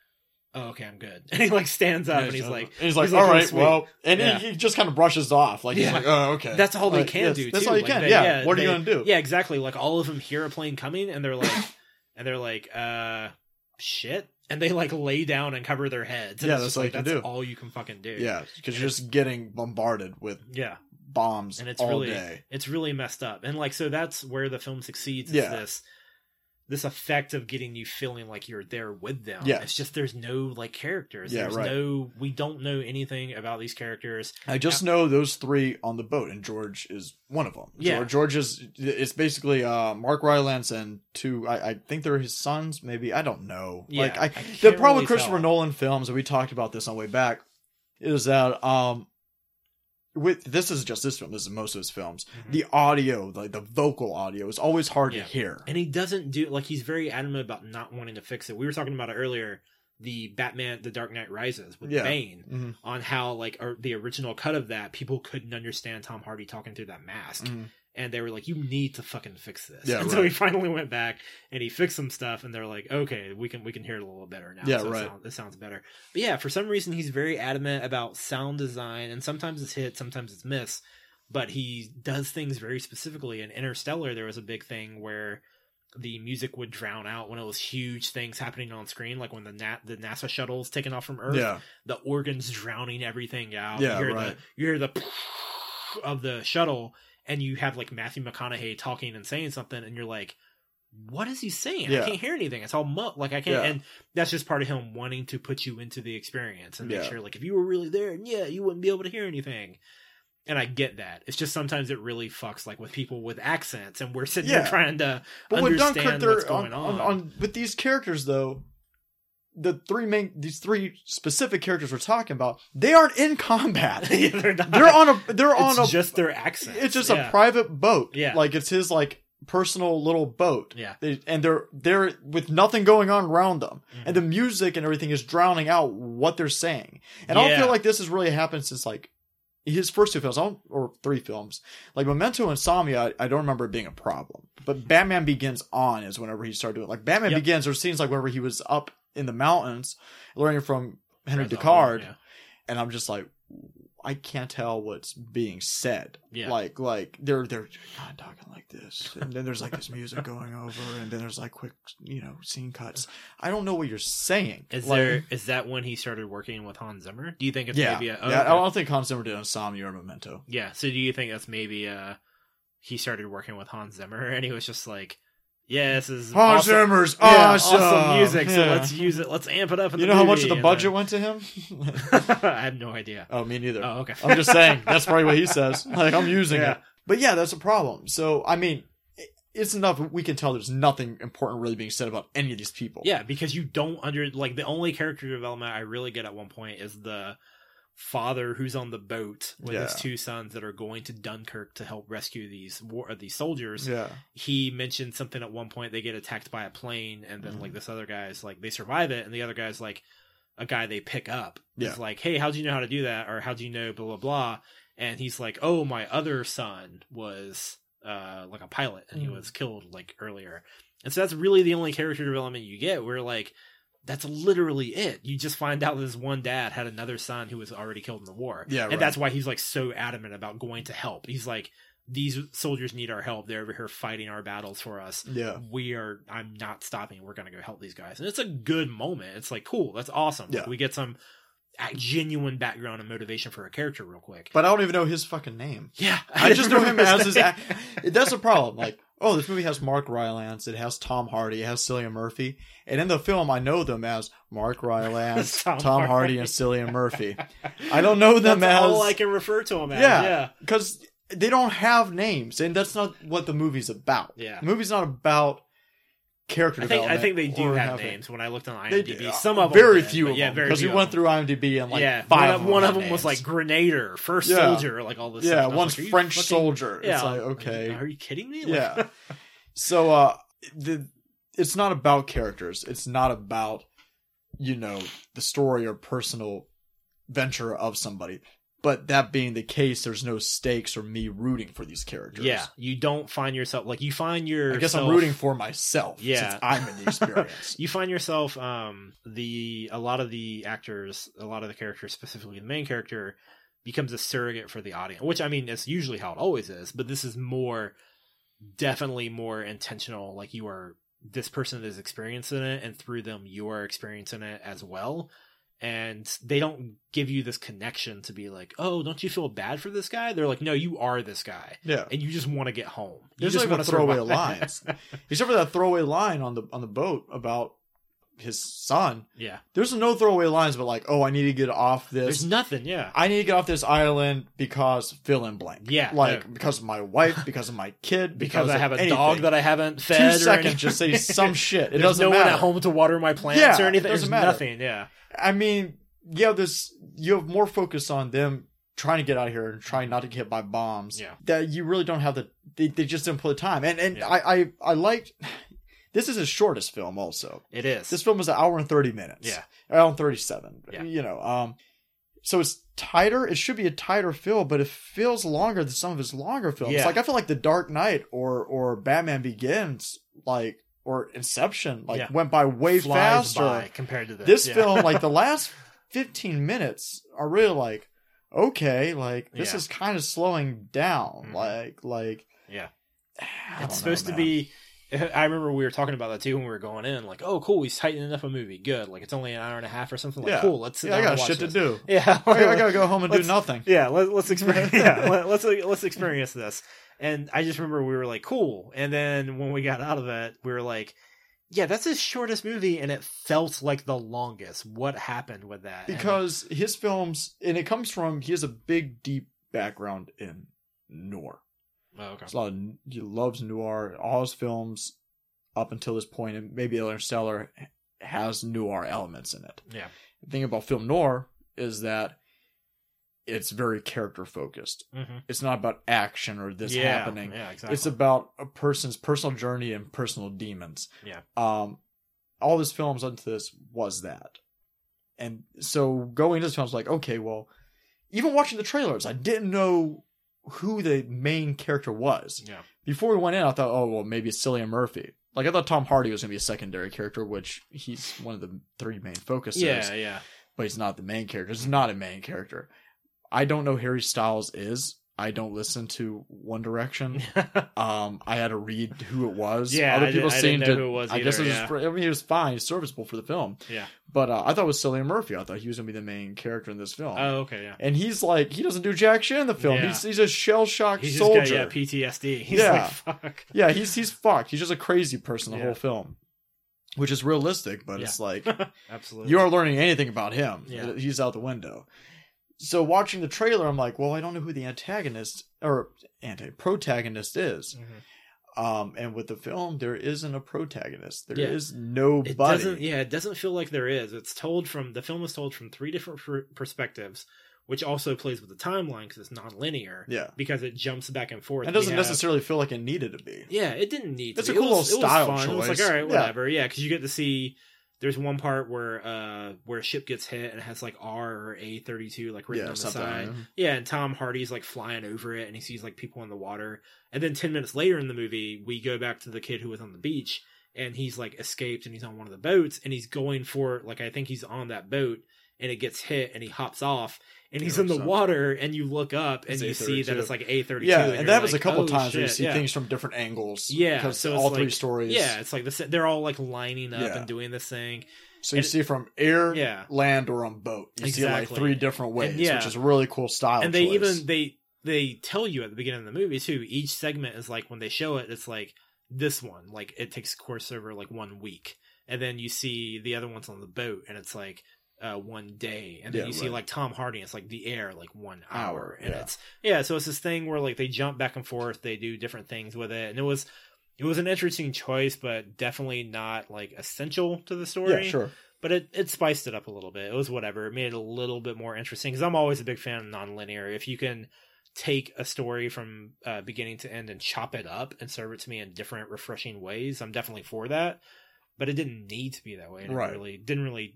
oh, okay, I'm good. And he like stands up Yeah, and he's like, and he's like, he's all "Oh, right, sweet." well, and Yeah. he, he just kind of brushes off, like he's like, oh, okay, that's all they Like, can yes, do. That's too. all you Like, can. they- yeah. What are they- you gonna do? Yeah, exactly. Like all of them hear a plane coming and they're like, and they're like, uh, shit. And they like lay down and cover their heads. And Yeah, that's like, that's do. all you can fucking do. Yeah, because you're just getting bombarded with Yeah. bombs and it's all really day. it's really messed up and like so that's where the film succeeds is Yeah. this this effect of getting you feeling like you're there with them Yeah. it's just there's no like characters Yeah, there's right. no we don't know anything about these characters I just know those three on the boat, and George is one of them. Yeah. George, George is it's basically uh, Mark Rylance and two. I, I think they're his sons. Maybe I don't know. Yeah, like I, I the problem really with Christopher tell. Nolan films, and we talked about this on the way back, is that um, with this is just this film. This is most of his films. Mhm. The audio, like the vocal audio, is always hard Yeah. to hear. and he doesn't do like he's very adamant about not wanting to fix it we were talking about it earlier the batman the dark knight rises with Yeah. bane Mhm. on how like or the original cut of that people couldn't understand tom hardy talking through that mask Mhm. And they were like, "You need to fucking fix this." Yeah, and so he finally went back and he fixed some stuff, and they're like, "Okay, we can we can hear it a little better now." Yeah, so right. It sounds, it sounds better. But yeah, for some reason he's very adamant about sound design, and sometimes it's hit, sometimes it's miss. But he does things very specifically. In Interstellar, there was a big thing where the music would drown out when it was huge things happening on screen, like when the Na- the NASA shuttle's taking off from Earth Yeah, the organs drowning everything out. Yeah, you hear right. the you hear the of the shuttle, and you have like Matthew McConaughey talking and saying something, and you're like, "What is he saying? Yeah. I can't hear anything. It's all mu- like I can't." Yeah. And that's just part of him wanting to put you into the experience and make Yeah. sure, like, if you were really there, yeah, you wouldn't be able to hear anything. And I get that. It's just sometimes it really fucks like with people with accents, and we're sitting Yeah. there trying to but understand Dunkirk, what's going on, on. on, on with these characters though. The three main, these three specific characters we're talking about, they aren't in combat. Yeah, they're not. they're on a, they're it's on a, just their accent it's just yeah. a private boat. Yeah. like it's his like personal little boat. Yeah. They, and they're they're with nothing going on around them, Mhm. and the music and everything is drowning out what they're saying. And I don't feel like this has really happened since like his first two films, or three films, like Memento and Insomnia. I, I don't remember it being a problem, but Batman Begins on is whenever he started doing. Like Batman Yep. Begins, there's scenes like whenever he was up in the mountains learning from Henry al Descartes, yeah. and I'm just like, I can't tell what's being said. Yeah. Like, like they're they're of talking like this, and then there's like this music going over, and then there's like quick, you know, scene cuts. I don't know what you're saying. Is Like, there is that when he started working with Hans Zimmer? Do you think it's Yeah, maybe a, oh, yeah. I okay. don't think Hans Zimmer did Insomnia or Memento. yeah? So do you think that's maybe uh he started working with Hans Zimmer and he was just like, yeah, this is Hans awesome, Zimmer's yeah, awesome. awesome music, so Yeah. let's use it. Let's amp it up. In You know how much of the budget then- went to him? I have no idea. oh, me neither. Oh, okay. I'm just saying. That's probably what he says. Like I'm using Yeah. it. But yeah, that's a problem. So I mean, it's enough. We can tell there's nothing important really being said about any of these people. Yeah, because you don't under like the only character development I really get at one point is the father who's on the boat with his two sons that are going to Dunkirk to help rescue these war uh, these soldiers. Yeah. he mentioned something at one point they get attacked by a plane and then Mhm. like this other guy's like they survive it and the other guy's like a guy they pick up Yeah. is like hey how do you know how to do that or how do you know blah blah blah and he's like oh my other son was uh like a pilot and he Mm. was killed like earlier and so that's really the only character development you get where like that's literally it. You just find out this one dad had another son who was already killed in the war. Yeah, and right. that's why he's like so adamant about going to help. He's like, these soldiers need our help. They're over here fighting our battles for us. Yeah. We are. I'm not stopping. We're gonna go help these guys, and it's a good moment. It's like cool. That's awesome. Like, Yeah. we get some uh, genuine background and motivation for a character real quick. But I don't even know his fucking name. yeah, I just know him as his. Act- That's a problem. Like, oh, this movie has Mark Rylance. It has Tom Hardy. It has Cillian Murphy. And in the film, I know them as Mark Rylance, Tom Tom, Hardy. And Cillian Murphy. I don't know them That's as all I can refer to them as. Yeah. Yeah, because they don't have names, and that's not what the movie's about. Yeah. the movie's not about character I think I think they do have having- names. When I looked on IMDb, some of them very did, few of yeah, them very because we went through IMDb and like yeah, five. one, of, one them of them was like. Grenadier, First Yeah. Soldier, like all this. yeah, stuff. And I was one's like, French fucking- soldier. Yeah, It's like okay, Are you kidding me? Like- yeah. So uh, the it's not about characters. It's not about you know the story or personal venture of somebody. But that being the case, there's no stakes or me rooting for these characters. yeah. You don't find yourself like you find your. I guess I'm rooting for myself. Yeah. since I'm in the experience. You find yourself um the a lot of the actors, a lot of the characters, specifically the main character, becomes a surrogate for the audience. Which I mean, it's usually how it always is, but this is more definitely more intentional. Like you are this person is experiencing it, and through them you are experiencing it as well. And they don't give you this connection to be like, oh, don't you feel bad for this guy? They're like, no, you are this guy, yeah. and you just want to get home. You There's just like want to throwaway survive. lines, except for that throwaway line on the on the boat about his son. yeah, There's no throwaway lines, but like, oh, I need to get off this. there's nothing. Yeah, I need to get off this island because fill in blank. Yeah, like no. because of my wife, because of my kid, because, because, I have a anything. dog that I haven't fed. Two seconds, just say some shit. It There's doesn't no matter. one at home to water my plants Yeah, or anything. it doesn't There's matter. nothing. Yeah, I mean, yeah, this you have more focus on them trying to get out of here and trying not to get hit by bombs. Yeah. that you really don't have the. They, they just didn't put the time, and and Yeah. I I I liked. This is his shortest film, also. it is. This film is an hour and thirty minutes. Yeah. hour and thirty seven. Yeah. you know, um, so it's tighter. It should be a tighter film, but it feels longer than some of his longer films. Yeah. Like I feel like The Dark Knight or or Batman Begins, like or Inception, like Yeah. went by way Flies faster. by compared to this. This yeah. film, like the last fifteen minutes, are really like okay, like this is kind of slowing down. Mhm. Like like Yeah. It's know, supposed to be. I remember we were talking about that too when we were going in. Like, oh, cool, he's tightening up a movie. Good. Like, it's only an hour and a half or something. Like, Yeah. cool. Let's Yeah, I got and shit this. to do. Yeah, I, I gotta go home and do nothing. yeah let, let's experience yeah let, let's let's experience this and i just remember we were like cool and then when we got out of it we were like yeah that's his shortest movie and it felt like the longest what happened with that And- because his films and it comes from he has a big deep background in noir oh, okay. There's a lot of, he loves noir all his films up until this point and maybe interstellar has noir elements in it yeah the thing about film noir is that it's very character focused mm-hmm. it's not about action or this yeah, happening yeah exactly it's about a person's personal journey and personal demons. Yeah. Um, all his films into this was that, and so going into this film, I was like, okay, well, even watching the trailers, I didn't know who the main character was. yeah Before we went in, I thought, oh well, maybe it's Cillian Murphy. Like I thought Tom Hardy was gonna be a secondary character, which he's one of the three main focuses. yeah yeah but he's not the main character. He's not a main character. I don't know who Harry Styles is. I don't listen to One Direction. Um, I had to read who it was. Yeah, other I people did- I didn't know to. who it was I guess it was. yeah. I mean, he was fine. He's serviceable for the film. yeah But uh, I thought it was Cillian Murphy. I thought he was gonna be the main character in this film. oh okay yeah and he's like, he doesn't do jack shit in the film. Yeah. He's he's a shell shocked soldier. got yeah ptsd he's Yeah. like fuck yeah, he's he's fucked. He's just a crazy person the Yeah. whole film, which is realistic. But Yeah. it's like absolutely you aren't learning anything about him. Yeah. He's out the window. So watching the trailer, I'm like, well, I don't know who the antagonist or anti protagonist is. Mhm. Um, and with the film, there isn't a protagonist. There Yeah. is It nobody. doesn't. Yeah, it doesn't feel like there is. It's told from the film is told from three different per- perspectives, which also plays with the timeline because it's non-linear. Yeah. because it jumps back and forth. It doesn't have- necessarily feel like it needed to be. Yeah, it didn't need. It's to a cool it was, little it was style fun. It was like all right, whatever. Yeah, because you get to see. There's one part where uh where a ship gets hit and it has like R or A thirty two like written Yeah, on the side. Yeah, and Tom Hardy's like flying over it and he sees like people in the water. And then 10 minutes later in the movie, we go back to the kid who was on the beach and he's like escaped and he's on one of the boats and he's going for like I think he's on that boat and it gets hit and he hops off and he's in the so- water and you look up and It's you see that it's like A thirty two. Yeah, and that was a couple oh, times where you see yeah. things from different angles. Yeah, because so all three like- stories. Yeah, it's like this. They're all like lining up Yeah. and doing this thing. so you and- see from air, Yeah, land, or on boat. You see it like Exactly. three different ways, And yeah. which is a really cool style. and they choice. even they they tell you at the beginning of the movie too. Each segment is like when they show it, it's like this one, like it takes course over like one week, and then you see the other ones on the boat, and it's like uh one day, and then Yeah, you see right. like Tom Hardy, it's like the air, like one hour, Hour, and yeah. it's yeah. So it's this thing where like they jump back and forth, they do different things with it, and it was. It was an interesting choice, but definitely not like essential to the story yeah, sure. but it, it spiced it up a little bit. It was whatever. It made it a little bit more interesting because I'm always a big fan of nonlinear. If you can take a story from uh, beginning to end and chop it up and serve it to me in different, refreshing ways, I'm definitely for that. But it didn't need to be that way. and It Right. really didn't really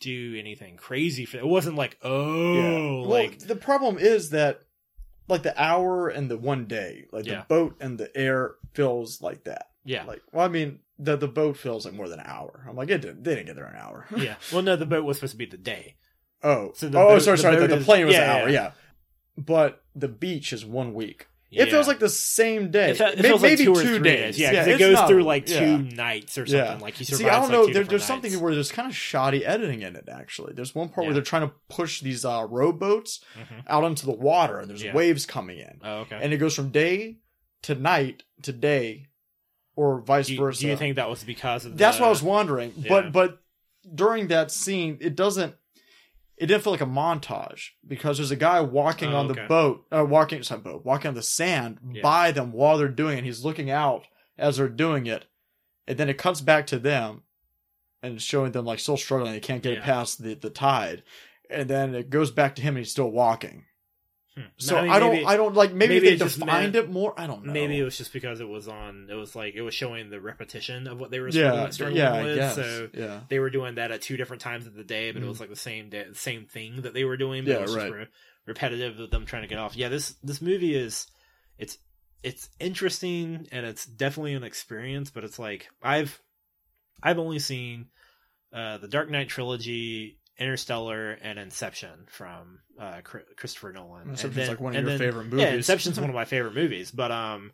do anything crazy for it. wasn't like oh yeah. like well, the problem is that like the hour and the one day, like Yeah. the boat and the air feels like that. yeah Like, well, I mean, the the boat feels like more than an hour. I'm like, it didn't. They didn't get there in an hour. yeah. Well, no, the boat was supposed to be the day. Oh, So the oh, boat- sorry, the sorry. The, boat the plane was yeah, an hour, yeah. yeah. But the beach is one week. Yeah. It feels like the same day. It, fe- it May- feels like maybe two or three days. Yeah, it's it goes not- through like yeah. two nights or something. Like he See. I don't like, know. two There, different there's something nights. where there's kind of shoddy editing in it. Actually, there's one part Yeah. where they're trying to push these uh, rowboats Mhm. out into the water, and there's Yeah. waves coming in, Oh, okay. and it goes from day to night to day, or vice do, you, versa. do you think that was because of That's the, what I was wondering. yeah. But but during that scene, it doesn't. It didn't feel like a montage because there's a guy walking Oh, on the okay. boat, uh, walking sorry, boat, walking on the sand Yeah. by them while they're doing it. He's looking out as they're doing it, and then it cuts back to them, and showing them like still struggling. They can't get it Yeah. past the the tide, and then it goes back to him, and he's still walking. Hmm. So I, mean, don't, maybe- I don't like maybe, maybe they defined meant- it more. I don't know. Maybe it was just because it was on. It was like it was showing the repetition of what they were doing. yeah, struggling, yeah, with. So yeah. they were doing that at two different times of the day, but it Mhm. was like the same day, same thing that they were doing. But Yeah, it was just right. re- repetitive of them trying to get off. Yeah, this this movie is it's it's interesting and it's definitely an experience, but it's like I've I've only seen uh the Dark Knight trilogy, Interstellar, and Inception from uh Christopher Nolan. Inception's then- like one of your then- favorite movies. Yeah, Inception's one of my favorite movies, but um.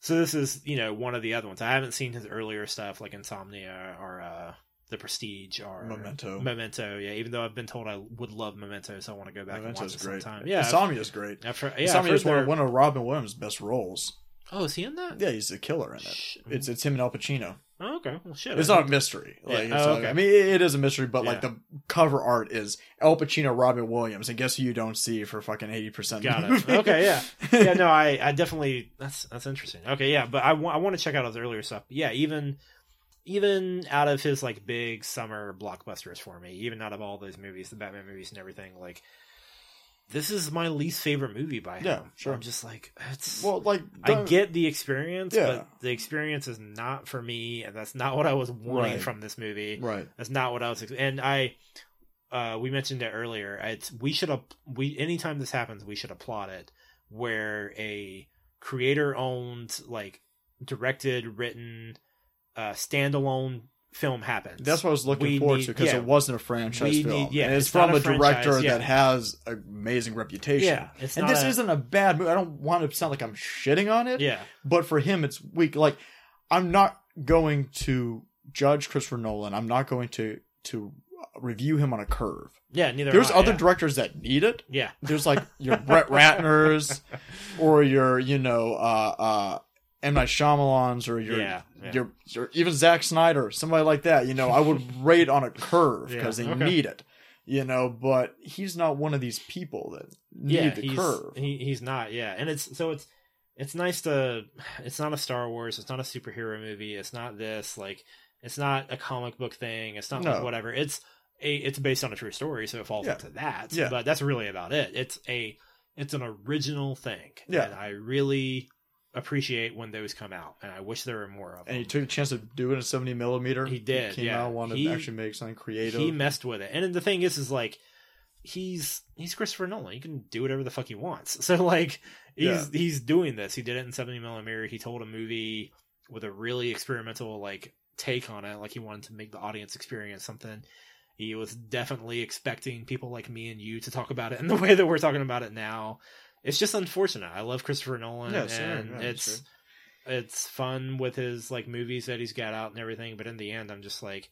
So this is, you know, one of the other ones. I haven't seen his earlier stuff like Insomnia or uh The Prestige or Memento. Memento, yeah. Even though I've been told I would love Memento, so I want to go back and watch Memento's it great. sometime. Yeah, I've- Insomnia is great. I've, yeah, I've Insomnia is one of, one of Robin Williams' best roles. Oh, is he in that? Yeah, he's a killer in it. It's it's him and Al Pacino. Oh, okay. Well, shit. It's not a mystery. Yeah. Like, Oh, it's not- okay. I mean, it, it is a mystery, but like the cover art is Al Pacino, Robin Williams, and guess who you don't see for fucking eighty percent. Got it. Okay, yeah. yeah, no, I, I definitely that's that's interesting. Okay, yeah, but I want I want to check out his earlier stuff. Yeah, even even out of his like big summer blockbusters for me, even out of all those movies, the Batman movies and everything, like this is my least favorite movie by him. Yeah, sure. I'm just like it's. Well, like I get the experience, Yeah. but the experience is not for me, and that's not what I was wanting Right. from this movie. right. That's not what I was. And I, uh, we mentioned it earlier. It's we should have we anytime this happens, we should applaud it. Where a creator owned, like directed, written, uh, standalone film happens. That's what I was looking We forward need- to because yeah. it wasn't a franchise film. need- yeah, and it's, it's from a, a director yeah. that has an amazing reputation. yeah. And this a- isn't a bad movie. I don't want to sound like I'm shitting on it. yeah. but for him it's weak like i'm not going to judge christopher nolan i'm not going to to review him on a curve Yeah. Neither. there's I, other yeah. directors that need it Yeah. there's like your brett ratners or your you know uh uh M. Night Shyamalan's or your, Yeah, yeah. your your even Zack Snyder, somebody like that. You know, I would rate on a curve Yeah, because they okay. need it. You know, but he's not one of these people that need yeah, the curve. He, he's not. Yeah, and it's so it's it's nice to. It's not a Star Wars. It's not a superhero movie. It's not this. Like, it's not a comic book thing. It's not like whatever. It's a. It's based on a true story, so it falls Yeah. into that. Yeah. But that's really about it. It's a. It's an original thing. Yeah. And I really appreciate when those come out, and I wish there were more of them. and he took a chance to do it in 70 millimeter. He did, came yeah. out, wanted He- to actually make something creative. he messed with it and the thing is is like he's he's christopher nolan he can do whatever the fuck he wants so like he's Yeah. he's doing this he did it in 70 millimeter he told a movie with a really experimental like take on it. Like he wanted to make the audience experience something. He was definitely expecting people like me and you to talk about it in the way that we're talking about it now. It's just unfortunate. I love Christopher Nolan, Yeah, sure, and yeah, it's sure. it's fun with his like movies that he's got out and everything. But in the end, I'm just like,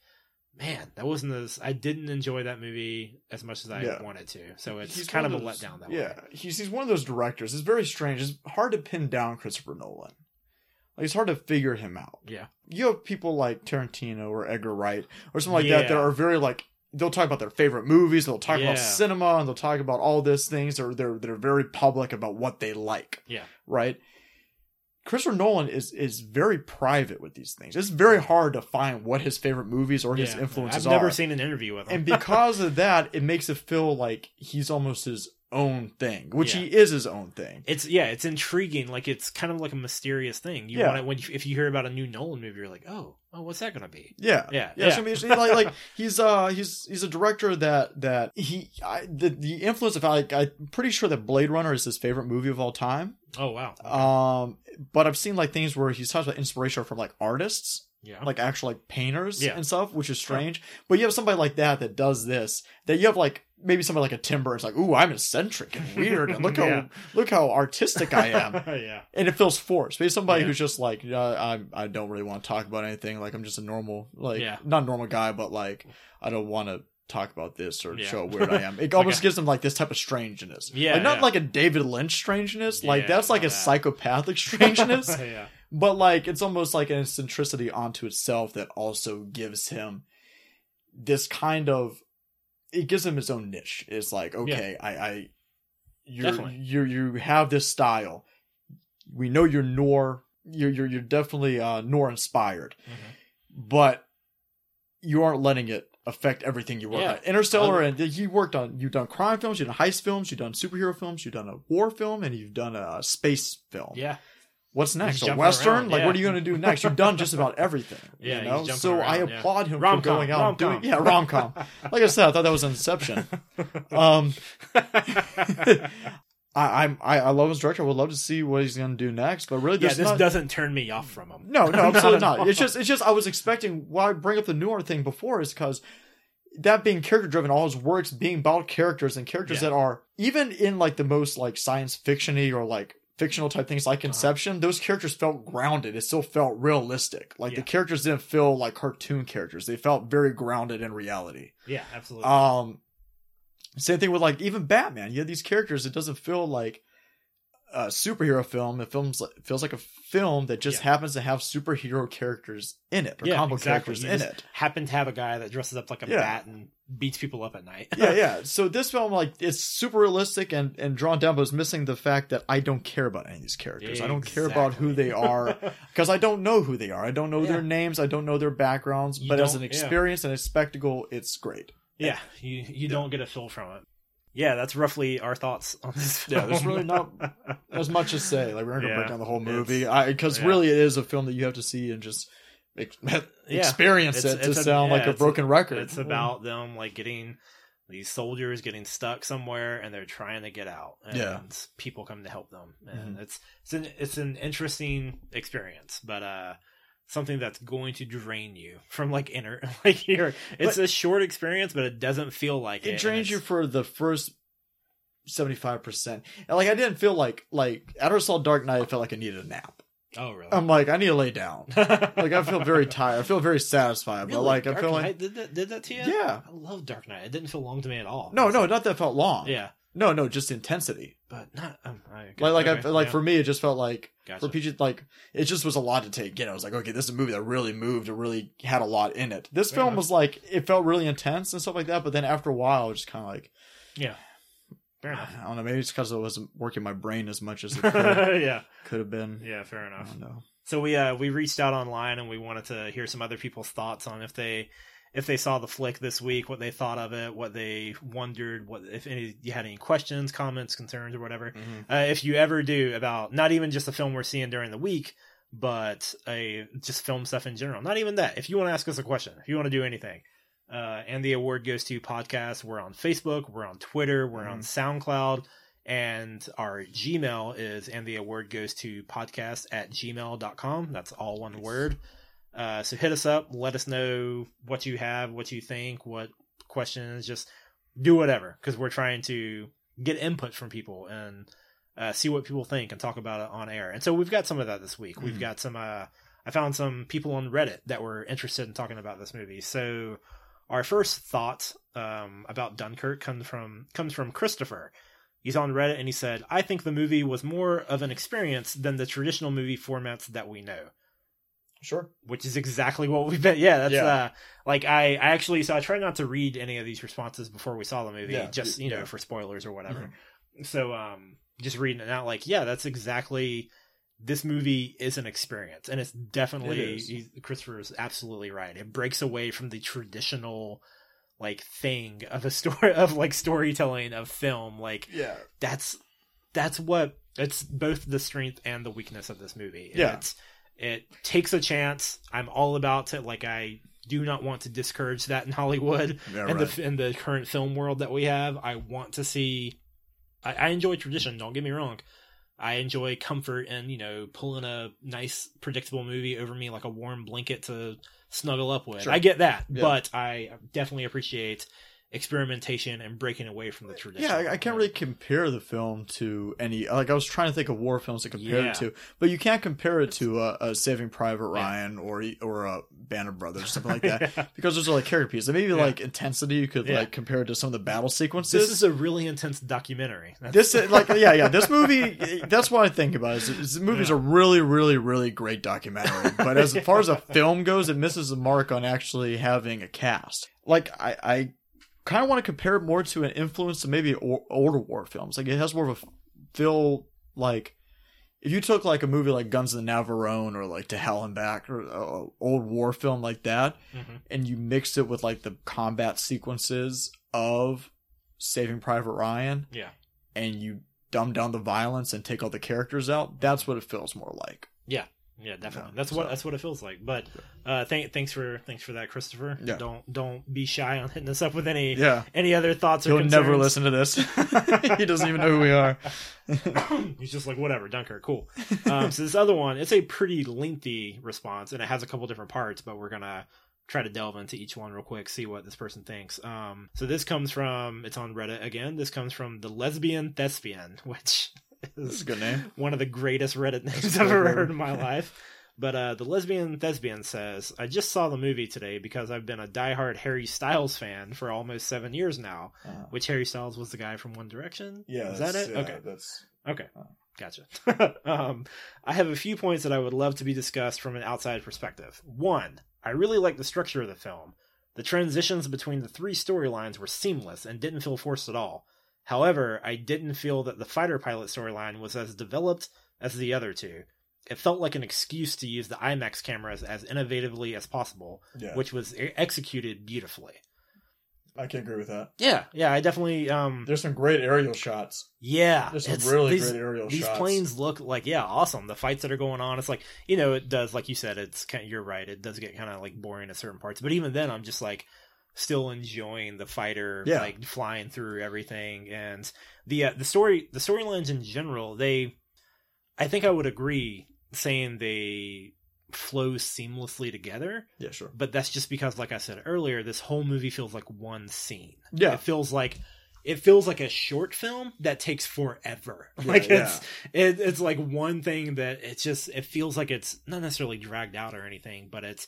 man, that wasn't as I didn't enjoy that movie as much as I Yeah. wanted to. So it's He's kind of one a letdown that yeah, way. he's he's one of those directors. It's very strange. It's hard to pin down Christopher Nolan. Like it's hard to figure him out. Yeah. You have people like Tarantino or Edgar Wright or something like that that are very like they'll talk about their favorite movies, they'll talk Yeah. about cinema, and they'll talk about all these things, or they're they're very public about what they like. Yeah. Right. Christopher Nolan is is very private with these things. It's very hard to find what his favorite movies or his Yeah. influences I've never are seen an interview with him. and because of that, it makes it feel like he's almost his own thing, which Yeah. he is his own thing. it's yeah, it's intriguing. Like it's kind of like a mysterious thing. You Yeah. want it when you, if you hear about a new Nolan movie, you're like, oh, oh, what's that gonna be? Yeah, Yeah, yeah. yeah. So I mean, it's like, like he's uh he's he's a director that that he I, the the influence of like I'm pretty sure that Blade Runner is his favorite movie of all time. Oh wow, Okay. Um, but I've seen like things where he's talked about inspiration from like artists, yeah, like actual like painters Yeah. and stuff, which is strange. But you have somebody like that that does this. That you have like maybe somebody like a Tim Burton. It's like, ooh, I'm eccentric and weird, and look how look how artistic I am. yeah, and it feels forced. Maybe somebody Yeah. who's just like, I I don't really want to talk about anything. Like I'm just a normal, like Yeah. not a normal guy, but like I don't want to talk about this or Yeah. show how weird I am. It Like almost a- gives them like this type of strangeness. Yeah, like not yeah. like a David Lynch strangeness. Like Yeah, that's like a psychopathic strangeness. yeah, but like it's almost like an eccentricity onto itself that also gives him this kind of. It gives him his own niche. It's like okay, I I. You're, you you have this style. We know you're noir. You're you're you're definitely uh, noir inspired, Mhm. but you aren't letting it affect everything you work Yeah. on. Interstellar, and you worked on. You've done crime films, you've done heist films, you've done superhero films, you've done a war film, and you've done a space film. yeah. What's next? A western? around, Like, what are you going to do next? You've done just about everything. Yeah, you know. So I around, yeah. applaud him Rom-com, for going out and doing. rom-com. Yeah, rom com. Like I said, I thought that was Inception. Um, I, I'm I, I love his director. I would love to see what he's going to do next. But really, yeah, this not, doesn't turn me off from him. no, no, absolutely Not not. It's just, it's just, I was expecting. Why I bring up the noir thing before is because that being character driven, all his works being about characters and characters Yeah. that are even in like the most like science fictiony or like fictional type things Uh-huh. like Inception. Those characters felt grounded. It still felt realistic. Like the characters didn't feel like cartoon characters. They felt very grounded in reality. Yeah, absolutely. Um, same thing with like even Batman. You have these characters. It doesn't feel like a superhero film. It films it feels like a film that just Yeah. happens to have superhero characters in it or yeah, comic exactly. characters You in just it. Happen to have a guy that dresses up like a Yeah. bat and beats people up at night. yeah, yeah. So this film, like, it's super realistic and and drawn down, but it's missing the fact that I don't care about any of these characters. I don't care about who they are because I don't know who they are. I don't know Yeah. their names. I don't know their backgrounds. You but as an don't- yeah. experience and a spectacle, it's great. Yeah, you you don't get a feel from it. Yeah, that's roughly our thoughts on this. Yeah, there's really not as much to say. Like we're not gonna Yeah, break down the whole movie because yeah. really it is a film that you have to see and just ex- experience It's- it to a- sound yeah, like a broken record. It's about them like getting these soldiers getting stuck somewhere and they're trying to get out. And Yeah. people come to help them. And Mhm. it's it's an it's an interesting experience, but uh something that's going to drain you from like inner like your it's a short experience, but it doesn't feel like it. it drains you for the first seventy five percent. And like I didn't feel like like after I saw Dark Knight, I felt like I needed a nap. Oh really? I'm like I need to lay down. Like I feel very tired. I feel very satisfied, but Really? like I Dark feel like did that did that to you? yeah. I love Dark Knight. It didn't feel long to me at all. No, no, not that it felt long. Yeah, No, no, just intensity. but not um, I, Like like okay, I like yeah, for me, it just felt like gotcha. for PG, like it just was a lot to take in. I was like, okay, this is a movie that really moved. It really had a lot in it. This Fair film enough. was like it felt really intense and stuff like that. But then after a while, it was just kind of like yeah, fair enough. I don't know. Maybe it's because I wasn't working my brain as much as it could, yeah, could have been. yeah, fair I enough. know. So we uh we reached out online and we wanted to hear some other people's thoughts on if they if they saw the flick this week, what they thought of it, what they wondered, what if any you had any questions, comments, concerns, or whatever. Uh, if you ever do about not even just the film we're seeing during the week, but a just film stuff in general. Not even that. If you want to ask us a question, if you want to do anything, uh, and the award goes to podcast. We're on Facebook, we're on Twitter, we're on SoundCloud, And our Gmail is, and the award goes to podcast at gmail.com. That's all one word. Uh, so hit us up, let us know what you have, what you think, what questions, just do whatever, because we're trying to get input from people and uh, see what people think and talk about it on air. And so we've got some of that this week. We've Mhm. got some, uh, I found some people on Reddit that were interested in talking about this movie. So our first thought um, about Dunkirk comes from comes from Christopher. He's on Reddit and he said, "I think the movie was more of an experience than the traditional movie formats that we know." Sure. Which is exactly what we've been. Yeah, that's Yeah. uh like I, I actually so I tried not to read any of these responses before we saw the movie, Yeah, just you know yeah. for spoilers or whatever. So um, just reading it out, like yeah, that's exactly. This movie is an experience, and it's definitely It is. Christopher is absolutely right. It breaks away from the traditional like thing of a story of like storytelling of film. Like Yeah. that's that's what it's both the strength and the weakness of this movie. And Yeah. It's, it takes a chance. I'm all about it. Like I do not want to discourage that in Hollywood Yeah. in right. the in the current film world that we have. I want to see. I, I enjoy tradition. Don't get me wrong. I enjoy comfort and you know pulling a nice predictable movie over me like a warm blanket to snuggle up with. Sure. I get that, Yeah. but I definitely appreciate experimentation and breaking away from the tradition. Yeah, I, I can't really compare the film to any. Like, I was trying to think of war films to compare Yeah. it to, but you can't compare it to uh, a Saving Private Yeah. Ryan or or a Band of Brothers, or something like that, because those are like character pieces. And maybe like intensity, you could Yeah. like compare it to some of the battle sequences. This is a really intense documentary. That's- this is like yeah yeah this movie that's what i think about is, is the movie's Yeah. a really really really great documentary but as far as a film goes it misses the mark on actually having a cast like i i kind of want to compare it more to an influence to maybe o- older war films like it has more of a feel like if you took like a movie like guns of the navarone or like to hell and back or a old war film like that Mhm. and you mixed it with like the combat sequences of saving private ryan Yeah. and you dumb down the violence and take all the characters out, that's what it feels more like. Yeah, definitely. Yeah, that's what that's what it feels like. But uh, thank thanks for thanks for that, Christopher. Yeah. Don't don't be shy on hitting us up with any Yeah. any other thoughts or He'll never listen to this. he doesn't even know who we are. He's just like whatever, Dunkirk, cool. Um, so this other one, it's a pretty lengthy response, and it has a couple different parts, but we're gonna try to delve into each one real quick, see what this person thinks. Um, so this comes from it's on Reddit again. This comes from the lesbian thespian, which This is a good name. one of the greatest Reddit names I've ever heard in my life. But uh, the lesbian thespian says, "I just saw the movie today because I've been a diehard Harry Styles fan for almost seven years now. Uh, Which Harry Styles was the guy from One Direction? yeah, is that it? yeah, okay, That's okay, Oh. gotcha. um, I have a few points that I would love to be discussed from an outside perspective. One, I really like the structure of the film. The transitions between the three storylines were seamless and didn't feel forced at all. However, I didn't feel that the fighter pilot storyline was as developed as the other two. It felt like an excuse to use the IMAX cameras as innovatively as possible, yeah. which was executed beautifully. I can agree with that. Yeah, yeah, I definitely um There's some great aerial shots. yeah, There's some really these- great aerial these shots. planes look like yeah awesome the fights that are going on it's like you know it does like you said it's kind you're right it does get kind of like boring at certain parts but even then i'm just like still enjoying the fighter Yeah. like flying through everything and the uh, the story the storylines in general they i think i would agree saying they flow seamlessly together Yeah, sure. but that's just because like i said earlier this whole movie feels like one scene Yeah. it feels like it feels like a short film that takes forever Yeah, like yeah. it's it, it's like one thing that it's just it feels like it's not necessarily dragged out or anything but it's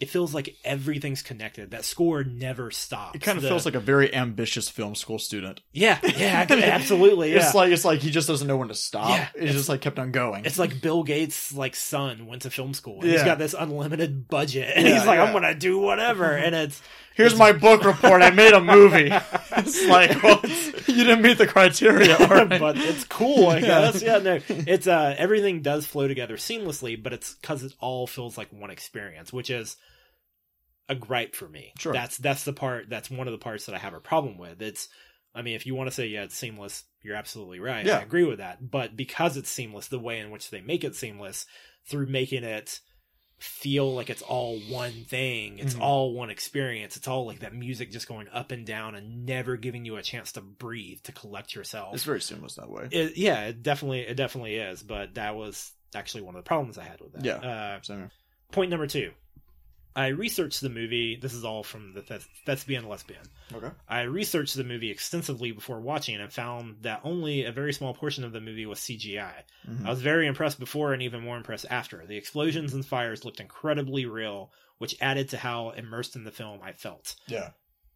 it feels like everything's connected that score never stops It kind of The- feels like a very ambitious film school student. yeah yeah absolutely yeah It's like it's like he just doesn't know when to stop. Yeah, it's, it's- just like kept on going. it's like Bill Gates' like son went to film school. and He's Yeah. got this unlimited budget, and Yeah, he's like, "I'm gonna do whatever." And it's Here's my book report. I made a movie. It's like, well, you didn't meet the criteria. right. but it's cool, I guess. Yeah, no, it's uh, everything does flow together seamlessly, but it's because it all feels like one experience, which is a gripe for me. Sure. That's that's the part. That's one of the parts that I have a problem with. It's, I mean, if you want to say yeah, it's seamless, you're absolutely right. Yeah. I agree with that. But because it's seamless, the way in which they make it seamless through making it feel like it's all one thing. It's Mhm. all one experience. It's all like that music just going up and down and never giving you a chance to breathe, to collect yourself. It's very seamless that way. It, yeah, it definitely it definitely is, but that was actually one of the problems I had with that. Yeah. Uh, point number two. I researched the movie. This is all from the Thes- Thespian Lesbian. Okay. I researched the movie extensively before watching it and found that only a very small portion of the movie was CGI. Mhm. I was very impressed before and even more impressed after. The explosions and fires looked incredibly real, which added to how immersed in the film I felt. Yeah.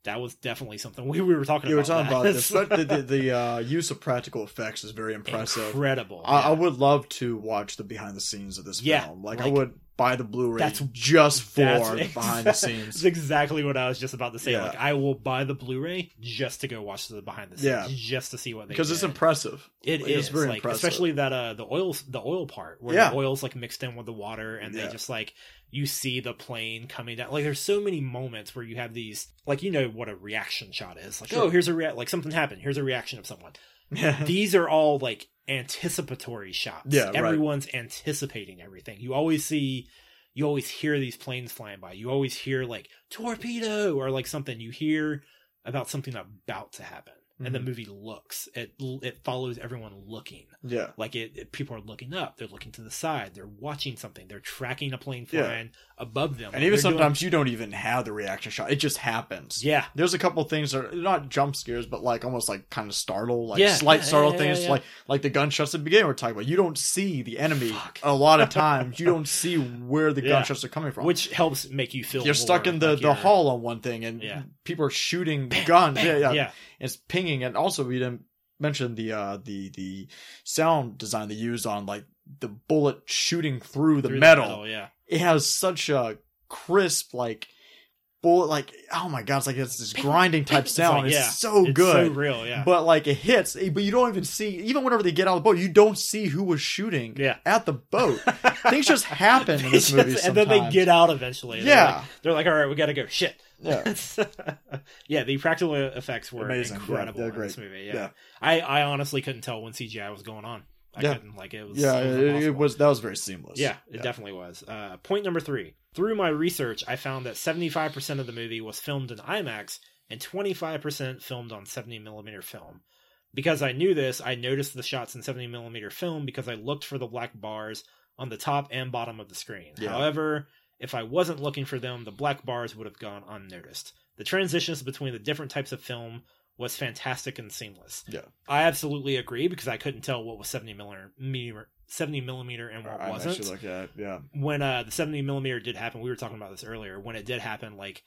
That was definitely something we, we were talking You were about. talking about this. the the, the uh, use of practical effects is very impressive. Incredible. I, I would love to watch the behind the scenes of this Yeah, film. Like, I would buy the Blu-ray That's- just for That's the behind the scenes. That's exactly what I was just about to say. Yeah. Like, I will buy the Blu-ray just to go watch the behind the scenes, Yeah. just to see what they Because it's impressive. It Like, is it's very like impressive. especially that uh the oils the oil part where Yeah. the oil's like mixed in with the water and Yeah. they just like you see the plane coming down. Like there's so many moments where you have these like you know what a reaction shot is. Like oh, Sure. oh here's a rea- like something happened. Here's a reaction of someone. These are all like anticipatory shots. Yeah, right. everyone's anticipating everything. You always see you always hear these planes flying by. You always hear like torpedo or like something. You hear about something about to happen and the Mhm. movie looks it it follows everyone looking yeah. like it, it- people are looking up they're looking to the side they're watching something they're tracking a plane Yeah. flying above them And Like, even they're doing- sometimes you don't even have the reaction shot. It just happens. yeah There's a couple things that are not jump scares, but like almost like kind of startle, like Yeah, slight yeah, startle yeah, things, yeah, yeah. like like the gunshots at the beginning we're talking about. You don't see the enemy Fuck. a lot of times. You don't see where the Yeah. gunshots are coming from. which helps make you feel you're stuck in the like the hall on one thing, and Yeah. people are shooting Bam, guns. bam, yeah, yeah, yeah It's pinging, and also we didn't mention the uh the the sound design they used on like the bullet shooting through the Through metal. yeah It has such a crisp like like oh my god, it's like it's this grinding type It's sound. like, it's so it's good. so real yeah But like it hits, but you don't even see. Even whenever they get out of the boat, you don't see who was shooting yeah at the boat. Things just happen in this movie, just- and then they get out eventually They're Yeah. like, they're like all right we gotta go shit Yeah. yeah the practical effects were Amazing. Yeah, incredible they're in this movie yeah. Yeah. I, I honestly couldn't tell when CGI was going on I Yeah. couldn't like it was Yeah, it was, it, it was that was very seamless. Yeah, it definitely was. Uh, point number three. Through my research, I found that 75% of the movie was filmed in IMAX and 25% filmed on 70mm film. Because I knew this, I noticed the shots in 70mm film because I looked for the black bars on the top and bottom of the screen. Yeah. However, if I wasn't looking for them, the black bars would have gone unnoticed. The transitions between the different types of film was fantastic and seamless. Yeah. I absolutely agree because I couldn't tell what was 70 millimeter, 70 millimeter and what I wasn't actually look at yeah. when uh the 70 millimeter did happen we were talking about this earlier when it did happen like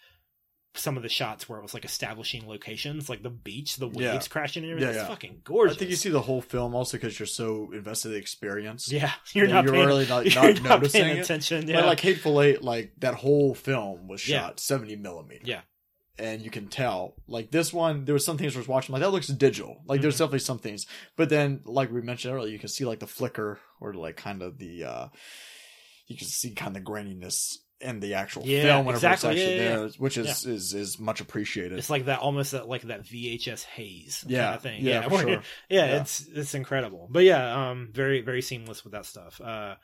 some of the shots where it was like establishing locations like the beach the waves Yeah. crashing and everything Yeah, it's yeah. fucking gorgeous I think you see the whole film also because you're so invested in the experience. yeah you're not you're paying, really not, you're not not noticing paying attention But yeah like Hateful Eight, like that whole film was shot 70 millimeter. Yeah. And you can tell, like this one, there was some things I was watching, like that looks digital. Like there's Mhm. definitely some things, but then, like we mentioned earlier, you can see like the flicker or like kind of the, uh you can see kind of the graininess in the actual Yeah, film whenever exactly. it's actually Yeah, yeah, there, which is is is much appreciated. it's like that almost that like that vhs haze yeah, kind of thing yeah, for sure. yeah, Yeah. it's it's incredible but yeah um very very seamless with that stuff uh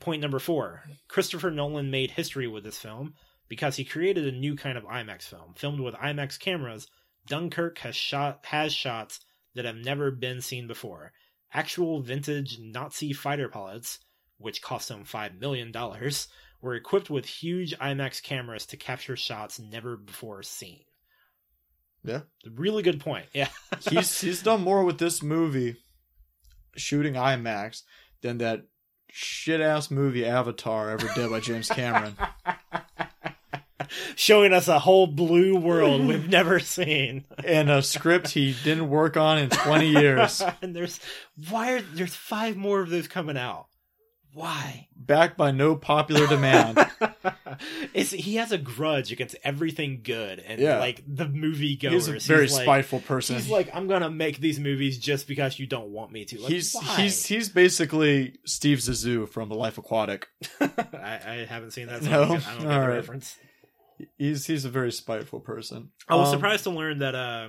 point number four christopher nolan made history with this film because he created a new kind of imax film filmed with imax cameras dunkirk has shot has shots that have never been seen before actual vintage nazi fighter pilots which cost him five million dollars were equipped with huge imax cameras to capture shots never before seen Yeah. really good point yeah he's he's done more with this movie shooting IMAX than that shit ass movie Avatar ever did by James Cameron. showing us a whole blue world we've never seen. and a script he didn't work on in 20 years. and there's why are there's five more of those coming out? Why? Backed by no popular demand. he has a grudge against everything good and Yeah. like the movie goers. He's a very like, spiteful person. He's like, I'm gonna make these movies just because you don't want me to. Like, he's why? he's he's basically Steve Zissou from The Life Aquatic. I, I haven't seen that. So No? I don't I the Alright. reference. He's he's a very spiteful person. I was Um, surprised to learn that uh,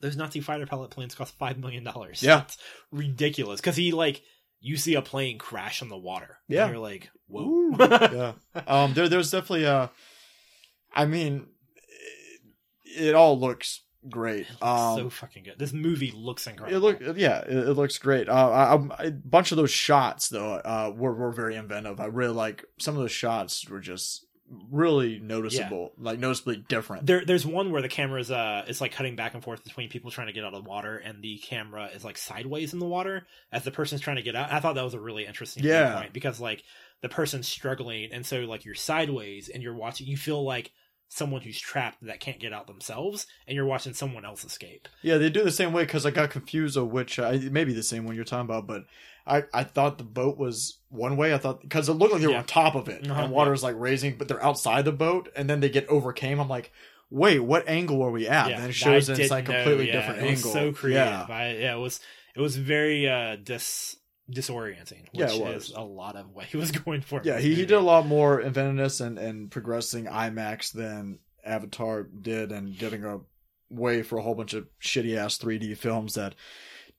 those Nazi fighter pilot planes cost five million dollars. Yeah. That's ridiculous. Because he like you see a plane crash on the water. Yeah. And you're like, whoa. Yeah. Um, there, there's definitely a. I mean, it, it all looks great. Looks Um, so fucking good. This movie looks incredible. it look, yeah, it, it looks great. Uh, I, I, a bunch of those shots though, uh, were were very inventive. I really like some of those shots were just really noticeable, like noticeably different. There, there's one where the camera is uh, it's like cutting back and forth between people trying to get out of the water, and the camera is like sideways in the water as the person's trying to get out. I thought that was a really interesting Yeah. point because like the person's struggling, and so like you're sideways and you're watching. You feel like someone who's trapped that can't get out themselves, and you're watching someone else escape. Yeah, they do the same way because I got confused of which uh, maybe the same one you're talking about, but I I thought the boat was one way. I thought because it looked like they were Yeah. on top of it Uh-huh, and water's like raising, but they're outside the boat, and then they get overcame. I'm like, wait, what angle are we at? and then it shows it's like know, completely yeah, different it was angle. So creative. Yeah. I, yeah, it was. It was very uh dis disorienting. Which Yeah, it was. is a lot of what he was going for. Yeah, he, he did a lot more inventiveness and, and progressing IMAX than Avatar did, and getting a way for a whole bunch of shitty ass 3D films that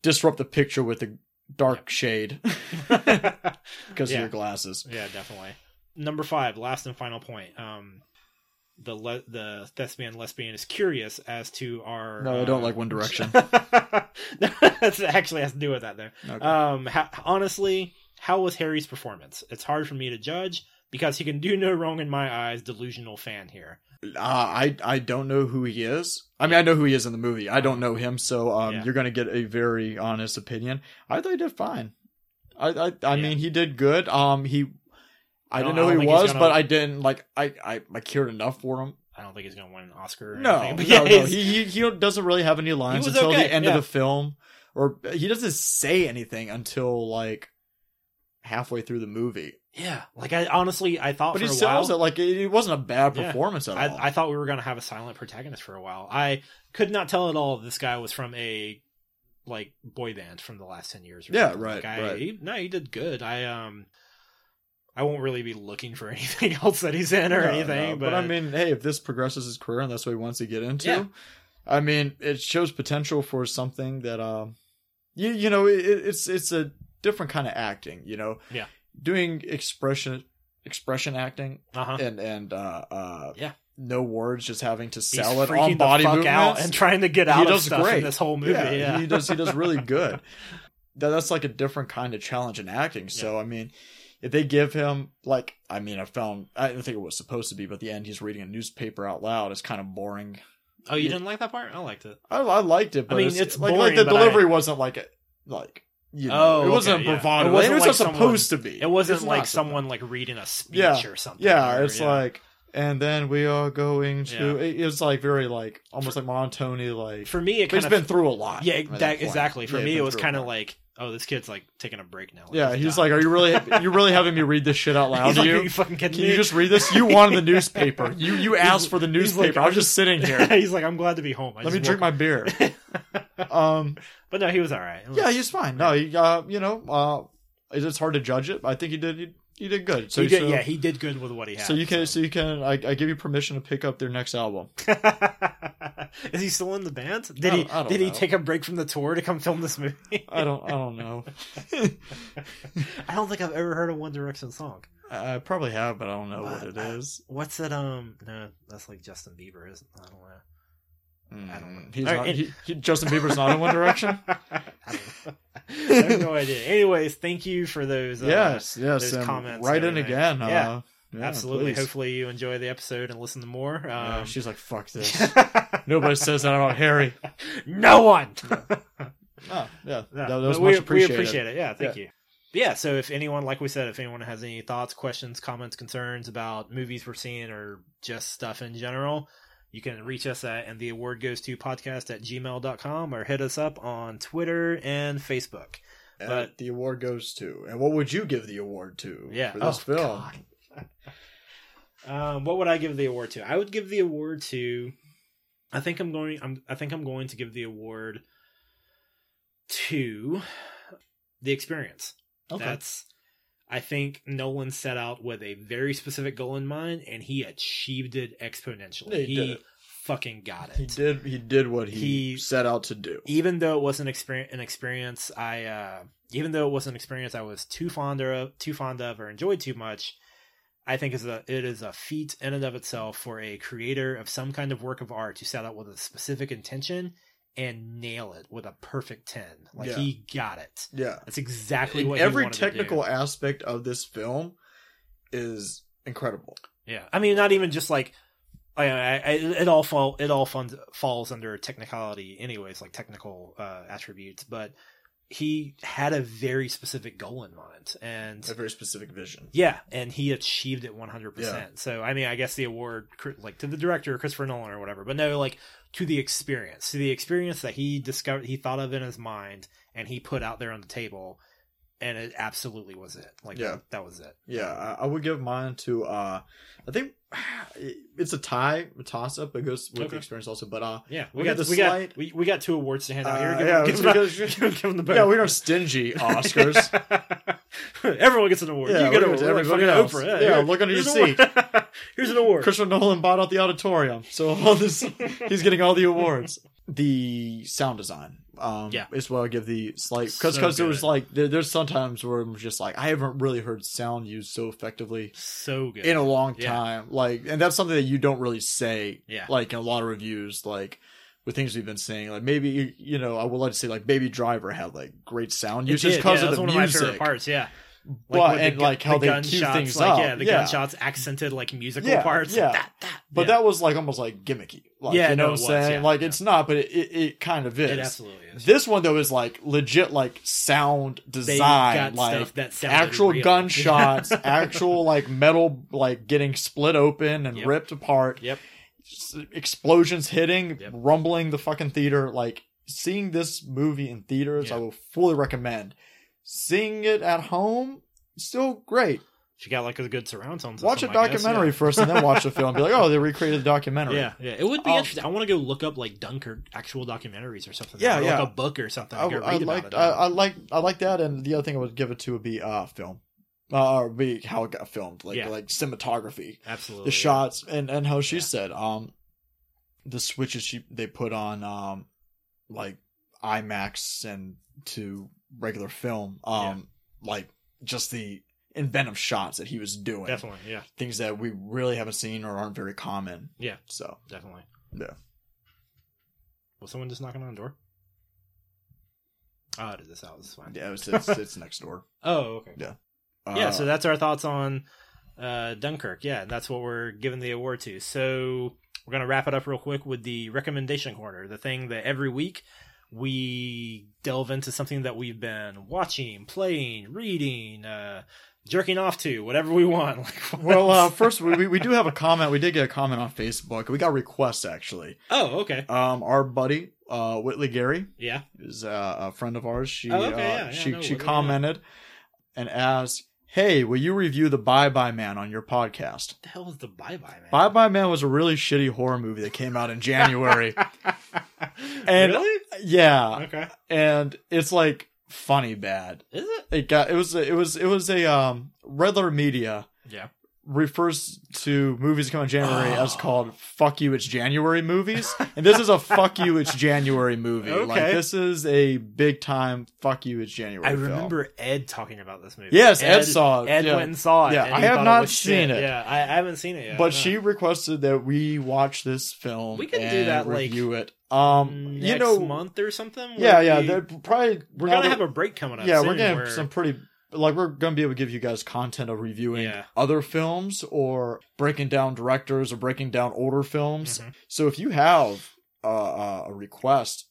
disrupt the picture with a dark shade because Yeah. of your glasses. Yeah, definitely. Number five, last and final point. Um, the le- the thespian lesbian is curious as to our. No, I don't uh, like One Direction. That actually has to do with that there. Okay. Um, ha- honestly, how was Harry's performance? It's hard for me to judge because he can do no wrong in my eyes. Delusional fan here. Uh, I I don't know who he is. I mean, I know who he is in the movie. I don't know him, so um, Yeah. you're gonna get a very honest opinion. I thought he did fine. I I, I Yeah. mean, he did good. Um, he. I, I didn't know I who he was, gonna- but I didn't like. I I I cared enough for him. I don't think he's gonna win an Oscar. Or No, anything, no, yeah, no. He, he he doesn't really have any lines until okay, the end of the film, or he doesn't say anything until like halfway through the movie. Yeah. Like I honestly, I thought But for he a sells while, it like it, wasn't a bad Yeah. performance at all. I, I thought we were going to have a silent protagonist for a while. I could not tell at all this guy was from a like boy band from the last 10 years or Yeah, something. right, Like, I, right. He, no, he did good. I um I won't really be looking for anything else that he's in or No, anything, no, but, I mean, hey, if this progresses his career and that's what he wants to get into, Yeah. I mean, it shows potential for something that um, you you know, it, it's it's a different kind of acting. You know, Yeah. Doing expression expression acting uh-huh. and and uh uh Yeah. no words, just having to He's sell it freaking on the body movements out and trying to get He out of does stuff great. in this whole movie. Yeah, Yeah, he does. He does really good. That that's like a different kind of challenge in acting. So I mean, if they give him like, I mean, I found I didn't think it was supposed to be, but at the end he's reading a newspaper out loud. It's kind of boring. Oh, you didn't like that part? I liked it. I, I liked it, but I mean, it's, it's like, boring, like the but delivery wasn't like it, like you know, Oh, it wasn't okay, yeah. bravado. It It wasn't wasn't, like supposed someone- to be. It wasn't It's like someone like reading a speech Yeah. or something. Yeah, or- it's like, and then we are going to. Yeah. It, it's like very like almost like monotony. Like, for me, it kind he's of been through a lot. Yeah, that exactly. For Yeah, me, it was kind of like, oh, this kid's like taking a break now. Like, Yeah, he's done. like, "Are you really? you really having me read this shit out loud He's to like, you? You fucking kidding Can me? you just read this? You wanted the newspaper. You you asked for the He's like, newspaper. I was just sitting here. he's like, I'm glad to be home. I Let me drink my beer. Um, but no, he was all right. Was- yeah, he's fine. No, he, uh, you know, uh, it's it's hard to judge it. I think he did. He, he did good. So he did, so, yeah, he did good with what he had. so you can so you can. I, I give you permission to pick up their next album. Is he still in the band? Did he? Did he take a break from the tour to come film this movie? I don't I don't know. I don't think I've ever heard a One Direction song. I probably have, but I don't know what What? it is. What's that? Um, no, that's like Justin Bieber, isn't? I don't know. I don't know. Mm, He's not, he, he, Justin Bieber's not in One Direction. I. I have no idea. Anyways, thank you for those. Uh, yes, yes. those comments Write in again. Yeah. Uh, yeah, absolutely. please. Hopefully, you enjoy the episode and listen to more. Um, Yeah, she's like, "Fuck this." Nobody says that about Harry. no one. Oh, yeah, Yeah, that, was but we, much appreciated. We appreciate it. Yeah, thank Yeah. you. Yeah, so if anyone, like we said, if anyone has any thoughts, questions, comments, concerns about movies we're seeing or just stuff in general, you can reach us at and the award goes to podcast at gmail.com or hit us up on Twitter and Facebook. And But- the award goes to. And what would you give the award to? Yeah. for this Oh, film. God. um, what would I give the award to? I would give the award to. I think I'm going. I'm. I think I'm going to give the award to the experience. Okay. That's. I think Nolan set out with a very specific goal in mind, and he achieved it exponentially. He he it. fucking got it. He did. He did what he, He- set out to do. even though it wasn't experience, an experience I uh even though it wasn't an experience I was too fond of too fond of or enjoyed too much, I think is a it is a feat in and of itself for a creator of some kind of work of art to set out with a specific intention and nail it with a perfect 10. Like Yeah. he got it. Yeah. That's exactly what he every technical aspect of this film is incredible. Yeah, I mean, not even just like, I, I, it all fall, it all funds, falls under technicality, anyways, like technical uh, attributes. But he had a very specific goal in mind, and A very specific vision. yeah, and he achieved it one hundred Yeah. percent. So, I mean, I guess the award, like to the director Christopher Nolan or whatever, but no, like to the experience, to the experience that he discovered, he thought of in his mind, and he put out there on the table. And it absolutely was it. Like, Yeah. that, that was it. Yeah, I, I would give mine to. uh I think it's a tie, a toss up. It goes with Okay. the experience also, but uh, Yeah, we We'll got the we got we, we got two awards to hand out here. Uh, Give, yeah, give, it's them- because- give, give them the yeah, we are stingy Oscars. Everyone gets an award. Yeah, you get an award. everybody Like else. Yeah, here- look under your seat. here's an award. Christopher Nolan bought out the auditorium, so all this he's getting all the awards. The sound design, um, Yeah. what I give the slight because So because there was like there, there's sometimes where I'm just like I haven't really heard sound used so effectively so good. in a long Yeah. time. Like, and that's something that you don't really say, Yeah. like in a lot of reviews, like with things we've been saying. Like maybe you know, I would like to say like Baby Driver had like great sound just because yeah, of the one of my music. favorite parts. Yeah, but with the and like how the they cue gunshots, things like, up. Yeah, the gunshots accented like musical Yeah, parts. yeah. Like, that, that. But yeah. that was like almost like gimmicky. Like, Yeah, you know no, what I'm saying? yeah, like yeah. it's not, but it, it, it kind of is. it absolutely is. This one though is like legit, like sound design, like actual real. gunshots, actual like metal like getting split open and Yep. ripped apart. Yep. explosions hitting, Yep. rumbling the fucking theater. Like seeing this movie in theaters, Yeah. I will fully recommend. Seeing it at home, still great. If you got like a good surround sound. Watch a I guess, documentary yeah. first and then watch the film. Be like, oh, they recreated the documentary. Yeah, yeah, it would be Um, interesting. I want to go look up like Dunkirk actual documentaries or something. Yeah, or, yeah. like a book or something. I, I, I like. I, I like I like that, and the other thing I would give it to would be uh film, uh, or be how it got filmed, like Yeah. like cinematography, Absolutely, the shots, and and how she Yeah. said, um, the switches she they put on, um, like IMAX and to regular film, um, like just the inventive shots that he was doing, Definitely, yeah, things that we really haven't seen or aren't very common. Yeah. So definitely. Yeah. Was someone just knocking on the door? Oh, it is this house. It's fine. yeah, it's it's, it's next door. Oh, okay. Yeah. yeah Uh, so that's our thoughts on uh dunkirk yeah that's what we're giving the award to so we're gonna wrap it up real quick with the recommendation corner the thing that every week we delve into something that we've been watching playing reading uh jerking off to whatever we want like well, uh, first we, we- do have a comment. We did get a comment on Facebook. We got requests actually. oh okay Um, our buddy uh Whitley Gary yeah is uh, a friend of ours. She Oh, okay, uh, yeah, yeah, she know she Whitley, commented and asked, "Hey, will you review the Bye Bye Man on your podcast?" what the hell was the bye bye man Bye Bye Man was a really shitty horror movie that came out in January. And- really yeah, okay and it's like funny bad. is it It got it was it was it was a um Red Letter Media yeah refers to movies coming come out in January as Oh. called "fuck you, it's January" movies, and this is a "fuck you, it's January" movie. Like this is a big time "fuck you, it's January." I film. remember Ed talking about this movie. Yes, Ed saw it, Ed yeah. went and saw it. Yeah, I have not was seen shit. it. Yeah, I, I haven't seen it yet. but no. she requested that we watch this film. We can do and that, like, review it. Um, next you know, month or something. yeah, yeah. we- probably we're gonna have a break coming up. yeah, we're gonna have some pretty like we're gonna be able to give you guys content of reviewing Yeah. other films or breaking down directors or breaking down older films. Mhm. So if you have uh, a request,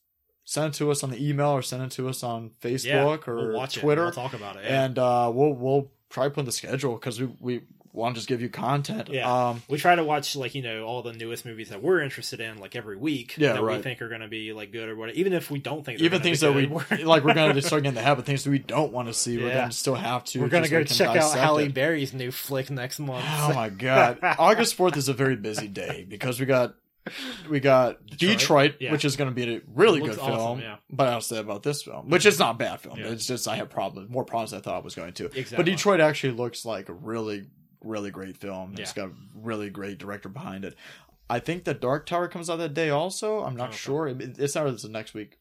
send it to us on the email or send it to us on Yeah, Facebook or we'll watch Twitter, It. We'll talk about it. Yeah. and uh, we'll we'll try to put in the schedule because we we want to just give you content. Yeah. Um, we try to watch like you know all the newest movies that we're interested in like every week. Yeah, that we think are gonna be like good or whatever. Even if we don't think even things that we we're- like, we're gonna start getting the habit. Things that we don't want to see, we're Yeah. gonna still have to. we're gonna go so we check out Halle it. Berry's new flick next month. Oh my god! August fourth is a very busy day because we got we got Detroit? Detroit, Yeah. which is going to be a really good awesome, film. yeah. But I'll say about this film, which is not a bad film. Yeah. It's just I have problems, more problems than I thought I was going to. Exactly. But Detroit actually looks like a really, really great film. It's got a really great director behind it. I think the Dark Tower comes out that day also. I'm not Okay. sure. It, it's not until next week.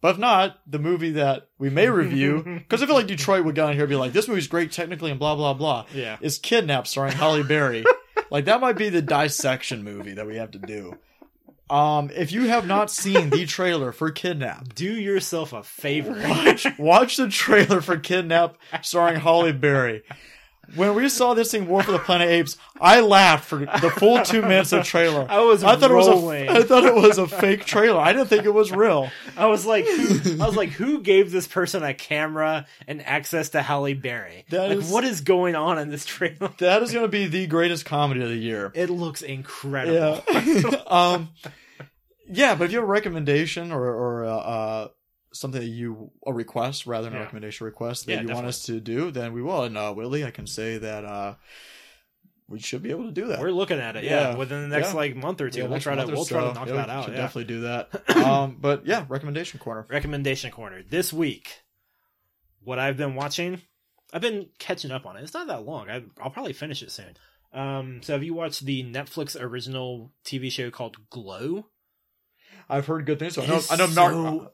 But if not, the movie that we may review, because I feel like Detroit would get on here and be like, this movie's great technically and blah, blah, blah, Yeah. is Kidnap starring Halle Berry. like, that might be the dissection movie that we have to do. Um, if you have not seen the trailer for Kidnap, Do yourself a favor. watch, watch the trailer for Kidnap starring Halle Berry. When we saw this thing, War for the Planet Apes, I laughed for the full two minutes of trailer. I was I thought rolling. it was a, I thought it was a fake trailer. I didn't think it was real. I was like, who, I was like, who gave this person a camera and access to Halle Berry? That like, is- what is going on in this trailer? That is going to be the greatest comedy of the year. It looks incredible. Yeah. um. Yeah, but if you have a recommendation or or uh, uh something that you a request rather than a recommendation request that Yeah, you want us to do, then we will. And uh, Willie, I can say that uh we should be able to do that. We're looking at it. Yeah, Yeah. within the next Yeah. like month or two, Yeah, we'll try to we'll try to knock Yeah, that out. should Yeah. definitely do that. um, but yeah, recommendation corner. Recommendation corner this week. What I've been watching, I've been catching up on it. It's not that long. I, I'll probably finish it soon. Um, so have you watched the Netflix original TV show called Glow? I've heard good things. So I know, I know Marc. so-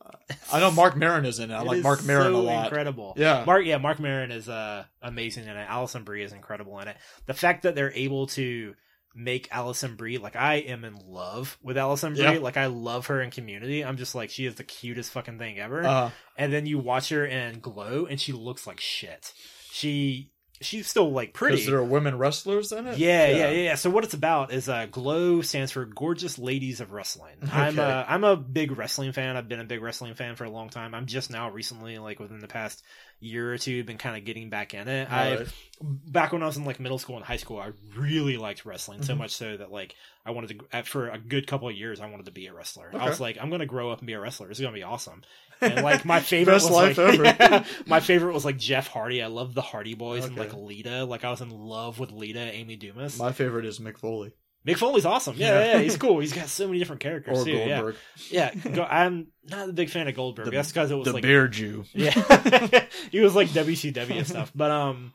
I know Marc Maron is in it. I It like Marc Maron so a lot. Incredible. Yeah. Marc, yeah, Marc Maron is uh, amazing in it. Alison Brie is incredible in it. The fact that they're able to make Alison Brie like I am in love with Alison Brie. Yeah. Like I love her in Community. I'm just like she is the cutest fucking thing ever. Uh, and then you watch her in Glow, and she looks like shit. She she's still like pretty. Because there are women wrestlers in it. Yeah, yeah, yeah, yeah. So what it's about is uh Glow stands for Gorgeous Ladies of Wrestling. I'm Okay. a I'm a big wrestling fan. I've been a big wrestling fan for a long time. I'm just now recently, like within the past year or two, been kind of getting back in it. I Alright. back when I was in like middle school and high school, I really liked wrestling so Mhm. much so that like I wanted to for a good couple of years I wanted to be a wrestler. I was like, I'm gonna grow up and be a wrestler. It's gonna be awesome. And like my favorite was like, ever. my favorite was like Jeff Hardy. I love the Hardy Boys and like Lita. Like I was in love with Lita, Amy Dumas. My favorite is Mick Foley Mick Foley's awesome. Yeah, Yeah. yeah, yeah, he's cool. He's got so many different characters or too. Yeah, Goldberg, yeah. Go, I'm not a big fan of Goldberg. The- That's because it was the like Bear Jew. yeah, he was like WCW and stuff. But um,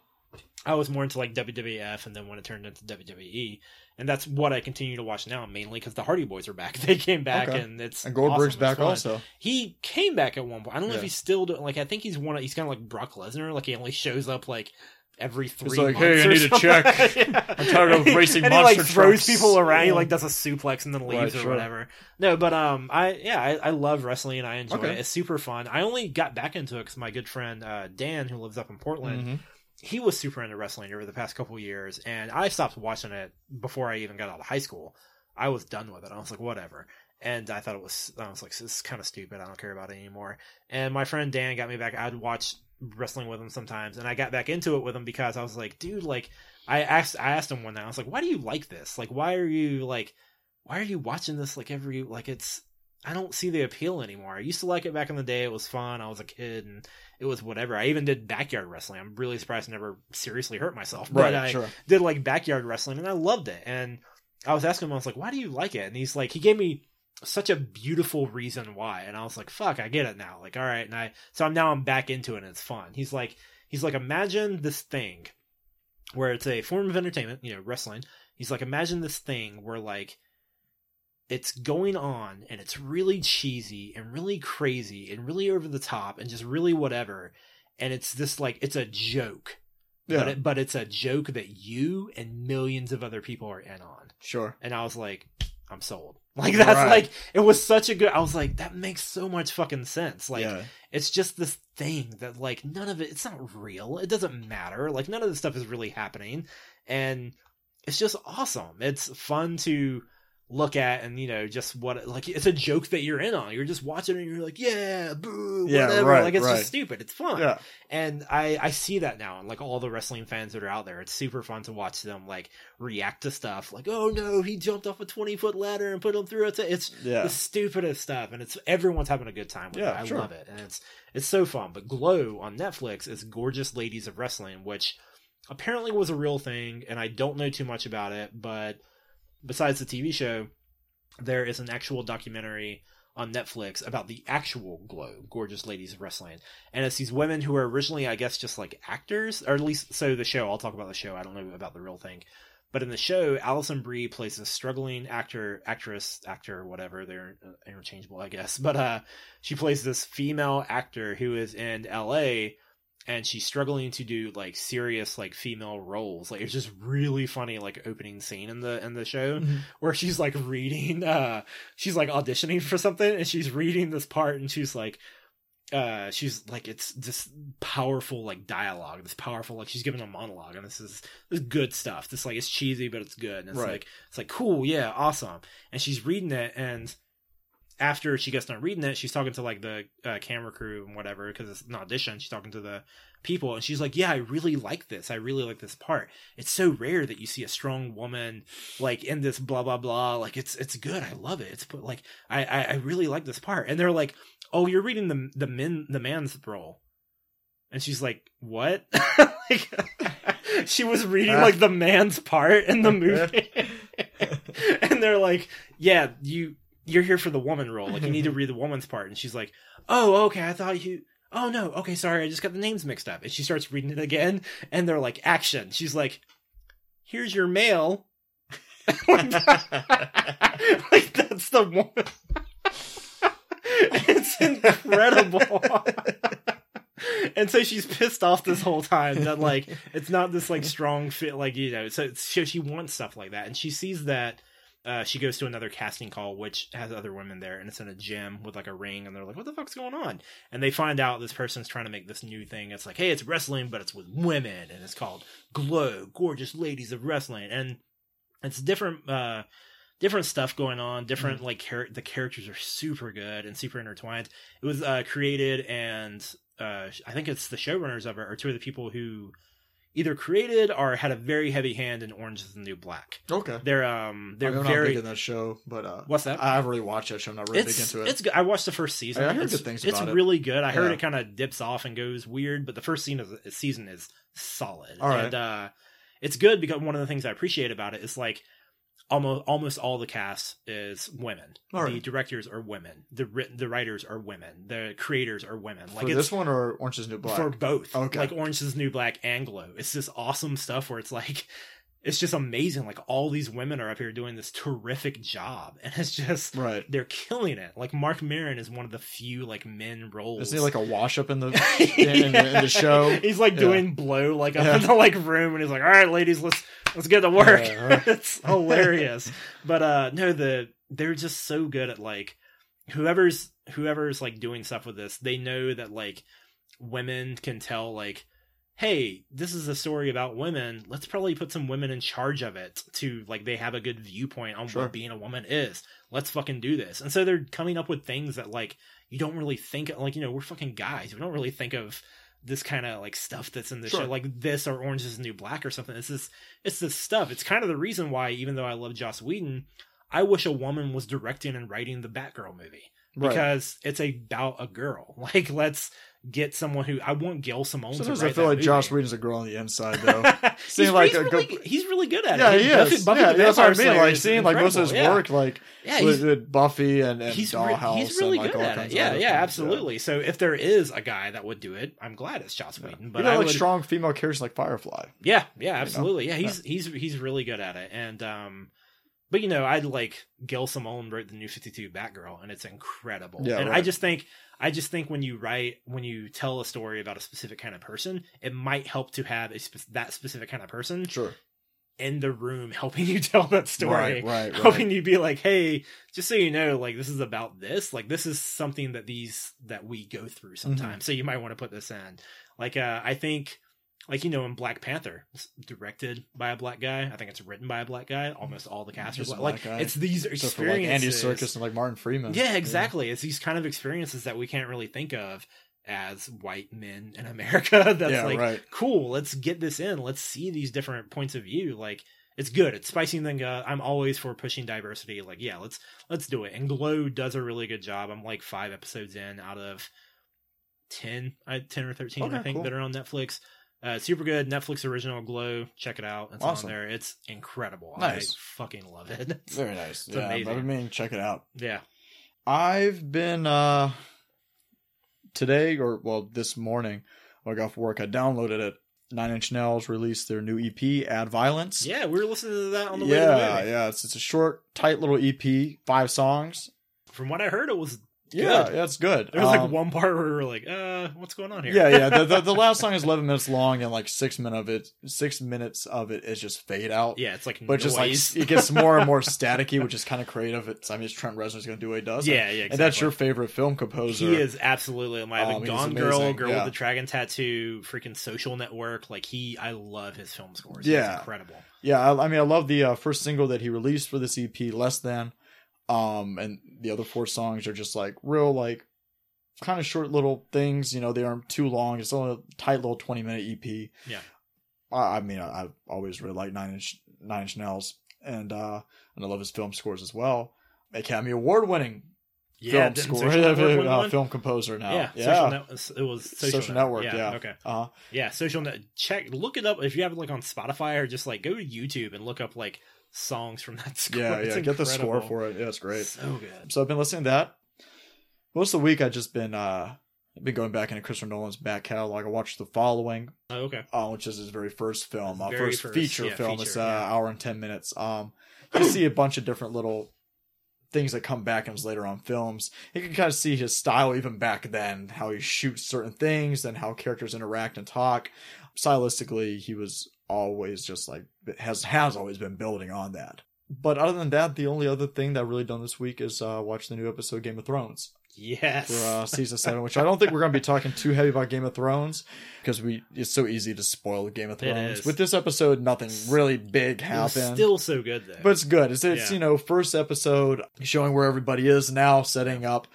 I was more into like WWF, and then when it turned into WWE, and that's what I continue to watch now, mainly because the Hardy Boys are back. They came back, Okay. and it's And Goldberg's awesome. Back also. He came back at one point. I don't know if he's still doing. Like I think he's one. Of, he's kind of like Brock Lesnar. Like he only shows up like every three. like, months "Hey, I need a check. Yeah. I'm tired of racing and he like monster throws trucks. people around. He like does a suplex and then leaves Right, or sure. whatever. No, but um, I yeah, I, I love wrestling and I enjoy Okay. it. It's super fun. I only got back into it because my good friend uh, Dan, who lives up in Portland, Mhm. he was super into wrestling over the past couple years, and I stopped watching it before I even got out of high school. I was done with it. I was like, whatever. And I thought it was, I was like, this is kind of stupid. I don't care about it anymore. And my friend Dan got me back. I'd watch wrestling with him sometimes, and I got back into it with him because I was like, dude, like, I asked, I asked him one night, I was like, why do you like this? Like, why are you like, why are you watching this like every, like, it's, I don't see the appeal anymore. I used to like it back in the day. It was fun. I was a kid and it was whatever. I even did backyard wrestling. I'm really surprised I never seriously hurt myself. But Right, I sure. did like backyard wrestling and I loved it. And I was asking him, I was like, why do you like it? And he's like, he gave me such a beautiful reason why. And I was like, fuck, I get it now. Like, all right. And I, so I'm now I'm back into it and it's fun. He's like, he's like, imagine this thing where it's a form of entertainment, you know, wrestling. He's like, imagine this thing where like, it's going on and it's really cheesy and really crazy and really over the top and just really whatever. And it's this like, it's a joke. Yeah, But, it, but it's a joke that you and millions of other people are in on. sure. And I was like, I'm sold. Like that's Right. like it was such a good. I was like, that makes so much fucking sense. Like yeah, it's just this thing that like none of it. It's not real. It doesn't matter. Like none of this stuff is really happening, and it's just awesome. It's fun to look at and you know just what like it's a joke that you're in on. You're just watching and you're like yeah boo Yeah, whatever. right, like it's right. just stupid. It's fun. Yeah. and I I see that now and like all the wrestling fans that are out there. It's super fun to watch them like react to stuff. Like oh no he jumped off a 20 foot ladder and put him through it it's Yeah. the stupidest stuff. And it's everyone's having a good time with Yeah, it. I sure. love it. And it's it's so fun. But Glow on Netflix is Gorgeous Ladies of Wrestling which apparently was a real thing and I don't know too much about it but besides the TV show there is an actual documentary on Netflix about the actual Glow, Gorgeous Ladies of Wrestling. And it's these women who are originally, I guess, just like actors, or at least so the show, I'll talk about the show, I don't know about the real thing. But in the show, Alison Brie plays a struggling actor, actress, actor, whatever. They're uh, interchangeable, I guess. But uh, she plays this female actor who is in L.A. and she's struggling to do like serious like female roles. Like it's just really funny, like opening scene in the in the show Mhm. where she's like reading. uh She's like auditioning for something and she's reading this part and she's like uh she's like it's this powerful like dialogue this powerful like she's giving a monologue and this is this is good stuff this like it's cheesy but it's good and it's Right. like it's like cool yeah awesome and she's reading it and after she gets done reading it she's talking to like the uh, camera crew and whatever because it's an audition she's talking to the people and she's like yeah i really like this i really like this part. It's so rare that you see a strong woman like in this blah blah blah like it's it's good i love it it's put like I, I i really like this part. And they're like oh you're reading the the men the man's role. And she's like what? Like, she was reading like the man's part in the movie. And they're like yeah you you're here for the woman role. Like you need to read the woman's part. And she's like oh okay i thought you oh no okay sorry i just got the names mixed up. And she starts reading it again and they're like action. She's like here's your mail. Like, that's the woman. It's incredible. And so she's pissed off this whole time that like it's not this like strong fit like you know so, so she wants stuff like that. And she sees that uh, she goes to another casting call which has other women there and it's in a gym with like a ring and they're like what the fuck's going on? And they find out this person's trying to make this new thing. It's like hey it's wrestling but it's with women and it's called glow gorgeous ladies of wrestling. And it's different uh different stuff going on different like char- the characters are super good and super intertwined. It was uh created and uh i think it's the showrunners of it or two of the people who either created or had a very heavy hand in orange is the new black okay. they're um They're I'm not very big in that show, but uh, what's that I haven't really watched that show. I'm not really it's, big into it. it's good. I watched the first season. I heard it's, good things It's about it. really good. I heard it kind of dips off and goes weird, but the first scene of the season is solid. All right. And uh, it's good because one of the things I appreciate about it is like almost almost all the cast is women. All the directors are women. The the writers are women. The creators are women. Like for this one or Orange is New Black? for both. Okay. Like Orange is New Black and Glow. It's this awesome stuff where it's like it's just amazing. Like all these women are up here doing this terrific job, and it's just right. they're killing it. Like Marc Maron is one of the few like men roles. Isn't he like a wash up in the in, the, in the show? He's like Yeah. doing blow like up Yeah. in the like room, and he's like, "All right, ladies, let's let's get to work." Yeah, right. it's hilarious. But uh no, the they're just so good at like whoever's whoever's like doing stuff with this. They know that like women can tell like. Hey, this is a story about women. Let's probably put some women in charge of it to like they have a good viewpoint on Sure. what being a woman is. Let's fucking do this. And so they're coming up with things that like you don't really think like you know we're fucking guys we don't really think of this kind of like stuff that's in the Sure. show like this or orange is the new black or something it's this it's this stuff it's kind of the reason why even though i love joss whedon i wish a woman was directing and writing the batgirl movie Right. because it's about a girl like let's get someone who i want gail simone Sometimes I feel like movie. Joss Whedon's a girl on the inside, though. Seeing like he's a really, good- he's really good at yeah, it he is. Buffy yeah, that's what I mean. Like seeing like most of his yeah. work, like yeah with, with Buffy and, and he's re- Dollhouse, he's really and like good all at it. Yeah, yeah, things, absolutely. So if there is a guy that would do it, I'm glad it's Josh Whedon. But Even I like would, strong female characters like Firefly. yeah, yeah, absolutely. Yeah, he's he's he's really good at it. And um, but you know, I'd like Gail Simone wrote the new Fifty Two Batgirl, and it's incredible. Yeah, and I just think. I just think when you write, when you tell a story about a specific kind of person, it might help to have a spe- that specific kind of person Sure. in the room helping you tell that story Right, right, right. hoping you be like, hey, just so you know, like this is about this. Like this is something that these that we go through sometimes. Mm-hmm. So you might want to put this in. Like uh I think like you know in Black Panther, it's directed by a black guy. I think it's written by a black guy. Almost all the cast are black. Like guy. it's these Except for like experiences. Andy Serkis and like Martin Freeman. Yeah, exactly. It's these kind of experiences that we can't really think of as white men in America. That's Yeah, like right. cool. Let's get this in. Let's see these different points of view. Like it's good. It's spicing thing. I'm always for pushing diversity. Like yeah, let's let's do it. And Glow does a really good job. I'm like five episodes in out of ten, I ten or thirteen, I think, cool. that are on Netflix. Uh, super good Netflix original Glow. Check it out. It's Awesome. on there. It's incredible. Nice. I fucking love it. Very nice. Yeah, amazing. Meaning to check it out. yeah. I've been uh today or well this morning when I got off work, I downloaded it Nine Inch Nails released their new EP, Add Violence. Yeah, we were listening to that on the way yeah, to the movie. yeah. It's it's a short, tight little EP, five songs. From what I heard, it was Yeah, Good. it's good. there was like Um, one part where we were like, uh, what's going on here? Yeah, yeah. The, the the last song is eleven minutes long, and like six minutes of it, six minutes of it is just fade out. yeah, it's like But just like it gets more and more staticky, which is kind of creative. It's I mean, it's Trent Reznor's going to do what he does. yeah, yeah, and that's your favorite film composer. He is absolutely my Um, Gone Girl, Girl yeah. with the Dragon Tattoo, freaking Social Network. Like he, I love his film scores. Yeah. He's incredible. Yeah, I, I mean, I love the uh, first single that he released for this EP, "Less Than," um, and the other four songs are just like real, like kind of short little things. You know, they aren't too long. It's only a tight little twenty minute EP. Yeah. I, I mean, I, I've always really liked Nine Inch Nine Inch Nails, and uh, and I love his film scores as well. Academy Award winning Yeah, film score, uh, film composer now. Yeah, Yeah, Social Net- it was Social, Social Network, Yeah, yeah. okay. Uh-huh. Yeah, Social Net. Check, look it up if you have it like on Spotify or just like go to YouTube and look up like songs from that score. yeah, It's yeah. Get the score for it. Yeah, it's great. So good. So I've been listening to that. Most of the week, I've just been uh, been going back into Christopher Nolan's back catalog. I watched The Following, Oh, okay. uh, which is his very first film, uh, Very first, first, feature yeah, film. feature, it's an yeah. hour and ten minutes. Um, you see a bunch of different little things that come back in his later on films. You can kind of see his style even back then, how he shoots certain things, and how characters interact and talk. Stylistically, he was always just like has has always been building on that. But other than that, the only other thing that I've really done this week is uh, watch the new episode of Game of Thrones Yes. for uh, season seven, which I don't think we're going to be talking too heavy about Game of Thrones because we it's so easy to spoil Game of Thrones. With this episode, nothing really big happened. still so good though. But it's good. It's, it's Yeah. you know first episode showing where everybody is now, setting up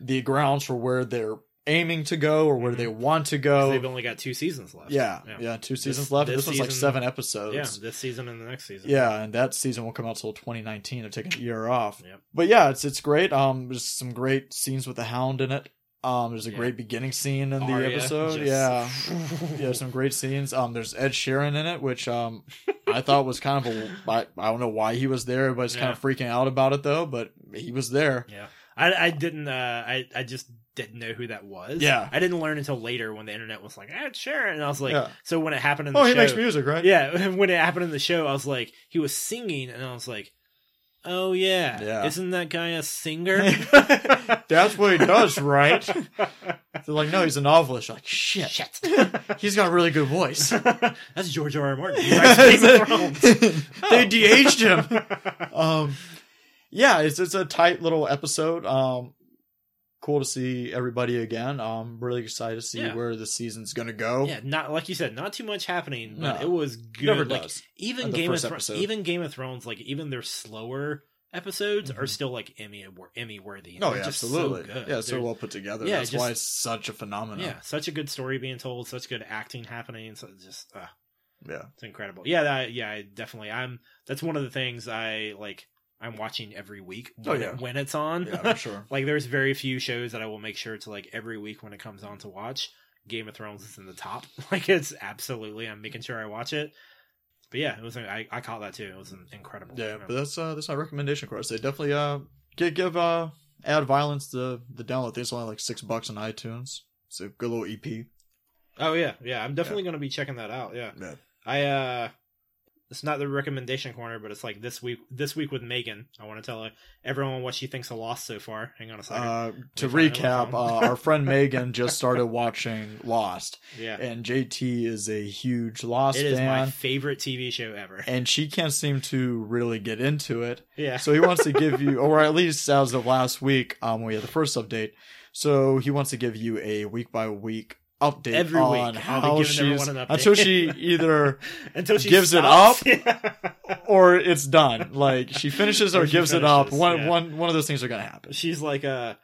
the grounds for where they're aiming to go or where Mhm. they want to go. they've only got two seasons left. Yeah, yeah, two seasons This- left. this This, one's like seven episodes. Yeah, this season and the next season. Yeah, and that season won't come out till 2019. They're taking a year off. Yep. But yeah, it's it's great. Um, there's some great scenes with the Hound in it. Um, there's a Yeah. great beginning scene in the Arya episode. just- Yeah, yeah, some great scenes. Um, there's Ed Sheeran in it, which um, I thought was kind of a. I, I don't know why he was there. Everybody's kind of freaking out about it though, but he was there. Yeah. I, I didn't uh I, I just didn't know who that was. Yeah. I didn't learn until later when the internet was like, ah, Sheeran and I was like Yeah. so when it happened in the show. Oh, he makes music, right? Yeah, when it happened in the show, I was like, he was singing and I was like, Oh yeah. Yeah. Isn't that guy a singer? That's what he does, right? They're like, no, he's a novelist. You're like, shit, Shit. he's got a really good voice. That's George R. R. Martin. He writes Game of Thrones. they Oh. de-aged him. um yeah it's it's a tight little episode um cool to see everybody again I'm really excited to see Yeah. where the season's gonna go Yeah, not like you said, not too much happening, but No. it was good. never like does even Game of Thrones, even Game of Thrones, like even their slower episodes are Mhm. still like Emmy Emmy worthy. oh yeah absolutely so good. yeah so They're- well put together Yeah, that's just- why it's such a phenomenon yeah, such a good story being told, such good acting happening. So just uh, yeah it's incredible. Yeah, that, yeah, I definitely. I'm that's one of the things I like. I'm watching every week Oh, when, yeah. it, when it's on. yeah for sure like there's very few shows that I will make sure to like every week when it comes on to watch. Game of Thrones is in the top. Like it's absolutely I'm making sure I watch it. But yeah, it was I, I caught that too. It was incredible. yeah but that's uh that's my recommendation course they definitely uh give give uh add violence the the download I think it's only like six bucks on itunes it's a good little ep Oh yeah, yeah. I'm definitely gonna be checking that out. Yeah. yeah I uh it's not the recommendation corner, but it's like this week this week with Megan. I want to tell everyone what she thinks of Lost so far. Hang on a second. Uh, to Let me find it on recap, uh, our friend Megan just started watching Lost, yeah. and JT is a huge Lost It is my favorite TV show ever. and she can't seem to really get into it. Yeah. So he wants to give you, or at least as of last week, um, we had the first update. So he wants to give you a week by week update Every week, on I'll be how she's everyone an update. until she either Until she gives it up or it's done. Like she finishes or, Or she gives it up. finishes, One yeah. one one of those things are gonna happen. she's like uh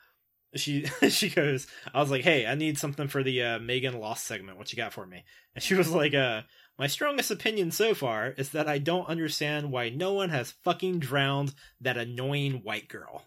she she goes i was like hey i need something for the uh megan lost segment what you got for me and she was like uh my strongest opinion so far is that i don't understand why no one has fucking drowned that annoying white girl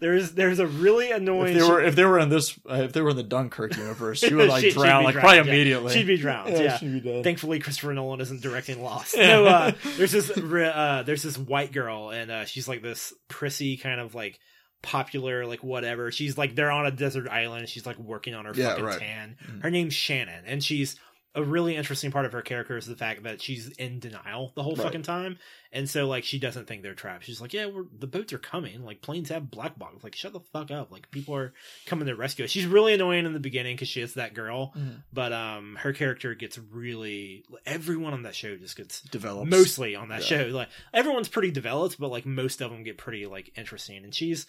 there's there's a really annoying If they were if they were in this uh, if they were in the Dunkirk universe, she would like She- drown like drowned, probably yeah. immediately. she'd be drowned yeah, she'd be dead. Thankfully, Christopher Nolan isn't directing Lost. Yeah. No, uh, there's this uh, there's this white girl, and uh, she's like this prissy kind of like popular, like whatever. She's like they're on a desert island. She's like working on her Yeah, fucking right. tan. Mhm. Her name's Shannon, and she's a really interesting part of her character is the fact that she's in denial the whole Right. fucking time, and so like she doesn't think they're trapped. She's like, yeah, we're the boats are coming. Like planes have black box. Like shut the fuck up. Like people are coming to rescue us. She's really annoying in the beginning because she is that girl, Mhm. but um, her character gets really. Everyone on that show just gets developed mostly on that Yeah. show. Like everyone's pretty developed, but like most of them get pretty like interesting, and she's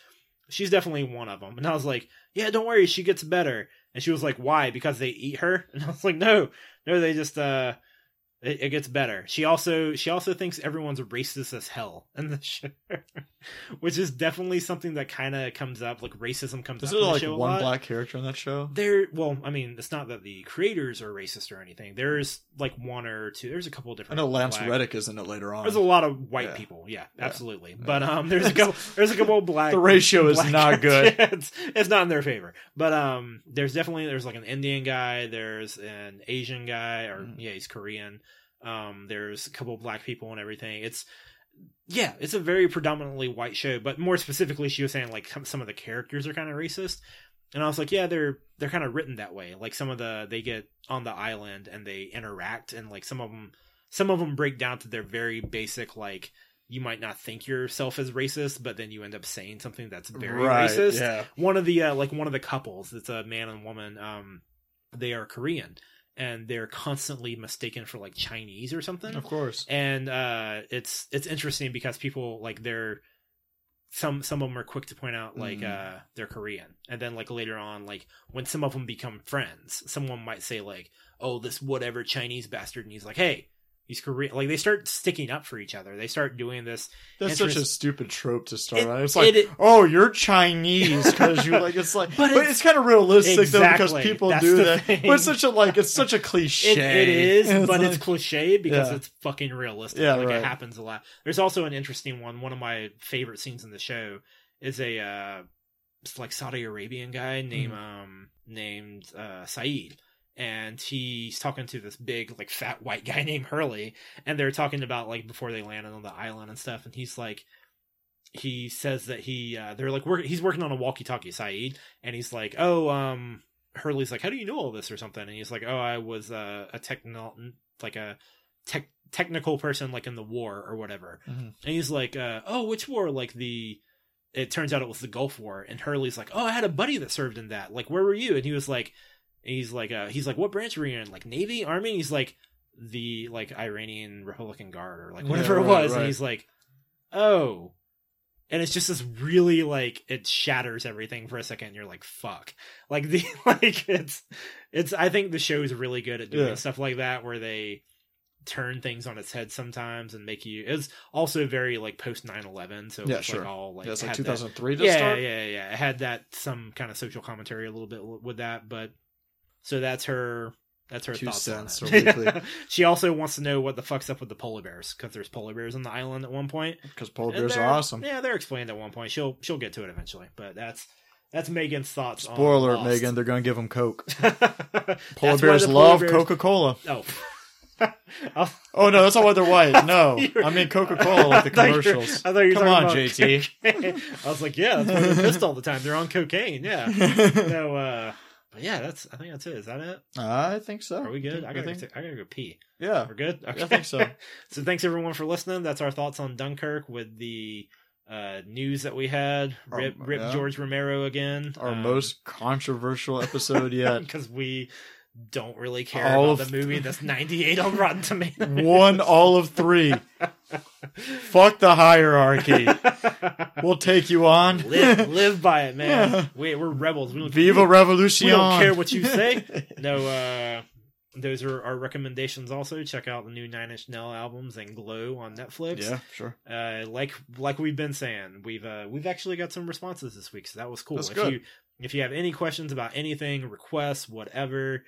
she's definitely one of them. And I was like, yeah, don't worry, she gets better. And she was like, why? Because they eat her? And I was like, no, no, they just uh. It, it gets better. She also she also thinks everyone's racist as hell in the show, which is definitely something that kind of comes up. Like racism comes Is up there in the like one black character in that show? There, well, I mean, it's not that the creators are racist or anything. There's like one or two. There's a couple of I know Lance black- Reddick is in it later on. There's a lot of white Yeah. people. Yeah, Yeah. absolutely. But um, there's a couple. There's a couple of black. The ratio is not good. it's, it's not in their favor. But um, there's definitely there's like an Indian guy. There's an Asian guy, or Mm. yeah, he's Korean. Um, there's a couple of black people and everything. It's yeah, it's a very predominantly white show. But more specifically, she was saying like some- some of the characters are kind of racist. And I was like, yeah, they're they're kind of written that way. Like some of the they get on the island and they interact, and like some of them some of them break down to their very basic like you might not think yourself as racist, but then you end up saying something that's very right, racist. Yeah. One of the uh, like one of the couples, it's a man and woman. Um, they are Korean and they're constantly mistaken for like Chinese or something Of course. and uh it's it's interesting because people like they're some some of them are quick to point out like Mm. uh they're korean and then like later on like when some of them become friends someone might say like oh this whatever chinese bastard and he's like hey he's korean like they start sticking up for each other they start doing this That's such a stupid trope to start It- on. It's like, it- oh, you're Chinese because you like. It's like, But but, it's- it's, kind of realistic though because people do that. thing. But it's such a like, it's such a cliche. It, it is, It's but like- it's cliche because Yeah. it's fucking realistic. Yeah, like right. it happens a lot. There's also an interesting one. One of my favorite scenes in the show is a uh, like Saudi Arabian guy named Mm-hmm. um named uh, Sayid, and he's talking to this big like fat white guy named Hurley, and they're talking about like before they landed on the island and stuff, and he's like. He says that he, uh, they're like, work, he's working on a walkie-talkie, Sayid, and he's like, "Oh, um, Hurley's like, how do you know all this or something? And he's like, oh, I was uh, a techno, like a tech technical person, like in the war or whatever. Mhm. And he's like, uh, oh, which war? Like the. It turns out it was the Gulf War, and Hurley's like, oh, I had a buddy that served in that. Like, where were you? And he was like, he's like, uh, he's like, what branch were you in? Like Navy, Army? And he's like, the like Iranian Republican Guard or like Yeah, whatever it right, was. And he's like, oh. And it's just this really like it shatters everything for a second. And you're like, fuck. Like the like it's it's. I think the show is really good at doing Yeah. stuff like that where they turn things on its head sometimes and make you. It's also very like post 9-11, so Yeah, sure. like all like yeah, it's like had that- 2003 to yeah, start. yeah, yeah. It had that some kind of social commentary a little bit with that, but so that's her. That's her Two thoughts on it. she also wants to know what the fuck's up with the polar bears because there's polar bears on the island at one point. Because polar And bears are awesome. Yeah, they're explained at one point. She'll she'll get to it eventually, but that's that's Megan's thoughts. Spoiler, alert. Megan, they're gonna give them Coke. Polar bears love Coca Cola. Oh. Oh no, that's not why they're white. No, I mean Coca Cola, like the I thought you were- commercials. I thought you were Come on, JT. cocaine. I was like, yeah, that's why they're pissed all the time. They're on cocaine. Yeah. No, uh, but yeah, that's. I think that's it. Is that it? I think so. Are we good? I gotta. think- Go, I gotta go pee. yeah. We're good. Okay. I think so. so thanks everyone for listening. That's our thoughts on Dunkirk with the uh, news that we had. Our- Rip, rip yeah. George Romero again. Our most controversial episode yet. because we don't really care All about the movie that's 98 on Rotten Tomatoes. One all of three. Fuck the hierarchy. We'll take you on. live, live by it, man. Yeah. We, we're rebels. We don't, Viva we Revolution. don't care what you say. No, uh, those are our recommendations. Also, check out the new Nine Inch Nail albums and Glow on Netflix. Yeah, sure. uh, like like we've been saying, we've uh, we've actually got some responses this week, so that was cool. That's if good. you if you have any questions about anything, requests, whatever,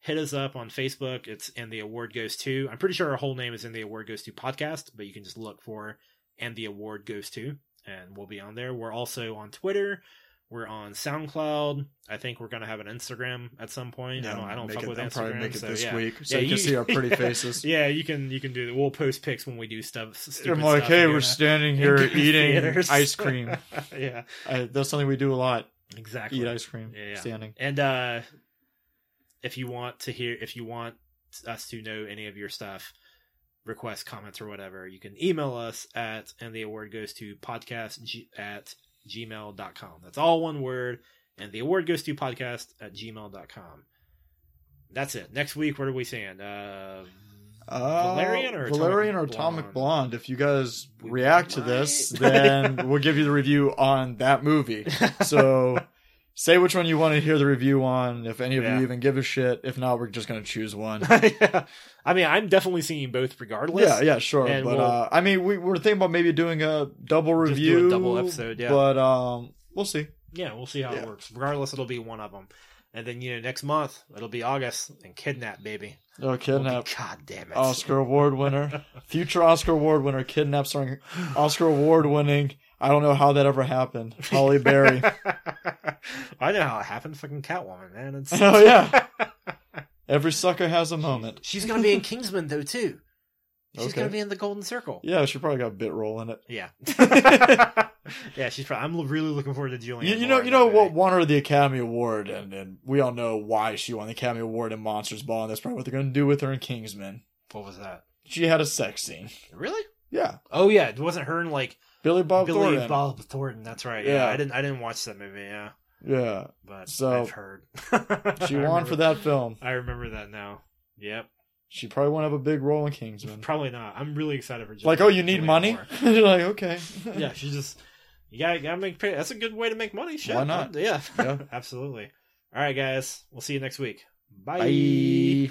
hit us up on Facebook. It's and the award goes to. I'm pretty sure our whole name is in the award goes to podcast, but you can just look for and the award goes to, and we'll be on there. We're also on Twitter. We're on SoundCloud. I think we're gonna have an Instagram at some point. I don't. I don't fuck it, with I'll Instagram. probably make it so, this yeah. week so Yeah, you can see our pretty faces. Yeah, you can. You can do that. We'll post pics when we do stuff. I'm like, hey, we're standing here eating theaters." ice cream. yeah, I, that's something we do a lot. exactly. Eat ice cream, Yeah, yeah. standing. And uh if you want to hear if you want us to know any of your stuff, request comments or whatever, you can email us at and the award goes to podcast g- at gmail.com. That's all one word. And the award goes to podcast at gmail.com. That's it. Next week, what are we saying? Uh Uh, Valerian or Valerian Atomic or Atomic Blonde? Blonde? If you guys We react to this, then we'll give you the review on that movie. So say which one you want to hear the review on. If any of Yeah. you even give a shit. If not, we're just gonna choose one. yeah. I mean, I'm definitely seeing both regardless. yeah, yeah, sure. And but we'll- uh, I mean, we we're thinking about maybe doing a double review, a double episode, yeah. But um, we'll see. Yeah, we'll see how Yeah. it works. Regardless, it'll be one of them. And then you know, next month it'll be August and kidnap baby. Oh, kidnap. God damn it! Oscar award winner, future Oscar award winner, kidnap starring Oscar award winning. I don't know how that ever happened. Halle Berry. I know how it happened. Fucking Catwoman, man. It's... Oh, yeah. Every sucker has a moment. She's gonna be in Kingsman though too. She's Okay. gonna be in the Golden Circle. Yeah, she probably got a bit role in it. Yeah. yeah, she's probably. I'm really looking forward to Julianne. You, you know, you that know movie. what won her the Academy Award, and, and we all know why she won the Academy Award in Monsters Ball, and that's probably what they're going to do with her in Kingsman. What was that? She had a sex scene. Really? Yeah, Oh yeah, it wasn't her and like Billy Bob Billy Thornton. Bob Thornton. That's right. Yeah. Yeah. I didn't. I didn't watch that movie. Yeah, Yeah, but So, I've heard she won for that film. I remember that now. Yep. She probably won't have a big role in Kingsman. Probably not. I'm really excited for. Like, oh, you need money? You're like, okay. yeah, she just. You gotta, gotta make. Pay. That's a good way to make money. Shit. Why not? Yeah. Yeah. Absolutely. All right, guys. We'll see you next week. Bye. Bye.